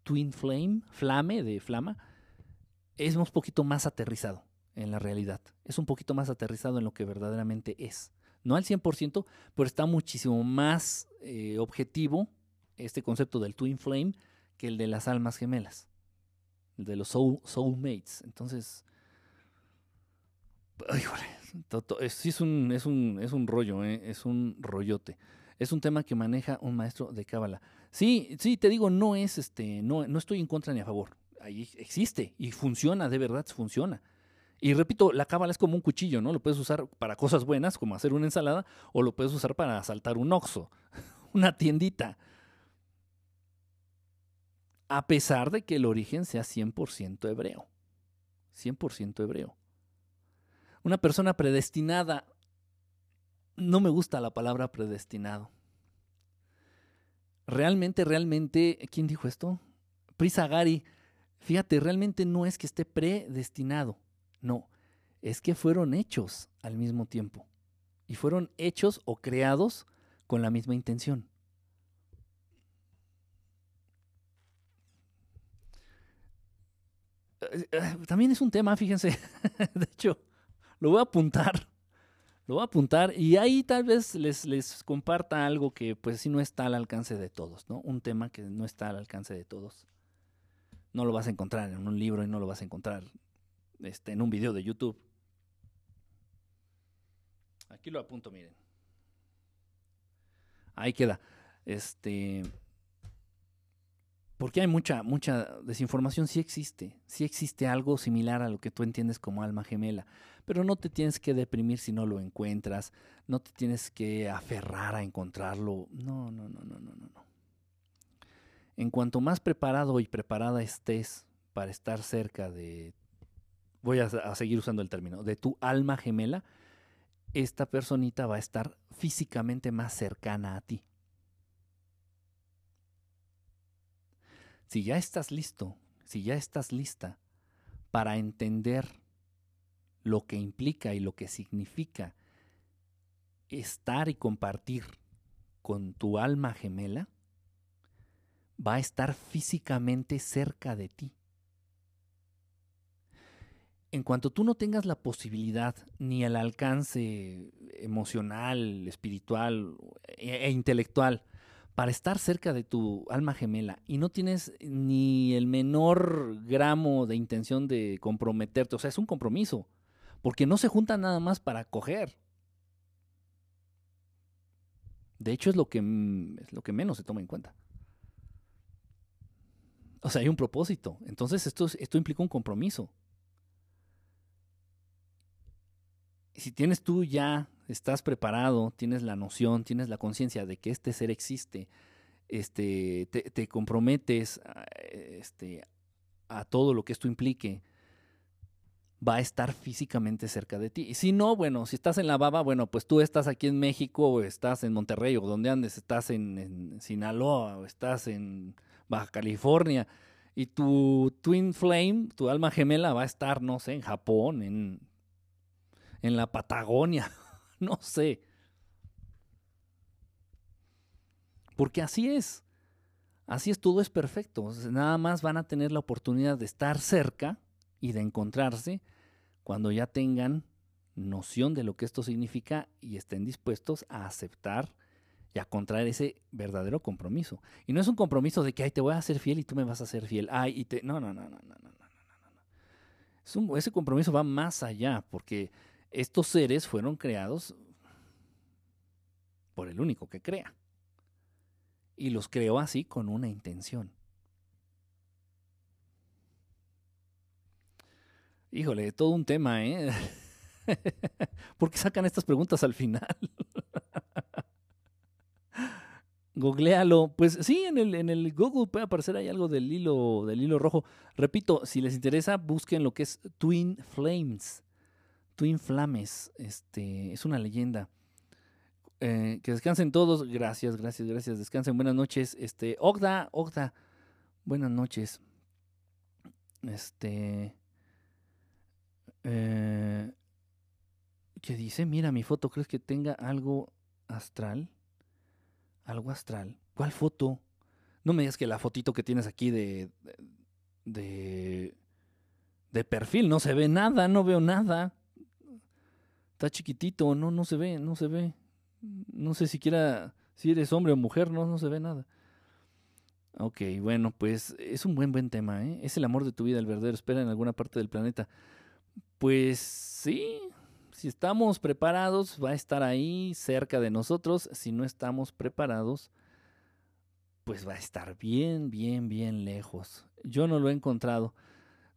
Speaker 1: Twin Flame, flame de flama, es un poquito más aterrizado en la realidad. Es un poquito más aterrizado en lo que verdaderamente es. No al 100%, pero está muchísimo más eh, objetivo este concepto del Twin Flame que el de las almas gemelas de los soul, soulmates. Entonces, sí es un, es un, es un rollo, ¿eh? es un rollote. Es un tema que maneja un maestro de cábala. Sí, sí, te digo, no es este, no, no estoy en contra ni a favor. Ahí existe y funciona, de verdad funciona. Y repito, la cábala es como un cuchillo, ¿no? Lo puedes usar para cosas buenas, como hacer una ensalada, o lo puedes usar para asaltar un oxo, una tiendita a pesar de que el origen sea 100% hebreo. 100% hebreo. Una persona predestinada, no me gusta la palabra predestinado. Realmente, realmente, ¿quién dijo esto? Prisagari, fíjate, realmente no es que esté predestinado, no, es que fueron hechos al mismo tiempo. Y fueron hechos o creados con la misma intención. Eh, eh, también es un tema, fíjense. de hecho, lo voy a apuntar. Lo voy a apuntar y ahí tal vez les, les comparta algo que pues sí no está al alcance de todos, ¿no? Un tema que no está al alcance de todos. No lo vas a encontrar en un libro y no lo vas a encontrar este, en un video de YouTube. Aquí lo apunto, miren. Ahí queda. Este porque hay mucha, mucha desinformación, sí existe, sí existe algo similar a lo que tú entiendes como alma gemela, pero no te tienes que deprimir si no lo encuentras, no te tienes que aferrar a encontrarlo, no, no, no, no, no, no. En cuanto más preparado y preparada estés para estar cerca de, voy a, a seguir usando el término, de tu alma gemela, esta personita va a estar físicamente más cercana a ti. Si ya estás listo, si ya estás lista para entender lo que implica y lo que significa estar y compartir con tu alma gemela, va a estar físicamente cerca de ti. En cuanto tú no tengas la posibilidad ni el alcance emocional, espiritual e, e intelectual para estar cerca de tu alma gemela y no tienes ni el menor gramo de intención de comprometerte, o sea, es un compromiso, porque no se juntan nada más para coger. De hecho, es lo que, es lo que menos se toma en cuenta. O sea, hay un propósito. Entonces, esto, esto implica un compromiso. Si tienes tú ya estás preparado, tienes la noción, tienes la conciencia de que este ser existe, este, te, comprometes a, este, a todo lo que esto implique, va a estar físicamente cerca de ti. Y si no, bueno, si estás en la baba, bueno, pues tú estás aquí en México o estás en Monterrey o donde andes, estás en, en Sinaloa o estás en Baja California y tu twin flame, tu alma gemela va a estar, no sé, en Japón, en, en la Patagonia no sé. Porque así es. Así es, todo es perfecto. Nada más van a tener la oportunidad de estar cerca y de encontrarse cuando ya tengan noción de lo que esto significa y estén dispuestos a aceptar y a contraer ese verdadero compromiso. Y no es un compromiso de que ay, te voy a hacer fiel y tú me vas a ser fiel. Ay, y te. No, no, no, no, no, no, no, no. no. ese compromiso va más allá, porque estos seres fueron creados por el único que crea. Y los creó así con una intención. Híjole, todo un tema, ¿eh? ¿Por qué sacan estas preguntas al final? Googlealo. Pues sí, en el, en el Google puede aparecer ahí algo del hilo, del hilo rojo. Repito, si les interesa, busquen lo que es Twin Flames. Twin Flames. Este, es una leyenda. Eh, que descansen todos. Gracias, gracias, gracias. Descansen. Buenas noches. Este, Ogda, Ogda. Buenas noches. Este. Eh, ¿Qué dice? Mira mi foto. ¿Crees que tenga algo astral? Algo astral. ¿Cuál foto? No me digas que la fotito que tienes aquí de, de. de perfil. No se ve nada, no veo nada. Está chiquitito, no, no se ve, no se ve. No sé siquiera si eres hombre o mujer, no, no se ve nada. Ok, bueno, pues es un buen, buen tema, ¿eh? Es el amor de tu vida, el verdadero espera en alguna parte del planeta. Pues sí, si estamos preparados, va a estar ahí cerca de nosotros. Si no estamos preparados, pues va a estar bien, bien, bien lejos. Yo no lo he encontrado.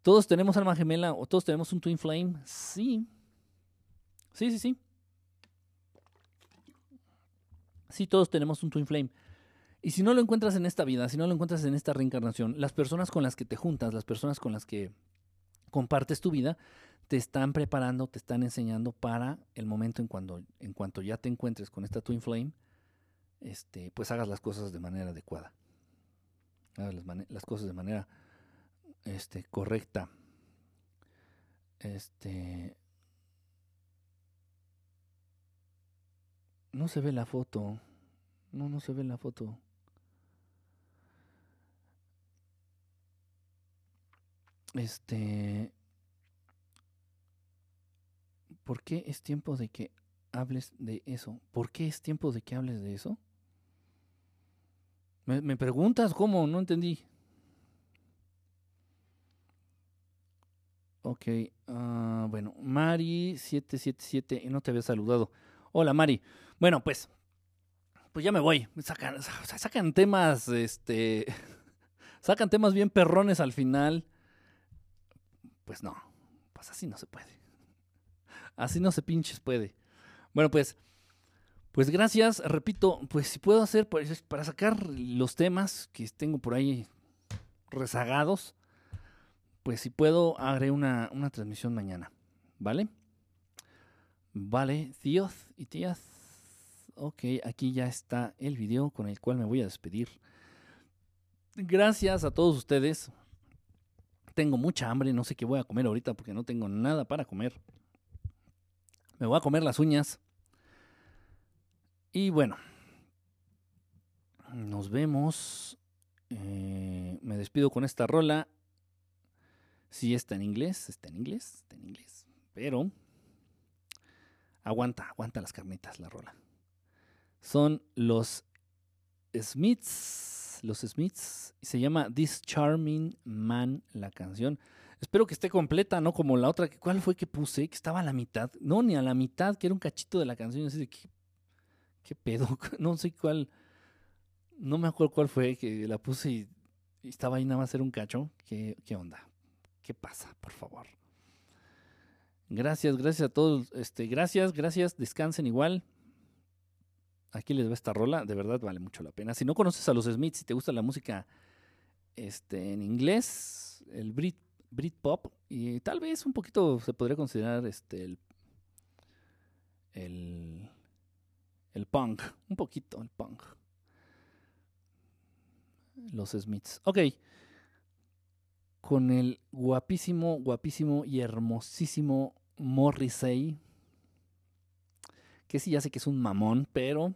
Speaker 1: ¿Todos tenemos alma gemela o todos tenemos un twin flame? Sí. Sí, sí, sí. Sí, todos tenemos un twin flame. Y si no lo encuentras en esta vida, si no lo encuentras en esta reencarnación, las personas con las que te juntas, las personas con las que compartes tu vida, te están preparando, te están enseñando para el momento en cuando, en cuanto ya te encuentres con esta twin flame, este, pues hagas las cosas de manera adecuada. Hagas las, cosas de manera este, correcta. Este, No se ve la foto. No, no se ve la foto. Este... ¿Por qué es tiempo de que hables de eso? ¿Por qué es tiempo de que hables de eso? ¿Me, preguntas cómo? No entendí. Ok, uh, bueno, Mari777, no te había saludado. Hola Mari. Bueno, pues, pues ya me voy. Sacan, sacan temas, este, sacan temas bien perrones al final. Pues no, pues así no se puede. Así no se pinches puede. Bueno, pues, pues gracias. Repito, pues si puedo hacer pues, para sacar los temas que tengo por ahí rezagados, pues si puedo haré una, una transmisión mañana. ¿Vale? Vale, tíos y tías. Ok, aquí ya está el video con el cual me voy a despedir. Gracias a todos ustedes. Tengo mucha hambre, no sé qué voy a comer ahorita porque no tengo nada para comer. Me voy a comer las uñas. Y bueno, nos vemos. Eh, me despido con esta rola. Si está en inglés, está en inglés, está en inglés. Pero aguanta, aguanta las carnitas la rola son los Smiths. Los Smiths. Y se llama This Charming Man la canción. Espero que esté completa, ¿no? Como la otra. ¿Cuál fue que puse? Que estaba a la mitad. No, ni a la mitad, que era un cachito de la canción. Así de, ¿qué, ¿qué pedo? No sé cuál. No me acuerdo cuál fue que la puse y, estaba ahí nada más era un cacho. ¿Qué, ¿Qué onda? ¿Qué pasa? Por favor. Gracias, gracias a todos. Este, gracias, gracias. Descansen igual. Aquí les va esta rola, de verdad vale mucho la pena. Si no conoces a los Smiths, si te gusta la música este, en inglés, el Brit, Pop, y tal vez un poquito se podría considerar este, el, el, el punk, un poquito el punk. Los Smiths. Ok. Con el guapísimo, guapísimo y hermosísimo Morrissey que sí, ya sé que es un mamón, pero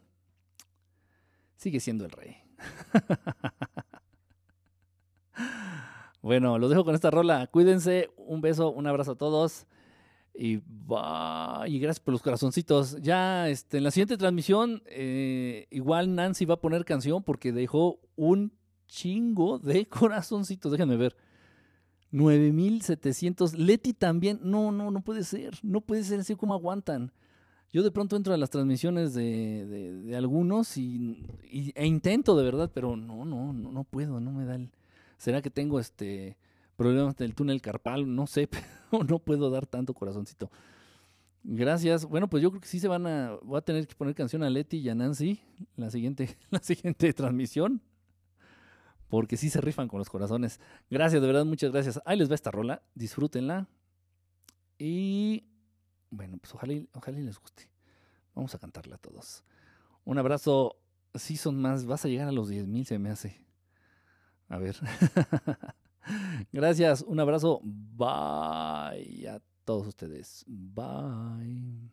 Speaker 1: sigue siendo el rey. bueno, los dejo con esta rola. Cuídense, un beso, un abrazo a todos. Y, y gracias por los corazoncitos. Ya este, en la siguiente transmisión, eh, igual Nancy va a poner canción porque dejó un chingo de corazoncitos. Déjenme ver. 9700. Leti también. No, no, no puede ser. No puede ser así como aguantan. Yo de pronto entro a las transmisiones de, de, algunos y, e intento de verdad, pero no, no, no, no puedo, no me da el... ¿Será que tengo este problemas del túnel carpal? No sé, pero no puedo dar tanto corazoncito. Gracias. Bueno, pues yo creo que sí se van a. Voy a tener que poner canción a Leti y a Nancy la siguiente, la siguiente transmisión. Porque sí se rifan con los corazones. Gracias, de verdad, muchas gracias. Ahí les va esta rola. Disfrútenla. Y bueno, pues ojalá, ojalá les guste. Vamos a cantarla a todos. Un abrazo. Sí, son más. Vas a llegar a los 10 mil, se me hace. A ver. Gracias. Un abrazo. Bye a todos ustedes. Bye.